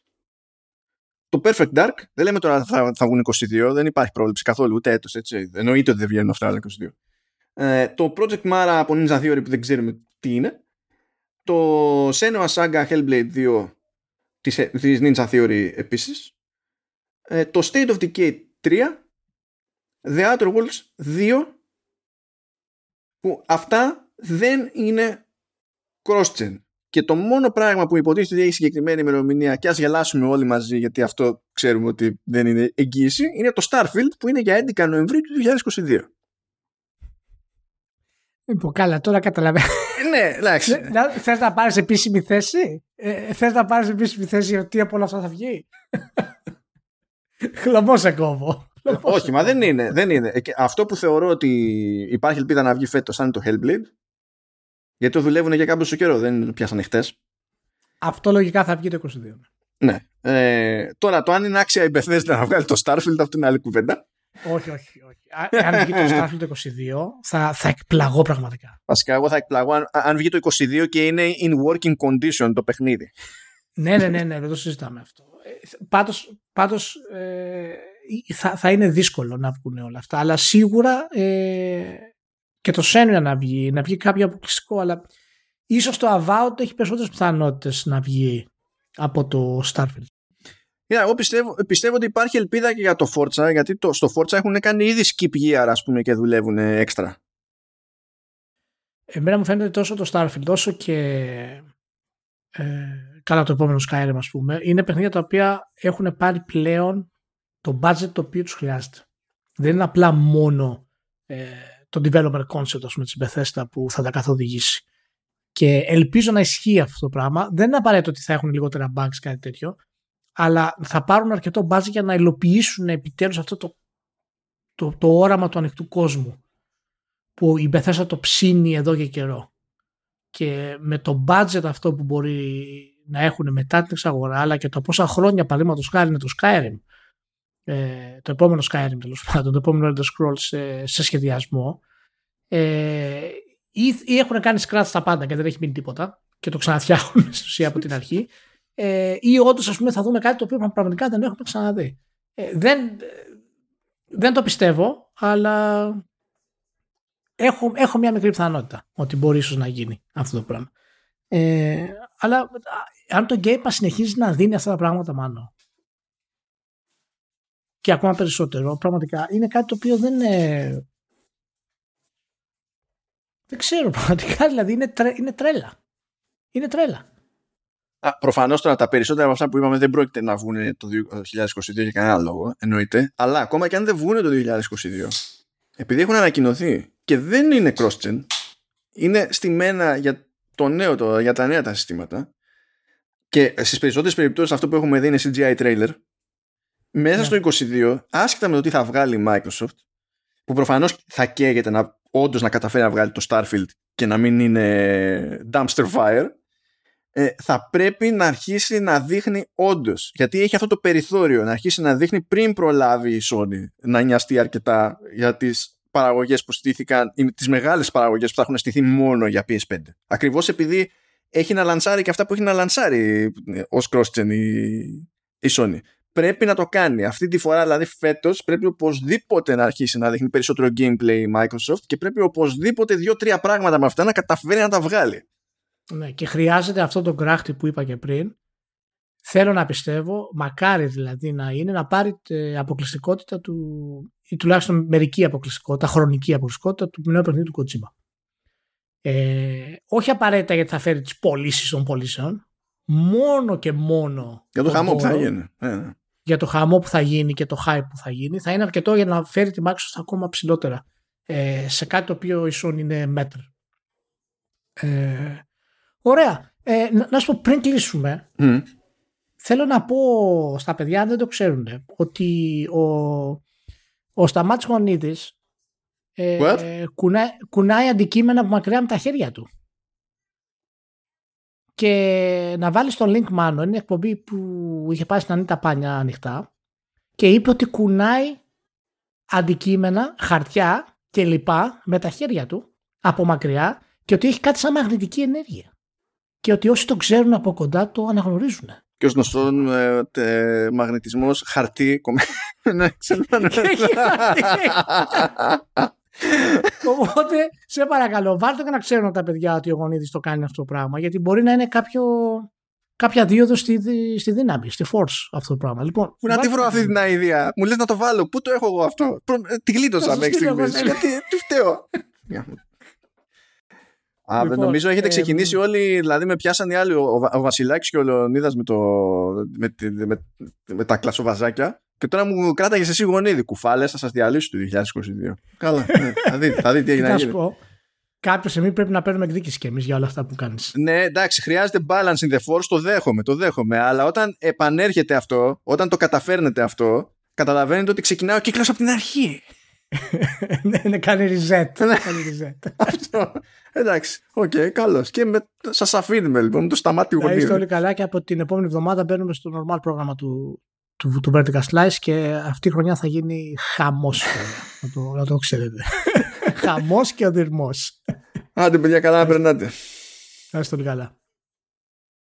Το Perfect Dark δεν λέμε τώρα θα, θα βγουν 22 δεν υπάρχει πρόβλεψη καθόλου ούτε έτος έτσι. Εννοείται ότι δεν βγαίνουν αυτά αλλά 22 ε, το Project Mara από Ninja Theory που δεν ξέρουμε τι είναι. Το Senua Saga Hellblade 2 της, της Ninja Theory επίσης. Ε, το State of Decay 3 The Outer Worlds 2 που αυτά δεν είναι cross-gen. Και το μόνο πράγμα που υποτίθεται ότι έχει συγκεκριμένη ημερομηνία και ας γελάσουμε όλοι μαζί γιατί αυτό ξέρουμε ότι δεν είναι εγγύηση είναι το Starfield που είναι για 11 Νοεμβρίου του 2022. Λοιπόν, καλά, τώρα καταλαβαίνω. ναι, εντάξει. Θες να πάρεις επίσημη θέση; Ε, Θες να πάρεις επίσημη θέση ότι τι από όλα αυτά θα βγει; <laughs> Χλωμό σε κόβω. Όχι, μα δεν είναι. Δεν είναι. Αυτό που θεωρώ ότι υπάρχει ελπίδα να βγει φέτος, σαν το Hellblade. Γιατί το δουλεύουν για κάποιο καιρό, δεν πιάσανε χτες. Αυτό λογικά θα βγει το 22. Ναι. Ε, τώρα, το αν είναι άξια η Bethesda να βγάλει το Starfield, αυτό είναι άλλη κουβέντα. Όχι, όχι, όχι. Αν βγει το Starfield το 22, θα, θα εκπλαγώ πραγματικά. Βασικά, εγώ θα εκπλαγώ αν, αν βγει το 22 και είναι in working condition το παιχνίδι. ναι, ναι, ναι, ναι, δεν το συζητάμε αυτό. Ε, πάντως, πάντως ε, θα, θα είναι δύσκολο να βγουν όλα αυτά. Αλλά σίγουρα ε, και το Σένια να βγει, να βγει κάποιο αποκλειστικό, αλλά ίσως το Avowed έχει περισσότερες πιθανότητες να βγει από το Starfield. Yeah, εγώ πιστεύω, πιστεύω ότι υπάρχει ελπίδα και για το Forza, γιατί το, στο Forza έχουν κάνει ήδη skip year, ας πούμε, και δουλεύουν έξτρα. Εμένα μου φαίνεται τόσο το Starfield, όσο και ε, καλά το επόμενο Skyrim, ας πούμε, είναι παιχνίδια τα οποία έχουν πάρει πλέον το budget το οποίο τους χρειάζεται. Δεν είναι απλά μόνο ε, το developer concept ας πούμε, της Bethesda που θα τα καθοδηγήσει. Και ελπίζω να ισχύει αυτό το πράγμα. Δεν είναι απαραίτητο ότι θα έχουν λιγότερα bugs κάτι τέτοιο, αλλά θα πάρουν αρκετό budget για να υλοποιήσουν επιτέλους αυτό το, το, το όραμα του ανοιχτού κόσμου που η Bethesda το ψήνει εδώ και καιρό. Και με το budget αυτό που μπορεί να έχουν μετά την εξαγορά, αλλά και το πόσα χρόνια παραδείγματος χάρη είναι το Skyrim, ε, το επόμενο Skyrim τέλος πάντων, το επόμενο Elder Scrolls σε, σε σχεδιασμό, ε, ή, ή έχουν κάνει scratch στα πάντα και δεν έχει μείνει τίποτα και το ξαναφτιάχνουν <laughs> στην ουσία από την αρχή, ε, ή όντως θα δούμε κάτι το οποίο πραγματικά δεν έχουμε ξαναδεί. Ε, δεν, δεν το πιστεύω, αλλά έχω, έχω μια μικρή πιθανότητα ότι μπορεί ίσως να γίνει αυτό το πράγμα. Ε, αλλά αν το Game Pass συνεχίζει να δίνει αυτά τα πράγματα μάλλον και ακόμα περισσότερο πραγματικά είναι κάτι το οποίο δεν είναι δεν ξέρω πραγματικά δηλαδή είναι, είναι τρέλα είναι τρέλα Προφανώς τώρα τα περισσότερα από αυτά που είπαμε δεν πρόκειται να βγουν το 2022 για κανένα λόγο, εννοείται. Αλλά ακόμα και αν δεν βγουν το 2022, επειδή έχουν ανακοινωθεί και δεν είναι cross-gen, είναι στημένα για το νέο τώρα, για τα νέα τα συστήματα. Και στις περισσότερες περιπτώσεις αυτό που έχουμε δει είναι CGI trailer. Μέσα στο 2022, άσχετα με το τι θα βγάλει η Microsoft, που προφανώς θα καίγεται να όντως να καταφέρει να βγάλει το Starfield και να μην είναι dumpster fire, ε, θα πρέπει να αρχίσει να δείχνει όντως. Γιατί έχει αυτό το περιθώριο να αρχίσει να δείχνει πριν προλάβει η Sony να νοιαστεί αρκετά για τις παραγωγές που στήθηκαν, τις μεγάλες παραγωγές που θα έχουν στηθεί μόνο για PS5. Ακριβώς επειδή έχει να λανσάρει και αυτά που έχει να λανσάρει ε, ως cross-gen η, η Sony. Πρέπει να το κάνει. Αυτή τη φορά, δηλαδή φέτος, πρέπει οπωσδήποτε να αρχίσει να δείχνει περισσότερο gameplay η Microsoft και πρέπει οπωσδήποτε δύο-τρία πράγματα με αυτά να καταφέρει να τα βγάλει. Ναι, και χρειάζεται αυτό το γκράχτη που είπα και πριν. Θέλω να πιστεύω, μακάρι δηλαδή να είναι, να πάρει αποκλειστικότητα του, ή τουλάχιστον μερική αποκλειστικότητα, χρονική αποκλειστικότητα του νέου παιχνίδι του Kojima. Ε, όχι απαραίτητα γιατί θα φέρει τις πωλήσεις των πωλήσεων, μόνο και μόνο. Για το χαμό που θα γίνει. Ε, ναι. Για το χαμό που θα γίνει και το hype που θα γίνει, θα είναι αρκετό για να φέρει τη Microsoft ακόμα ψηλότερα ε, σε κάτι το οποίο η Sony είναι μέτρ. Ε, Ωραία. Ε, να, να σου πω πριν κλείσουμε, θέλω να πω στα παιδιά, αν δεν το ξέρουν, ότι ο, ο Σταμάτης Γονίδης ε, κουνά, κουνάει αντικείμενα από μακριά με τα χέρια του. Και να βάλεις το link μάνο, είναι εκπομπή που είχε πάει στην Ανίτα Πάνια ανοιχτά και είπε ότι κουνάει αντικείμενα, χαρτιά και λοιπά με τα χέρια του από μακριά και ότι έχει κάτι σαν μαγνητική ενέργεια και ότι όσοι το ξέρουν από κοντά το αναγνωρίζουν. Και ως γνωστόν ε, μαγνητισμός χαρτί. <laughs> ναι, ξέρω. <laughs> Οπότε, σε παρακαλώ, βάλτε και να ξέρουν τα παιδιά ότι ο Γονίδης το κάνει αυτό το πράγμα. Γιατί μπορεί να είναι κάποιο, κάποια δίωδο στη, στη δύναμη, στη force αυτό το πράγμα. Λοιπόν, Πού να τη βρω αυτή την ιδέα. Μου λες να το βάλω. Πού το έχω εγώ αυτό; Ε, τη γλίτωσα μέχρι στιγμής. Γιατί τι φταίω. <laughs> Α, λοιπόν, νομίζω έχετε ξεκινήσει ε, όλοι, δηλαδή με πιάσαν οι άλλοι, ο, ο Βασιλάκης και ο Λεωνίδας με, το, με, με, με, τα κλασοβαζάκια και τώρα μου κράταγες εσύ γονίδι. Κουφάλες, θα σας διαλύσω το 2022. Καλά. ναι, θα, δείτε, θα δείτε τι έγινε. <laughs> Να σου πω, κάποια στιγμή πρέπει να παίρνουμε εκδίκηση κι εμείς για όλα αυτά που κάνεις. Ναι, εντάξει, χρειάζεται balance in the force, το δέχομαι, το δέχομαι. Αλλά όταν επανέρχεται αυτό, όταν το καταφέρνετε αυτό, καταλαβαίνετε ότι ξεκινάει ο κύκλος από την αρχή. Ναι, ναι, κάνει reset. κάνει reset. <laughs> αυτό. Εντάξει, ok, okay, καλώς. Και με, σας αφήνουμε λοιπόν, το Σταμάτη Γονίδη. είστε όλοι καλά και από την επόμενη εβδομάδα μπαίνουμε στο normal πρόγραμμα του, του, του Vertical Slice και αυτή η χρονιά θα γίνει χαμός. <laughs> να, το, να το ξέρετε. <laughs> χαμός και ο δυρμός. Άντε παιδιά, καλά να περνάτε. Ευχαριστώ πολύ καλά.